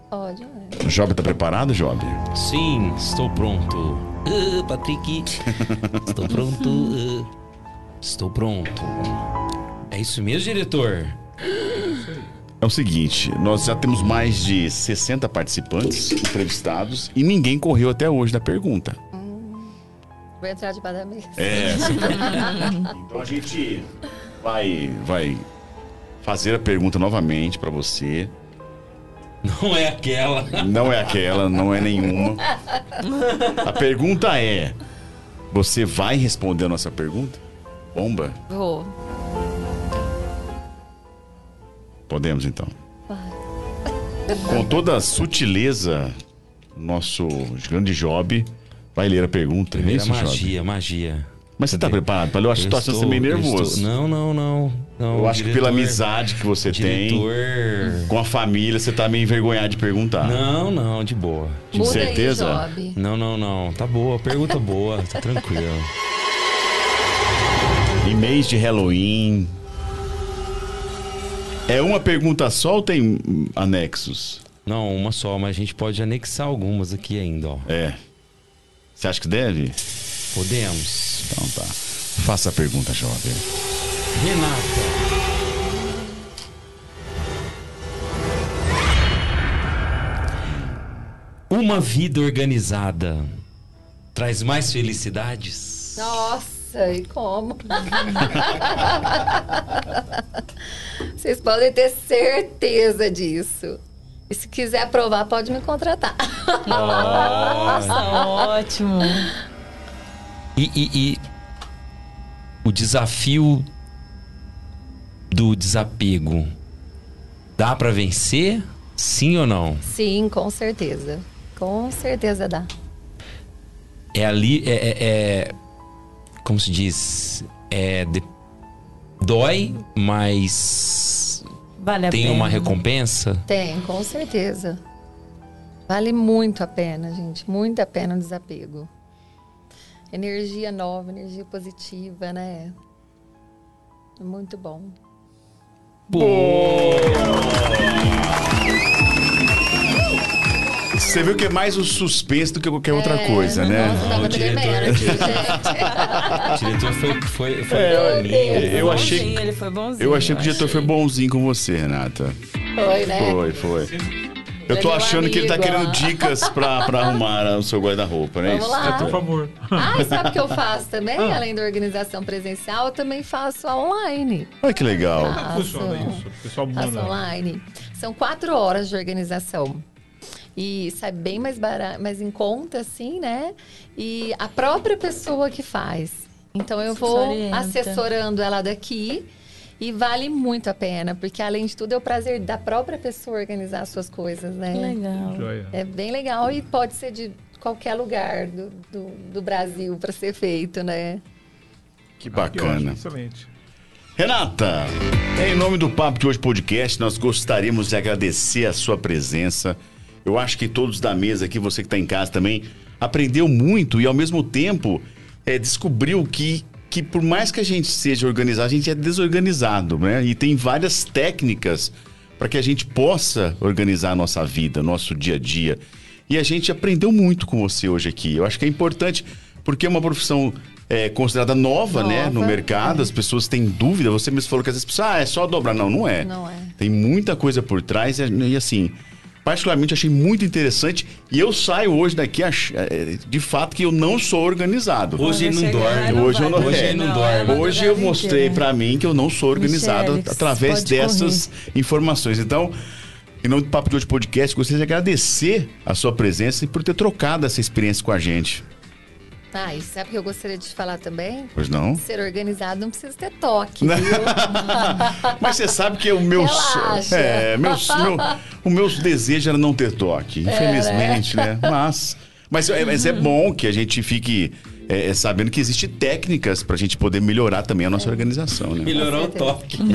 Pode? O Job está preparado, Job? Sim, estou pronto. Ah, Patrick, estou pronto. ah, estou pronto. É isso mesmo, diretor? É o seguinte, nós já temos mais de 60 participantes entrevistados e ninguém correu até hoje da pergunta. Vou entrar debaixo da mesa. É, Então a gente vai, vai fazer a pergunta novamente para você. Não é aquela. Não é aquela, não é nenhuma. A pergunta é: você vai responder a nossa pergunta? Bomba? Vou. Podemos então. Com toda a sutileza, nosso grande Job vai ler a pergunta. é isso, Job? magia, magia. Mas você tá preparado para ler? Eu acho que tá estou- meio nervoso. estou- Não, não, não. não Eu acho que diretor- pela amizade que você tem Diretor. com a família, você tá meio envergonhado de perguntar. Não, não, de boa. De Muda certeza? aí, Job. Não, não, não. Tá boa. Pergunta boa. Tá tranquilo. Em mês de Halloween. É uma pergunta só ou tem hum, anexos? Não, uma só, mas a gente pode anexar algumas aqui ainda, ó. É. Você acha que deve? Podemos. Então tá. Faça a pergunta, jovem. Renata. Uma vida organizada traz mais felicidades? Nossa, e como? Vocês podem ter certeza disso. E se quiser provar, pode me contratar. Nossa, ótimo. E, e- e o desafio do desapego dá pra vencer? Sim ou não? Sim, com certeza. Com certeza dá. É ali, é, é- é- como se diz, é de- dói, mas Vale a tem pena. uma recompensa. Tem, com certeza. Vale muito a pena, gente. Muito a pena o desapego. Energia nova, energia positiva, né? Muito bom. Você viu que é mais o suspense do que qualquer outra É, coisa, né? Nossa, tava O diretor- aqui, gente. O diretor foi, foi, foi É, bonzinho. eu- eu achei- Bonzinho, Ele foi bonzinho. Eu achei que o diretor foi bonzinho com você, Renata. Foi, né? Foi, foi. Eu tô é achando que ele tá querendo dicas pra, pra arrumar o seu guarda-roupa, né? Vamos lá. Por favor. Ah, sabe o que eu faço também? Além da organização presencial, eu também faço online. Olha que legal. Ah, Funciona Faço. isso. O pessoal Faço manda. online. São quatro horas de organização. E sai bem mais barato, mais em conta, assim, né? E a própria pessoa que faz. Então eu vou Orienta. assessorando ela daqui e vale muito a pena, porque além de tudo é o prazer da própria pessoa organizar as suas coisas, né? Legal. É bem legal e pode ser de qualquer lugar do, do, do Brasil para ser feito, né? Que bacana. excelente. Renata, em nome do Papo de Hoje Podcast, nós gostaríamos de agradecer a sua presença. Eu acho que todos da mesa aqui, você que está em casa também, aprendeu muito e ao mesmo tempo é, descobriu que, que por mais que a gente seja organizado, a gente é desorganizado, né? E tem várias técnicas para que a gente possa organizar a nossa vida, nosso dia a dia. E a gente aprendeu muito com você hoje aqui. Eu acho que é importante, porque é uma profissão é, considerada nova, né, no Nova, mercado, as pessoas têm dúvida. Você mesmo falou que às vezes, ah, é só dobrar. Não, não é. Não é. Tem muita coisa por trás e, assim, particularmente achei muito interessante. E eu saio hoje daqui ach- eh, de fato que eu não sou organizado. Hoje ele não dorme. Hoje eu não- Hoje é, não dorme. é Hoje eu mostrei inteira. pra mim que eu não sou organizado Michele, através dessas informações. Então, em nome do Papo de Hoje Podcast, gostaria de agradecer a sua presença e por ter trocado essa experiência com a gente. Ah, e sabe o que eu gostaria de falar também? Pois não? Ser organizado não precisa ter toque, viu? Mas você sabe que o meu, Relaxa. é, meus, meu, o meu desejo era não ter toque, infelizmente, né? Mas, mas, é, mas é bom que a gente fique é, sabendo que existem técnicas pra gente poder melhorar também a nossa organização, né? Melhorou o toque.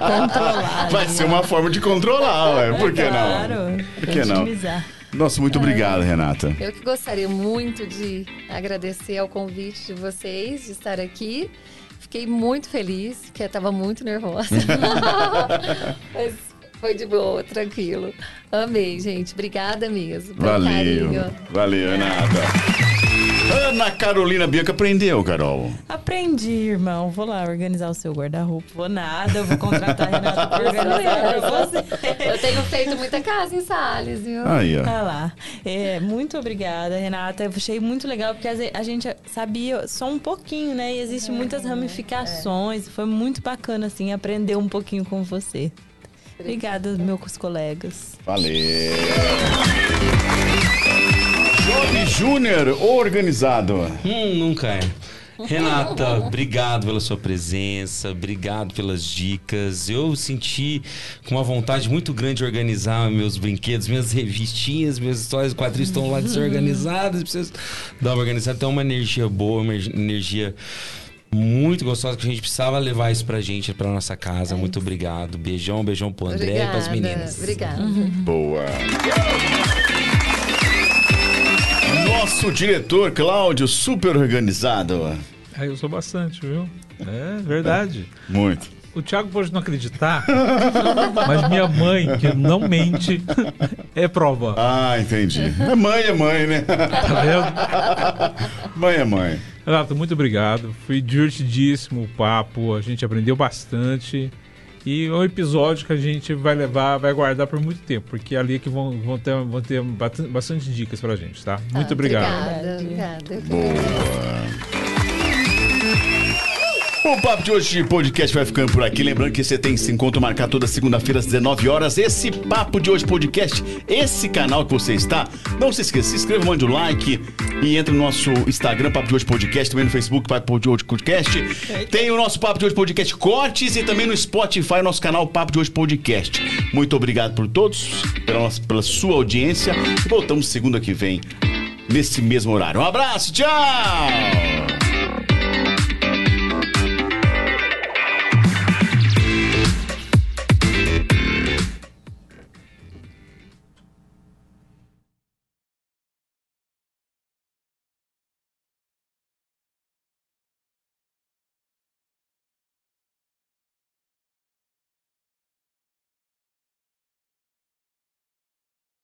Controlar. Vai ser uma forma de controlar, ué. Por que não? Claro. Por que não? Otimizar. Nossa, muito obrigado, Renata. Eu que gostaria muito de agradecer ao convite de vocês, de estar aqui. Fiquei muito feliz, porque eu estava muito nervosa. Mas foi de boa, tranquilo. Amei, gente. Obrigada mesmo. Valeu. carinho. Valeu, Renata. Ana Carolina Bianca aprendeu, Carol. Aprendi, irmão. Vou lá organizar o seu guarda-roupa. Vou nada, eu vou contratar a Renata pra organizar pra você. Eu tenho feito muita casa em Salles, viu? Aí, ó. Ah lá. É, muito obrigada, Renata. Eu achei muito legal, porque a gente sabia só um pouquinho, né? E existem muitas ramificações. Foi muito bacana, assim, aprender um pouquinho com você. Obrigada, meus colegas. Valeu. Júnior, organizado. Hum, nunca é. Renata, obrigado pela sua presença, obrigado pelas dicas. Eu senti com uma vontade muito grande de organizar meus brinquedos, minhas revistinhas, minhas histórias, quadrinhos estão lá desorganizados. Preciso dar uma organizada. Tem uma energia boa, uma energia muito gostosa que a gente precisava levar isso pra gente, pra nossa casa. Muito obrigado. Beijão, beijão pro André e pras meninas. Obrigada. Boa. Nosso diretor, Cláudio, super organizado. Aí eu sou bastante, viu? É verdade. Muito. O Thiago pode não acreditar, mas minha mãe, que não mente, é prova. Ah, entendi. É mãe, é mãe, né? Tá vendo? Mãe é mãe. Renato, muito obrigado. Foi divertidíssimo o papo. A gente aprendeu bastante. E é um episódio que a gente vai levar, vai guardar por muito tempo, porque é ali que vão, vão ter, vão ter bastante, dicas pra gente, tá? Muito Ah, obrigado. Obrigada, obrigada. Agradeço. O Papo de hoje podcast vai ficando por aqui. Lembrando que você tem esse encontro marcado toda segunda-feira às 19 horas. Esse Papo de hoje podcast, esse canal que você está, não se esqueça, se inscreva, mande um like e entre no nosso Instagram, Papo de hoje podcast, também no Facebook, Papo de hoje podcast. Tem o nosso Papo de hoje podcast cortes e também no Spotify, o nosso canal Papo de hoje podcast. Muito obrigado por todos, pela, nossa- pela sua audiência. E voltamos segunda que vem, nesse mesmo horário. Um abraço, tchau!